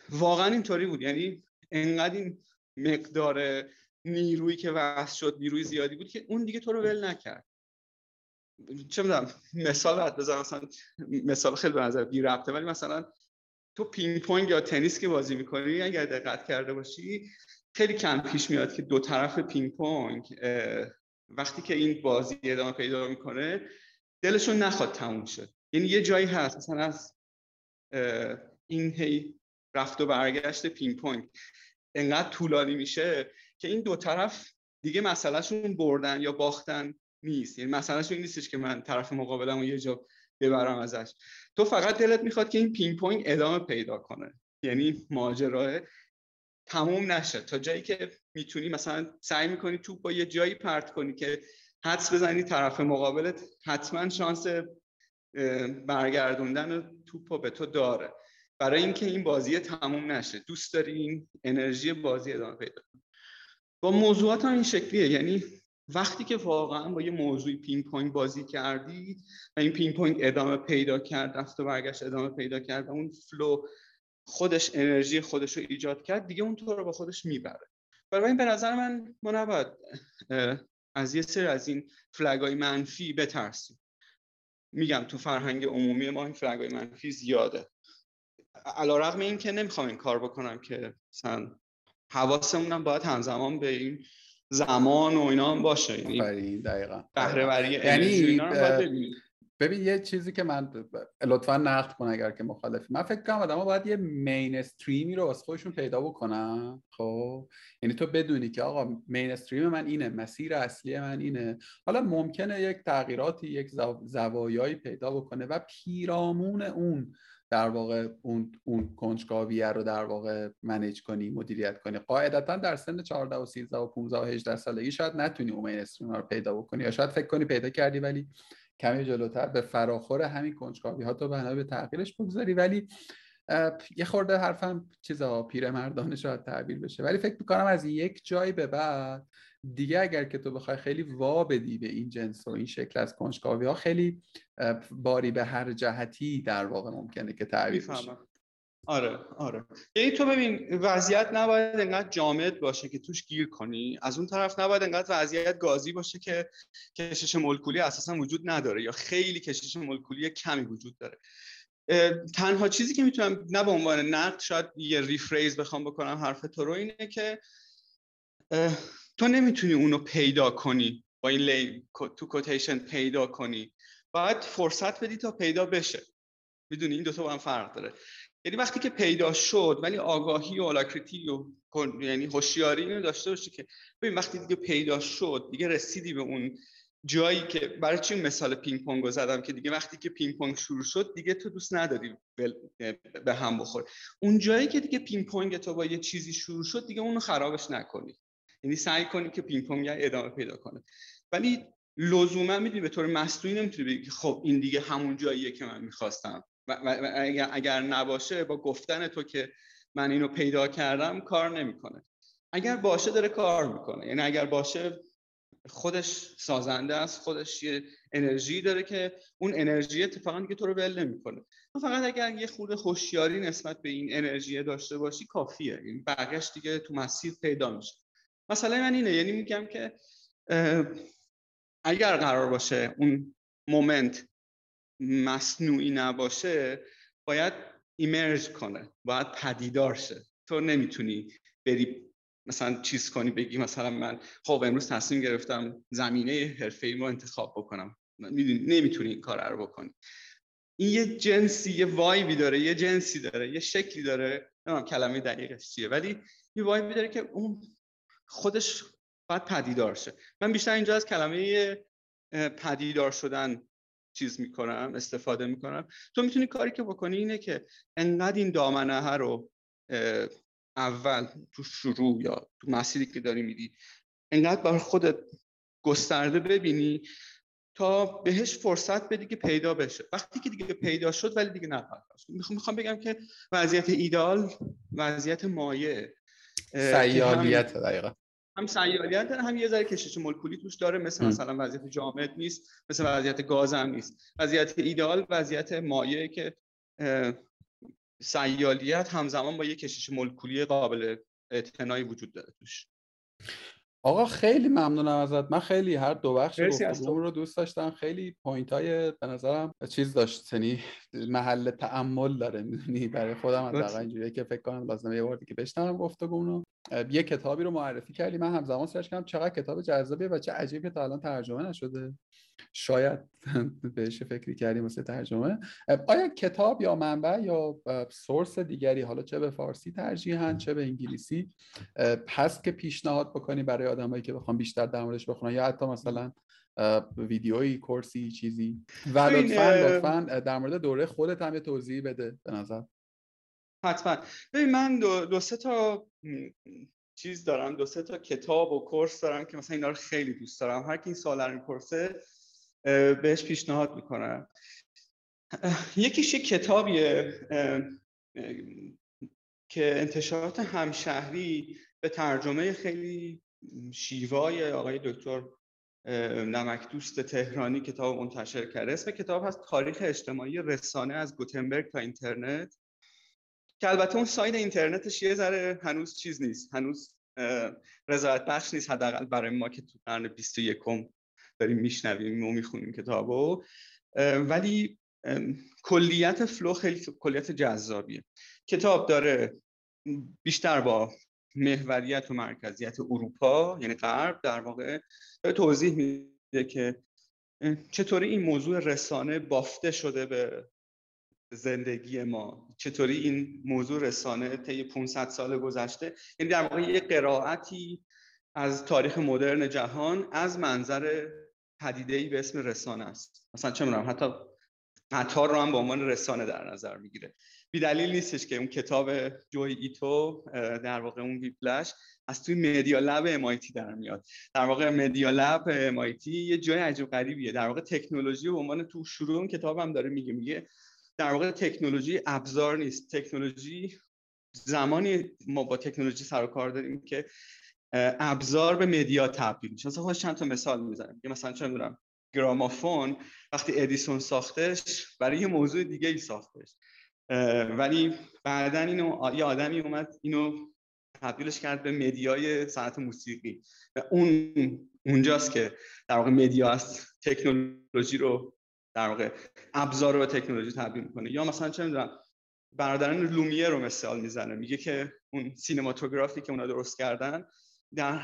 واقعا اینطوری بود. یعنی انقدر این مقدار نیرویی که وصل شد نیروی زیادی بود که اون دیگه تو رو ول نکرد. چه می‌دونم مثال بعد بزنم مثلا مثال خیلی به نظر بی ربطه ولی مثلا تو پینگ پونگ یا تنیس که بازی می‌کنی اگر دقت کرده باشی خیلی کم پیش میاد که دو طرف پینگ پونگ وقتی که این بازی ادامه پیدا می‌کنه دلشون نخواد تموم شه یعنی یه جایی هست مثلا از این هی رفت و برگشت پینگ پونگ. انقدر طولانی میشه که این دو طرف دیگه مسئلهشون بردن یا باختن. نیست. یعنی مسئلهشون این نیستش که من طرف مقابلم رو یه جا ببرم ازش. تو فقط دلت می‌خواد که این پینگ پونگ ادامه پیدا کنه. یعنی ماجراه تموم نشه. تا جایی که می‌تونی مثلا سعی می‌کنی توپ با یه جایی پرت کنی که حدس بزنی طرف مقابلت حتما شانس برگردوندن توپ به تو داره. برای اینکه این بازی تموم نشه. دوست داری این انرژی بازی ادامه پیدا کنی. با موضوعات هم این شکلیه. یعنی وقتی که واقعا با یه موضوعی پینگ پونگ بازی کردی و این پینگ پونگ ادامه پیدا کرد رفت و برگشت ادامه پیدا کرد و اون flow خودش انرژی خودش رو ایجاد کرد دیگه اون تو رو با خودش می‌بره. برای این به نظر من ما نباید از یه سر از این flag های منفی بترسیم. میگم تو فرهنگ عمومی ما این flag های منفی زیاده. علی رغم این که نمی‌خوام این کار بکنم که مثلا حواسمونم باید همزمان به این زمان و اینا هم باشه. یعنی دقیقا. یعنی ببین یه چیزی که من لطفا نقد کن اگر که مخالفی. من فکر کنم آدم باید یه مین استریمی رو واسه خودشون پیدا بکنن. خب؟ یعنی تو بدونی که آقا مین استریم من اینه مسیر اصلی من اینه. حالا ممکنه یک تغییراتی یک زوایایی پیدا بکنه و پیرامون اون در واقع اون اون کنجکاویه رو در واقع منیج کنی مدیریت کنی. قاعدتا در سن 14 و 13 و 15 و 18 سالگی شاید نتونی اون مین استریم رو پیدا بکنی یا شاید فکر کنی پیدا کردی ولی کمی جلوتر به فراخور همین کنجکاوی ها تو بنا به تغییرش بگذاری. ولی یه خورده حرفم چیزا پیرمردانه شاید تعبیر بشه. ولی فکر می‌کنم از یک جای به بعد دیگه اگر که تو بخوای خیلی وا بدی به این جنس و این شکل از کنجکاوی ها خیلی باری به هر جهتی در واقع ممکنه که تعبیر بشه. آره آره. یعنی تو ببین وضعیت نباید انقدر جامد باشه که توش گیر کنی. از اون طرف نباید انقدر وضعیت گازی باشه که کشش مولکولی اساسا وجود نداره یا خیلی کشش مولکولی کمی وجود داره. تنها چیزی که می‌تونم نه به عنوان نقد شاید یه ریفریز بخوام بکنم حرف تو رو اینه که تو نمی‌تونی اونو پیدا کنی با این لی تو quotation پیدا کنی. باید فرصت بدی تا پیدا بشه. می‌دونی؟ این دوتا با هم فرق داره. یعنی وقتی که پیدا شد ولی آگاهی و alacrity و یعنی هوشیاری اینو داشته باشی که ببین وقتی دیگه پیدا شد دیگه رسیدی به اون جایی که برای چی مثال پینگ پونگ رو زدم که دیگه وقتی که پینگ پونگ شروع شد دیگه تو دوست نداری به هم بخوره اون جایی که دیگه پینگ پونگ تو با یه چیزی شروع شد دیگه اونو خرابش نکنی. یعنی سعی کنی که پینگ پونگ ادامه پیدا کنه. ولی لزوما می‌دونی به طور مصنوعی نمی‌تونی بگی خب این دیگه همون جاییه که من می‌خواستم. و, اگر, اگر نباشه با گفتن تو که من اینو پیدا کردم کار نمی‌کنه. اگر باشه داره کار می‌کنه. یعنی اگر باشه خودش سازنده است خودش یه انرژی داره که اون انرژی اتفاقا دیگه تو رو ول نمی‌کنه. فقط اگر یه خورده هوشیاری نسبت به این انرژی داشته باشی کافیه. این بقیش دیگه تو مسیر پیدا میشه. مثلا من اینه یعنی میگم که اگر قرار باشه اون مومنت مصنوعی نباشه باید ایمرج کنه باید پدیدار شه. تو نمی‌تونی بری مثلا چیز کنی بگی مثلا من خب امروز تصمیم گرفتم زمینه حرفه رو انتخاب بکنم. نمی‌تونی این کار رو بکنی. این یه جنسی یه وایبی داره یه جنسی داره یه شکلی داره. نمی‌دونم کلمه دقیقش چیه. ولی یه وایبی داره که اون خودش باید پدیدار شه. من بیشتر اینجا از کلمه پدیدار شدن چیز می‌کنم استفاده می‌کنم. تو می‌تونی کاری که بکنی اینه که انقدر این دامنه رو اول تو شروع یا تو مسیری که داری میدی انقدر بر خودت گسترده ببینی تا بهش فرصت بدی که پیدا بشه. وقتی که دیگه پیدا شد ولی دیگه نه می‌خوام بگم که وضعیت ایدئال وضعیت مایعه سیالیت دقیقا. هم سیالیت داره هم یه ذره کشش مولکولی توش داره مثل مثلا وضعیت جامد نیست مثل وضعیت گاز هم نیست. وضعیت ایدئال وضعیت مایعه که سیالیت همزمان با یه کشش مولکولی قابل اعتنایی وجود داره توش. آقا خیلی ممنونم ازت. من خیلی هر دو بخش گفتگو رو دوست داشتم. خیلی point های به نظرم چیز داشت یعنی محل تعمل داره می‌دونی؟ برای خودم حداقل اینجوریه که فکر کنم لازمه یه بار دیگه بشنوم گفتگو رو یه کتابی رو معرفی کردی. من همزمان سرچ کردم چقدر کتاب جذابیه و چه عجیب که تا الان ترجمه نشده. شاید بهش فکری کردیم واسه ترجمه. آیا کتاب یا منبع یا سورس دیگری حالا چه به فارسی ترجیحاً چه به انگلیسی؟ هست که پیشنهاد بکنی برای آدمایی که بخوام بیشتر در موردش بخونن یا حتی مثلا ویدیویی کورسی چیزی. و لطفا لطفا در مورد دوره خودت هم یه توضیح بده به نظر. حتما. ببین من دو, دو سه تا چیز دارم. دو سه تا کتاب و کورس دارم که مثلا اینا رو خیلی دوست دارم. هر کی این سوال رو می‌پرسه بهش پیشنهاد می‌کنم. یکیش یک کتابیه که انتشارات همشهری به ترجمه خیلی شیوای آقای دکتر نمک دوست تهرانی کتاب منتشر کرده. اسم کتاب هست تاریخ اجتماعی رسانه از گوتنبرگ تا اینترنت که البته اون سایت اینترنتش یه ذره هنوز چیز نیست. هنوز رضایت بخش نیست. حداقل برای ما که تو قرن 21 داریم میشنویم و می‌خونیم کتابو. ولی کلیت فلو خیلی کلیت جذابیه. کتاب داره بیشتر با محوریت و مرکزیت اروپا یعنی غرب در واقع توضیح میده که چطوری این موضوع رسانه بافته شده به زندگی ما؟ چطوری این موضوع رسانه طی 500 سال گذشته؟ یعنی در واقع یه قرائتی از تاریخ مدرن جهان از منظر پدیده به اسم رسانه است. مثلا چه می‌دونم حتی قطار رو هم به عنوان رسانه در نظر می‌گیره. بی دلیل نیستش که اون کتاب جوی ایتو در واقع اون Whiplash از توی Media Lab MIT در میاد. در واقع Media Lab MIT یه جای عجیب غریبیه. در واقع تکنولوژی به عنوان تو شروع اون کتاب هم داره میگه. میگه در واقع تکنولوژی ابزار نیست. تکنولوژی زمانی ما با تکنولوژی سر و کار داریم که ابزار به media تبدیل میشه. مثلا چند تا مثال می‌زنم مثلا چه می‌دونم گرامافون وقتی ادیسون ساختش برای یه موضوع دیگه ای ساختش. ولی بعدا اینو یه آدمی اومد اینو تبدیلش کرد به مدیای صنعت موسیقی. و اون اونجاست که در واقع مدیا است تکنولوژی رو در واقع ابزار به تکنولوژی تبدیل می‌کنه. یا مثلا چه می‌دونم برادران لومیه رو مثال می‌زنه. میگه که اون سینماتوگرافی که اونا درست کردن در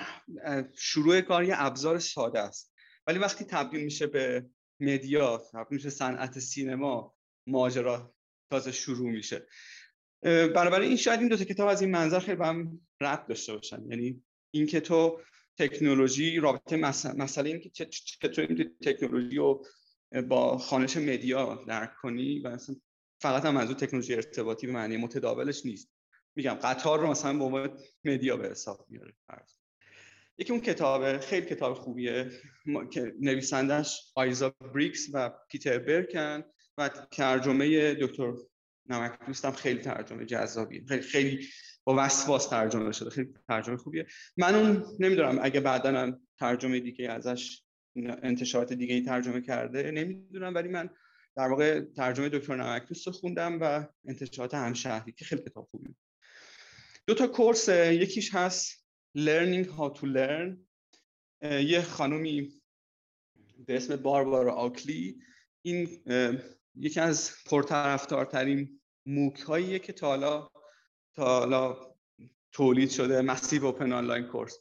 شروع کار یه ابزار ساده است. ولی وقتی تبدیل میشه به مدیا تبدیل میشه صنعت سینما ماجرا تازه شروع میشه. بنابراین این شاید این دو تا کتاب از این منظر خیلی به هم ربط داشته باشن. یعنی اینکه تو تکنولوژی رابطه مسئله این که چطور تکنولوژی رو با خانش مدیا درک کنی و فقط هم اون تکنولوژی ارتباطی به معنی متداولش نیست. میگم قطار رو مثلا به عنوان مدیا به حساب میاره. یکی اون کتابه خیلی کتاب خوبیه که نویسندش آیزا بریکس و پیتر برکن. و ترجمه دکتر نمک دوستم خیلی ترجمه جذابی خیلی خیلی با وسواس ترجمه شده. خیلی ترجمه خوبیه. من اون نمی‌دونم اگه بعدا ترجمه دیگه ازش انتشارات دیگه ای ترجمه کرده نمی‌دونم. ولی من در واقع ترجمه دکتر نمکدوست رو خوندم و انتشارات همشهری که خیلی کتاب خوبی دو تا course یکیش هست Learning How to Learn. یه خانومی به اسم باربارا اوکلی. این یکی از پرطرفدارترین MOOC هاییه که تا حالا تا حالا تولید شده massive open online course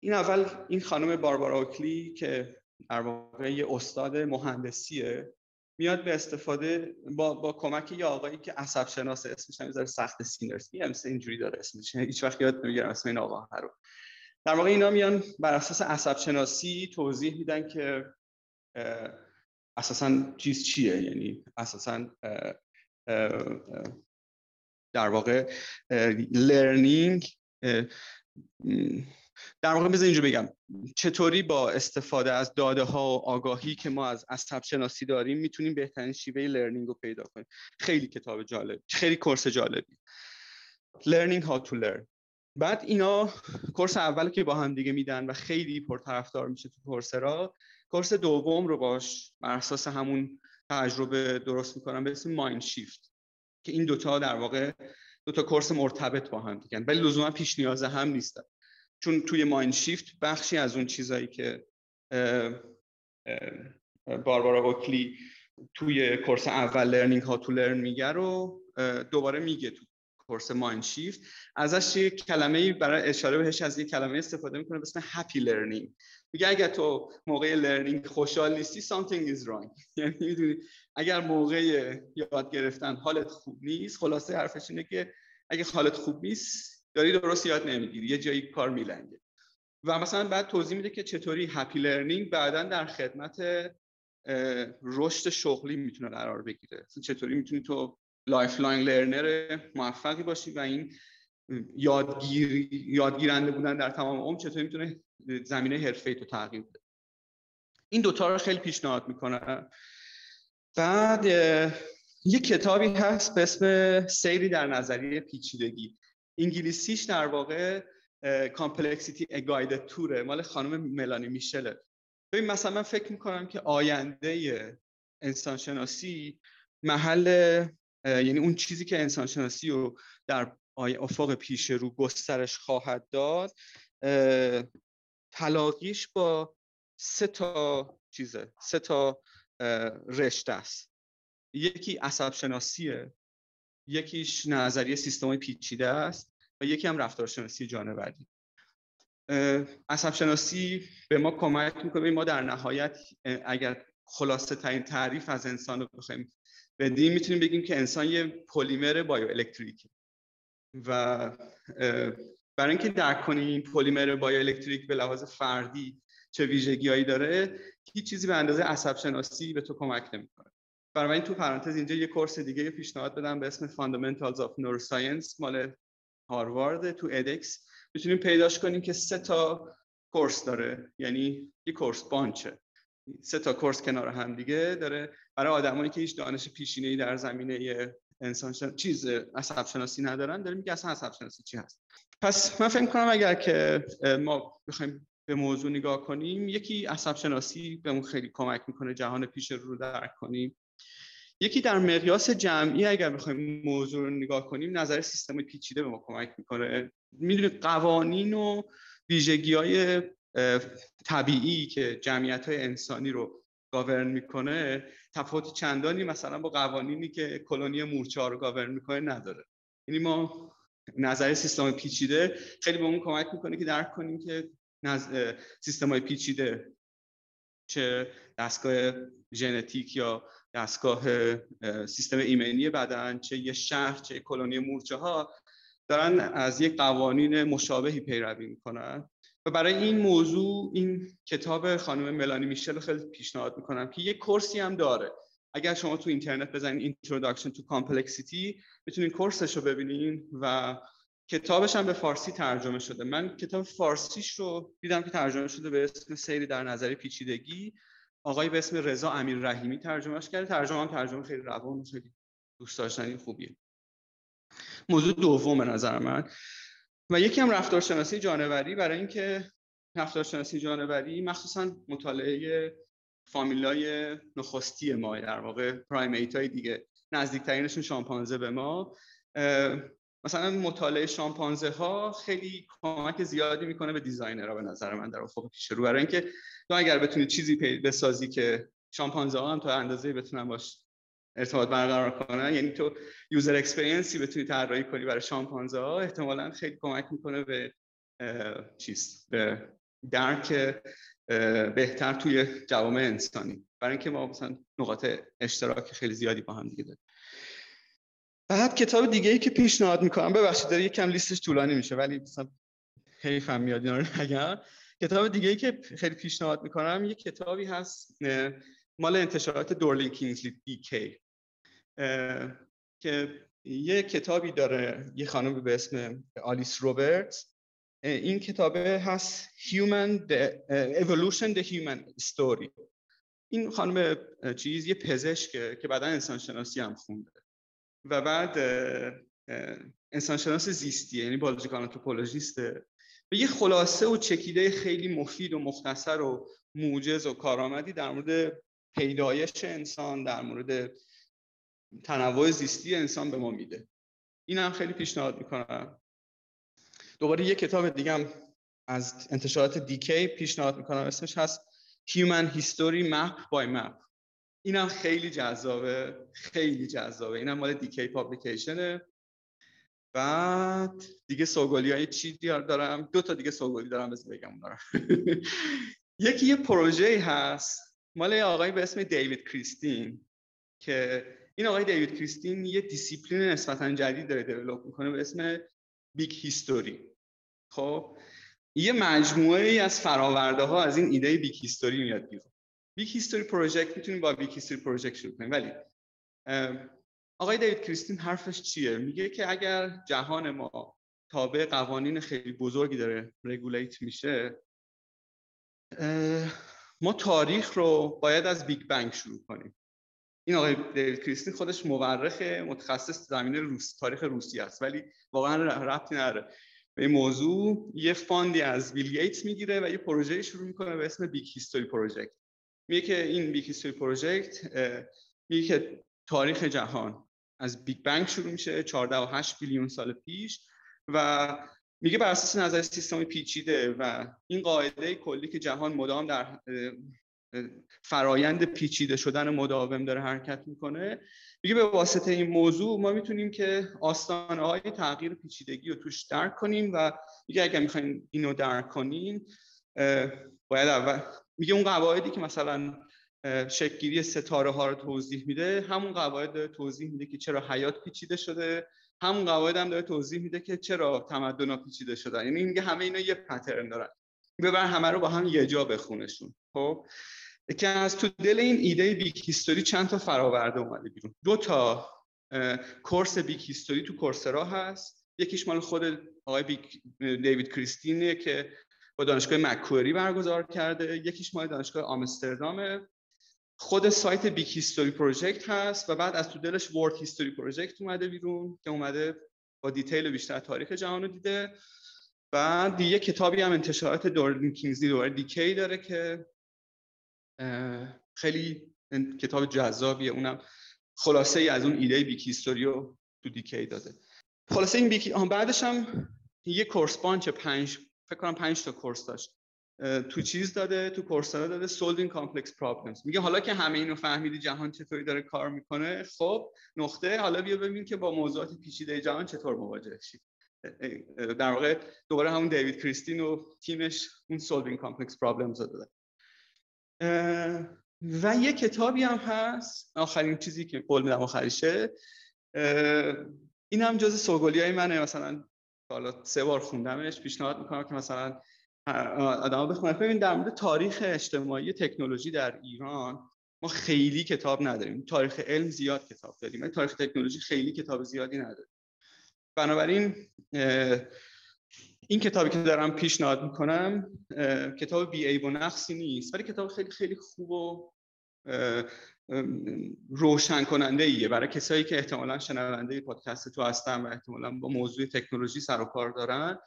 این اول این خانم باربارا اوکلی که در واقع استاد مهندسیه میاد به استفاده با, با کمک یه آقایی که عصب شناس اسمش هم سخته سینوفسکی یه مثل اینجوری داره اسمش. هیچ وقت یاد نمی‌گیرم اسم این آقا رو. در واقع اینا میان بر اساس عصب شناسی توضیح میدن که اساسا چیز چیه؟ یعنی اساسا در واقع learning در واقع بذار اینجا بگم. چطوری با استفاده از داده ها و آگاهی که ما از عصب شناسی داریم می‌تونیم بهترین شیوه learning رو پیدا کنیم؟ خیلی کتاب جالب خیلی course جالبی. Learning how to learn. بعد اینا course اول که با هم دیگه میدن و خیلی پرطرفدار میشه تو Coursera course دوم رو باش. بر اساس همون تجربه درست می‌کنم به اسم Mindshift که این دوتا در واقع دوتا course مرتبط با هم دیگه. ولی لزوما پیش نیازه هم نیستن. چون توی Mindshift بخشی از اون چیزایی که باربارا اوکلی توی course اول Learning How to Learn میگه رو دوباره میگه تو course Mindshift ازش یه کلمه برای اشاره بهش از یه کلمه استفاده می‌کنه به اسم happy learning میگه اگر تو موقع learning خوشحال نیستی something is wrong. یعنی می‌دونی اگر موقع یاد گرفتن حالت خوب نیست خلاصه حرفش اینه که اگه حالت خوب نیست داری درست یاد نمی‌گیری یه جایی کار میلنگه. و مثلا بعد توضیح میده که چطوری happy learning بعدا در خدمت رشد شغلی می‌تونه قرار بگیره. چطوری می‌تونی تو lifelong learner موفقی باشی و این یادگیر یادگیرنده بودن در تمام عمر چطوری می‌تونه زمینه حرفه تو تغییر بده؟ این دوتا رو خیلی پیشنهاد می‌کنم. بعد یه کتابی هست به اسم سیری در نظریه پیچیدگی. انگلیسیش در واقع Complexity: A Guided Tour ه مال خانم ملانی میچله. ببین مثلا من فکر می‌کنم که آینده انسانشناسی محل یعنی اون چیزی که انسانشناسی رو در افق پیش رو گسترش خواهد داد. تلاقیش با سه تا چیزه سه تا رشته است. یکی عصب شناسیه یکیش نظریه سیستم پیچیده است و یکی هم رفتارشناسی جانوری. عصب شناسی به ما کمک می‌کنه. ما در نهایت اگر خلاصه ترین تعریف از انسان رو بخوایم بدیم می‌تونیم بگیم که انسان یه پلیمر بایو الکتریکه و برای اینکه درک کنیم این پلیمر بایو الکتریک به لحاظ فردی چه ویژگیهایی داره هیچ چیزی به اندازه عصب شناسی به تو کمک نمی‌کنه. این تو پرانتز اینجا یه کورس دیگه پیشنهاد بدم به اسم Fundamentals of Neuroscience مال هاروارد تو ادکس. می‌تونیم پیداش کنیم که سه تا کورس داره یعنی یه کورس بانچه. سه تا کورس کنار هم دیگه داره. برای آدمایی که هیچ دانش پیشینه‌ای در زمینه انسان شن... چیز عصب شناسی ندارن داره میگه اصلا عصب شناسی چی هست؟ پس من فکر کنم اگر که ما بخوایم به موضوع نگاه کنیم یکی عصب شناسی بهمون خیلی کمک می‌کنه جهان پیش رو درک کنیم. یکی در مقیاس جمعی اگر بخوایم موضوع رو نگاه کنیم نظر سیستم پیچیده به ما کمک می‌کنه. می‌دونید قوانین و ویژگی های طبیعی که جمعیت های انسانی رو گاورن می‌کنه تفاوت چندانی مثلا با قوانینی که کلونی مورچه رو گاورن می‌کنه نداره. یعنی ما نظر سیستم پیچیده خیلی به اون کمک می‌کنه که درک کنیم که نز... سیستم های پیچیده چه دستگاه ژنتیک یا دستگاه سیستم ایمنی بدن چه یه شهر چه کلونی مورچه ها دارن از یک قوانین مشابهی پیروی می‌کنن. و برای این موضوع این کتاب خانم ملانی میشل خیلی پیشنهاد می‌کنم که یه کورسی هم داره. اگر شما تو اینترنت بزنید Introduction to Complexity می‌تونین کورسش رو ببینین و کتابش هم به فارسی ترجمه شده. من کتاب فارسیش رو دیدم که ترجمه شده به اسم سیری در نظری پیچیدگی. آقای به اسم رضا امیر رحیمی ترجمهش کرده. ترجمه هم ترجمه خیلی روان و خیلی دوست داشتنی خوبیه. موضوع دوم به نظر من. و یکی هم رفتارشناسی جانوری برای اینکه رفتارشناسی جانوری مخصوصا مطالعه فامیلای نخستی ما در واقع پرایمیت های دیگه. نزدیکترینشون شامپانزه به ما. مثلا مطالعه شامپانزه ها خیلی کمک زیادی می‌کنه به دیزاینرها به نظر من در افق پیش رو. برای اینکه تو اگر بتونی چیزی بسازی که شامپانزه ها هم تا اندازه بتونن باش ارتباط برقرار کنن. یعنی تو user experience ی بتونی طراحی کنی برای شامپانزه ها احتمالا خیلی کمک می‌کنه به چیز به درک بهتر توی جوامع انسانی. برای اینکه ما مثلا نقاط اشتراک خیلی زیادی با هم دیگه داریم. بعد کتاب دیگه ای که پیشنهاد می‌کنم ببخشید داره یکم لیستش طولانی میشه ولی مثلا حیفم میاد اینا رو نگم. کتاب دیگه ای که خیلی پیشنهاد می‌کنم یه کتابی هست مال انتشارات دورلین کینگزلی دی کی. که یه کتابی داره یه خانم به اسم آلیس روبرتس. این کتابه هست Human the, Evolution the Human Story. این خانم چیز یه پزشکه که بعدا انسان شناسی هم خونده. و بعد انسان شناس زیستیه یعنی بالوژیکال آنتروپولوژیسته و یه خلاصه و چکیده خیلی مفید و مختصر و موجز و کارآمدی در مورد پیدایش انسان در مورد تنوع زیستی انسان به ما میده. این هم خیلی پیشنهاد می‌کنم. دوباره یه کتاب دیگه هم از انتشارات دیکی پیشنهاد می‌کنم. اسمش هست Human History Map by Map. اینم خیلی جذابه. خیلی جذابه. اینم مال دیکی پابلیکیشنه. بعد دیگه سوگلی های چی دارم؟ دو تا دیگه سوگلی دارم بس بگم دارم یکی یه پروژه هست. مال آقای به اسم دیوید کریستین که این آقای دیوید کریستین یه دیسیپلین نسبتا جدید داره develop می‌کنه به اسم Big History. خب یه مجموعه ای از فراورده ها از این ایده Big History میاد بیرون. Big History Project می‌تونیم با Big History Project شروع کنیم. ولی آقای دیوید کریستین حرفش چیه؟ میگه که اگر جهان ما تابع قوانین خیلی بزرگی داره regulate میشه ما تاریخ رو باید از بیگ بنگ شروع کنیم. این آقای دیوید کریستین خودش مورخ متخصص زمینه روس تاریخ روسی است. ولی واقعا ربطی نداره. به موضوع یه fund ی از بیل گیتس می‌گیره و یه پروژه شروع می‌کنه به اسم Big History Project. میگه که این Big History Project میگه که تاریخ جهان از بیگ بنگ شروع میشه 14 و 8 billion سال پیش و میگه بر اساس نظریه سیستم پیچیده و این قاعده کلی که جهان مدام در فرایند پیچیده شدن مداوم داره حرکت می‌کنه. میگه به واسطه این موضوع ما می‌تونیم که آستانه های تغییر پیچیدگی رو توش درک کنیم و میگه اگر می‌خواین اینو درک کنین باید اول میگه اون قواعدی که مثلا شکلگیری ستاره ها رو توضیح میده همون قواعد داره توضیح میده که چرا حیات پیچیده شده همون قواعد هم داره توضیح میده که چرا تمدن ها پیچیده شدن. یعنی میگه همه اینا یه pattern دارن. ببر همه رو با هم یه جا بخونشون. خب که از تو دل این ایده Big History چند تا فراورده اومده بیرون. دو تا course Big History تو Coursera هست. یکیش مال خود آقای دیوید کریستینه که با دانشگاه مکواری برگزار کرده. یکیش مال دانشگاه آمستردامه خود سایت Big History Project هست و بعد از تو دلش World History Project اومده بیرون که اومده با detail بیشتر تاریخ جهان رو دیده. بعد یه کتابی هم انتشارات Dorling Kindersley دوباره DK داره که خیلی کتاب جذابیه. اونم خلاصه ای از اون ایده Big History رو تو DK داده. خلاصه این بیکی بعدش هم یه کورس بانچ پنج فکر کنم پنج تا کورس داشت. تو چیز داده تو کورسرا داده solving complex problems. میگه حالا که همه اینو فهمیدی جهان چطوری داره کار می‌کنه خب نقطه حالا بیا ببین که با موضوعات پیچیده جهان چطور مواجه شی در واقع دوباره همون دیوید کریستین و تیمش اون solving complex problems رو داده و یه کتابی هم هست. آخرین چیزی که قول میدم آخریشه. این هم جز سوگلی های منه. مثلا حالا سه بار خوندمش پیشنهاد می‌کنم که مثلا آدم بخونن. ببین در مورد تاریخ اجتماعی تکنولوژی در ایران ما خیلی کتاب نداریم. تاریخ علم زیاد کتاب داریم. تاریخ تکنولوژی خیلی کتاب زیادی نداریم. بنابراین این کتابی که دارم پیشنهاد می‌کنم کتاب بی ای و نقصی نیست ولی کتاب خیلی خیلی خوب و روشن کننده ایه برای کسایی که احتمالا شنونده پادکست تو هستن و احتمالا با موضوع تکنولوژی سر و کار دارن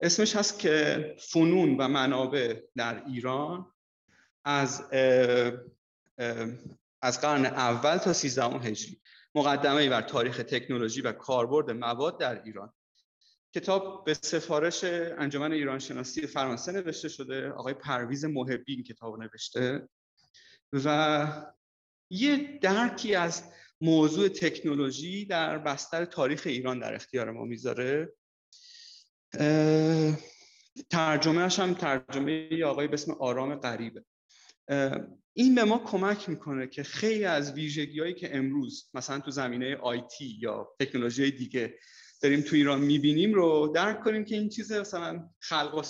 اسمش هست که فنون و منابع در ایران. از از قرن اول تا سیزدهم هجری. مقدمه بر تاریخ تکنولوژی و کاربرد مواد در ایران. کتاب به سفارش انجمن ایران شناسی فرانسه نوشته شده آقای پرویز محبی این کتاب نوشته. و یه درکی از موضوع تکنولوژی در بستر تاریخ ایران در اختیار ما می‌ذاره. ترجمهش هم ترجمه آقای به اسم آرام غریبه. این به ما کمک می‌کنه که خیلی از ویژگی هایی که امروز مثلا تو زمینه آیتی یا تکنولوژی دیگه داریم تو ایران می‌بینیم رو درک کنیم که این چیز مثلا خلق و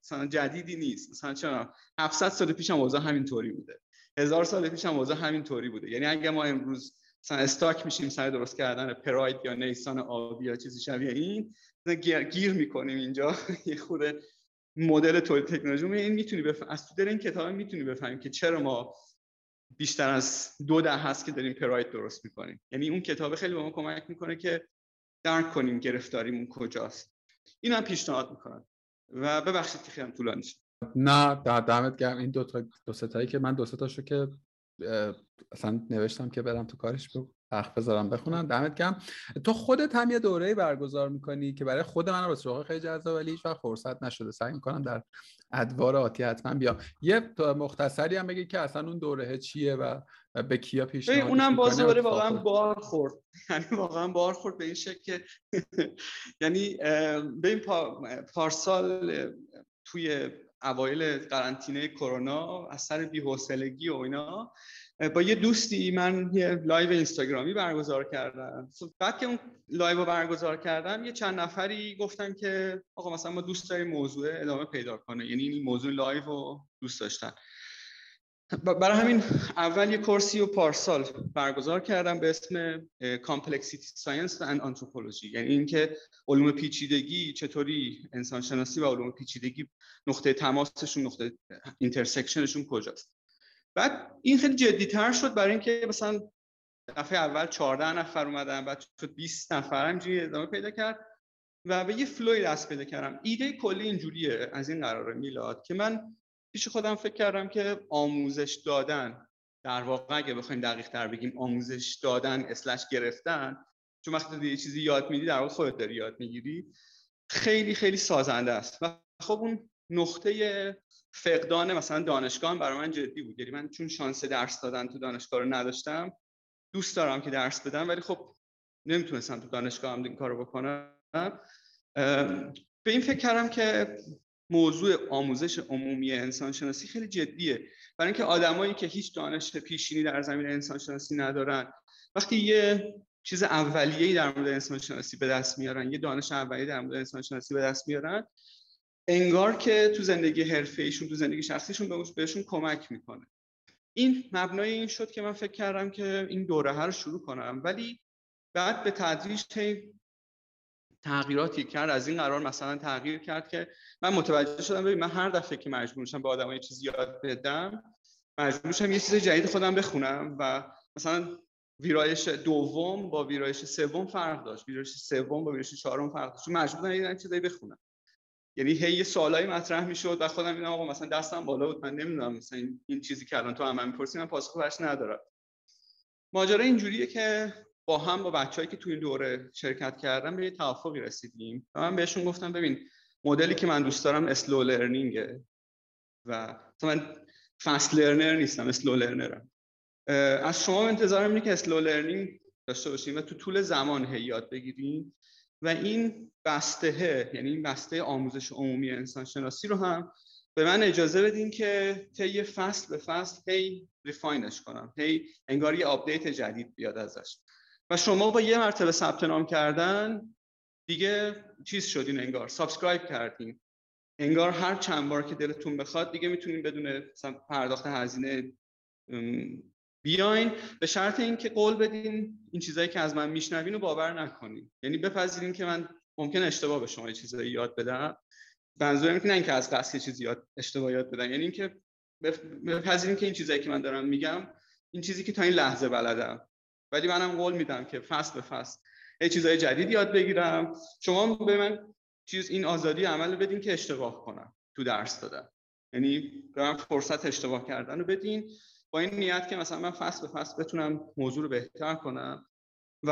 مثلا جدیدی نیست. مثلا چرا؟ 700 سال پیش هم اوضاع همینطوری بوده. هزار سال پیش هم اوضاع همینطوری بوده. یعنی اگه ما امروز مثلا استاک میشیم سر درست کردن پراید یا نیسان آبی یا چیزی شبیه این گیر می‌کنیم اینجا. یه خود مدل تولید تکنولوژی. این می‌تونی بف... از تو این کتاب می‌تونی بفهمیم که چرا ما بیشتر از دو ده هست که داریم پراید درست می‌کنیم. یعنی اون کتاب خیلی به ما کمک می‌کنه که درک کنیم گرفتاریمون کجاست. این هم پیشنهاد می‌کنم. و ببخشید که خیلی طولانی شد. نه در دمت گرم. این دو تا دو ستایی که من دو تاشو که اصلا نوشتم که برم تو کارش وقت بذارم بخونم. دمت گرم. تو خودت هم یه دوره برگزار می‌کنی که برای خود من رو خیلی جذاب ولی هیچ فرصت نشده. سعی می‌کنم در ادوار آتی حتما بیا یه مختصری هم بگی که اصلا اون دوره چیه و به کیا پیش اونم باز دوره واقعا بار خورد یعنی واقعا بار خورد به این شکل که یعنی به این پارسال توی اوایل قرنطینه کرونا از سر بی‌حوصلگی و اینا با یه دوستی من یه live اینستاگرامی برگزار کردم. بعد که اون live رو برگزار کردم یه چند نفری گفتن که آقا مثلا ما دوست داریم موضوع ادامه پیدا کنه. یعنی این موضوع live رو دوست داشتن. برای همین اول یه course ی و پارسال برگزار کردم به اسم Complexity Science and Anthropology. یعنی اینکه علوم پیچیدگی چطوری انسان شناسی و علوم پیچیدگی نقطه تماسشون نقطه intersection شون کجاست. بعد این خیلی جدی تر شد برای اینکه مثلا دفعه اول 14 نفر اومدن بعد شد 20 نفر همینجوری ادامه پیدا کرد و به یه flow ی دست پیدا کردم. ایده کلی اینجوریه از این قراره میلاد که من پیش خودم فکر کردم که آموزش دادن در واقع اگه بخوایم دقیق تر بگیم آموزش دادن اسلش گرفتن چون وقتی یه چیزی یاد میدی در واقع خودت داری یاد می‌گیری خیلی خیلی سازنده است. و خب اون نقطه فقدان مثلا دانشگاه برای من جدی بود. یعنی من چون شانس درس دادن تو دانشگاه رو نداشتم دوست دارم که درس بدم ولی خب نمی‌تونستم تو دانشگاه هم این کارو بکنم. به این فکر کردم که موضوع آموزش عمومی انسان شناسی خیلی جدیه. برای اینکه آدمایی که هیچ دانش پیشینی در زمین انسان شناسی ندارن وقتی یه چیز اولیه‌ای در مورد انسان شناسی به دست میارن یه دانش اولیه در مورد انسان شناسی به دست میارن انگار که تو زندگی حرفه تو زندگی شخصیشون بهشون کمک می‌کنه. این مبنای این شد که من فکر کردم که این دوره رو شروع کنم. ولی بعد به تدریج تغییراتی کرد از این قرار مثلا تغییر کرد که من متوجه شدم ببین من هر دفعه که مجبور شدم به آدمای چیزی یاد بدم مجبور شدم یه چیز جدید خودم بخونم و مثلا ویرایش دوم با ویرایش سوم فرق داشت. ویرایش سوم با ویرایش چهارم فرق داشت. مجبور بودم یه چیزایی بخونم. یعنی هی یه سوالایی مطرح می‌شد و خودم میدم آقا مثلا دستم بالا بود. من نمی‌دونم مثلا این, چیزی که الان تو هم می‌پرسی من پاسخ ندارم. ماجرا اینجوریه که با هم با بچههایی که توی این دوره شرکت کردن به یه توافقی رسیدیم. و من بهشون گفتم ببین مدلی که من دوست دارم slow learning ه و من fast learner نیستم slow learner م از شما انتظارم اینه که slow learning داشته باشیم و تو طول زمان یاد بگیریم و این بسته یعنی این بسته آموزش عمومی انسان شناسی رو هم به من اجازه بدین که طی فصل به فصل هی refine ش کنم هی انگار یه update جدید بیاد ازش. و شما با یه مرتبه ثبت نام کردن دیگه چیز شدین انگار subscribe کردین. انگار هر چند بار که دلتون بخواد دیگه می‌تونین بدون پرداخت هزینه بیاین. به شرط اینکه قول بدین این چیزایی که از من میشنوین رو باور نکنین. یعنی بپذیرین که من ممکن اشتباه به شما چیزایی یاد بدم. اینه نه اینکه از قصد چیزی یاد اشتباه یاد بدم. یعنی اینکه بپذیریم که این چیزایی که من دارم میگم این چیزی که تا این لحظه بلدم. ولی منم قول میدم که فصل به فصل یه چیزای جدید یاد بگیرم. شما به من چیز این آزادی عمل بدین که اشتباه کنم تو درس دادن. یعنی به من فرصت اشتباه کردن رو بدین با این نیت که مثلا من فصل به فصل بتونم موضوع رو بهتر کنم. و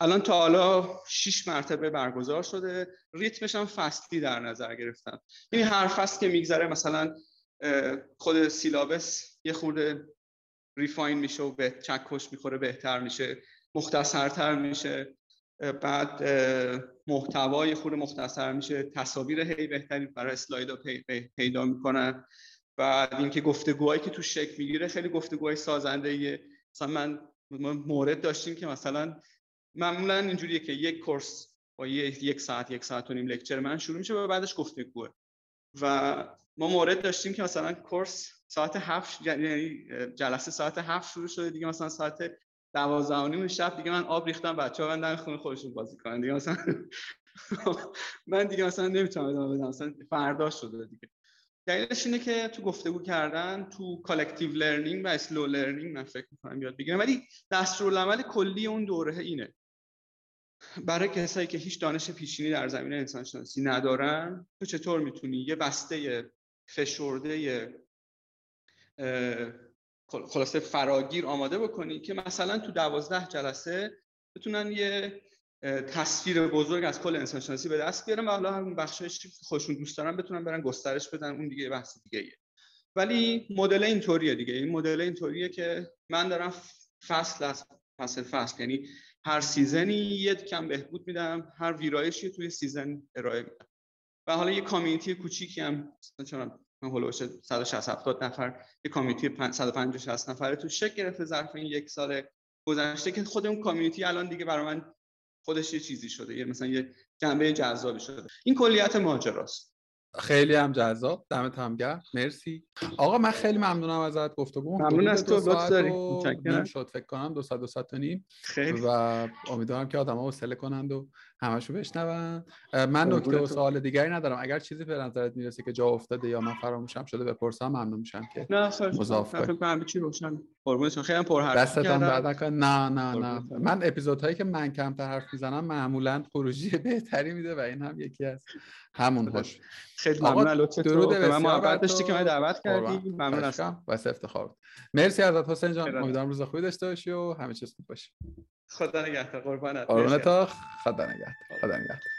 الان تا حالا شیش مرتبه برگزار شده. ریتمش هم فصلی در نظر گرفتم. یعنی هر فصل که میگذره مثلا خود syllabus یه خورده refine میشه و یه چکش می‌خوره بهتر میشه. مختصرتر میشه. بعد محتوای خود مختصر میشه. تصاویر هی بهتری برای اسلاید پی، پیدا می‌کنن بعد اینکه گفتگوهایی که توش شکل می‌گیره خیلی گفتگوهای سازنده ایه. مثلا من مورد داشتیم که مثلا معمولا اینجوریه که یک course با یک ساعت یک ساعت و نیم lecture من شروع میشه و بعدش گفتگوه. و ما مورد داشتیم که مثلا course ساعت هفت یعنی جلسه ساعت هفت شروع شده دیگه مثلا ساعت دوازده و نیم شب دیگه من آب ریختم بچه ها من خونه خودشون بازی کنن دیگه مثلا من دیگه مثلا نمی‌تونم ادامه بدم مثلا فردا شده دیگه. دلیلش اینه که تو گفتگو کردن تو collective learning و slow learning من فکر می‌کنم یاد بگیرم ولی دستورالعمل کلی اون دوره اینه. برای کسایی که هیچ دانش پیشینی در زمینه انسان شناسی ندارن تو چطور می‌تونی یه بسته فشرده خلاصه فراگیر آماده بکنی که مثلا تو دوازده جلسه بتونن یه تصویر بزرگ از کل انسان شناسی به دست بیارن و حالا همون بخشش خودشون دوست دارن بتونن برن گسترش بدن اون دیگه بحث دیگه ایه. ولی مدل اینطوریه دیگه این مدل اینطوریه که من دارم فصل از فصل فصل یعنی هر season ی یه کم بهبود میدم هر ویرایشی توی season ارائه میدم و حالا یه community کوچیکی هم مثلا من هلوش 160 70 نفر یه community 150 60 نفره توش شکل گرفته ظرف این یک سال گذشته که خود اون community الان دیگه برای من خودش یه چیزی شده یه مثلا یه جنبه جذابی شده. این کلیت ماجراست. خیلی هم جذاب. دمت هم گرم. مرسی. آقا من خیلی ممنونم ازت گفتگو. ممنون از تو لطف داری. متشکرم. شد فکر کنم دو ساعت دو ساعت و نیم. خیلی. و امیدوارم که آدما حوصله کنند و همشو بشنون. من نکته و سوال دیگری ندارم. اگر چیزی به نظرت می‌رسه که جا افتاده یا من فراموشم شده بپرسم ممنون میشم که نه مضاف فکر کنم چی روشن. قربونتون خیلی پر حرف دستتون نه نه نه. من اپیزودهایی که من کمتر حرف می‌زنم معمولا خروجی بهتری میده و این هم یکی از همون باش خیلی ممنون. لطف درود به من محبت داشتی که من دعوت کردی. ممنون هستم. واسه افتخار. مرسی ازت حسین جان. امیدوارم روز خوبی داشته باشی و همه چیز خوب باشه. خدا نگهدار قربانت. قربانت خدا نگهدار خدا نگهدار.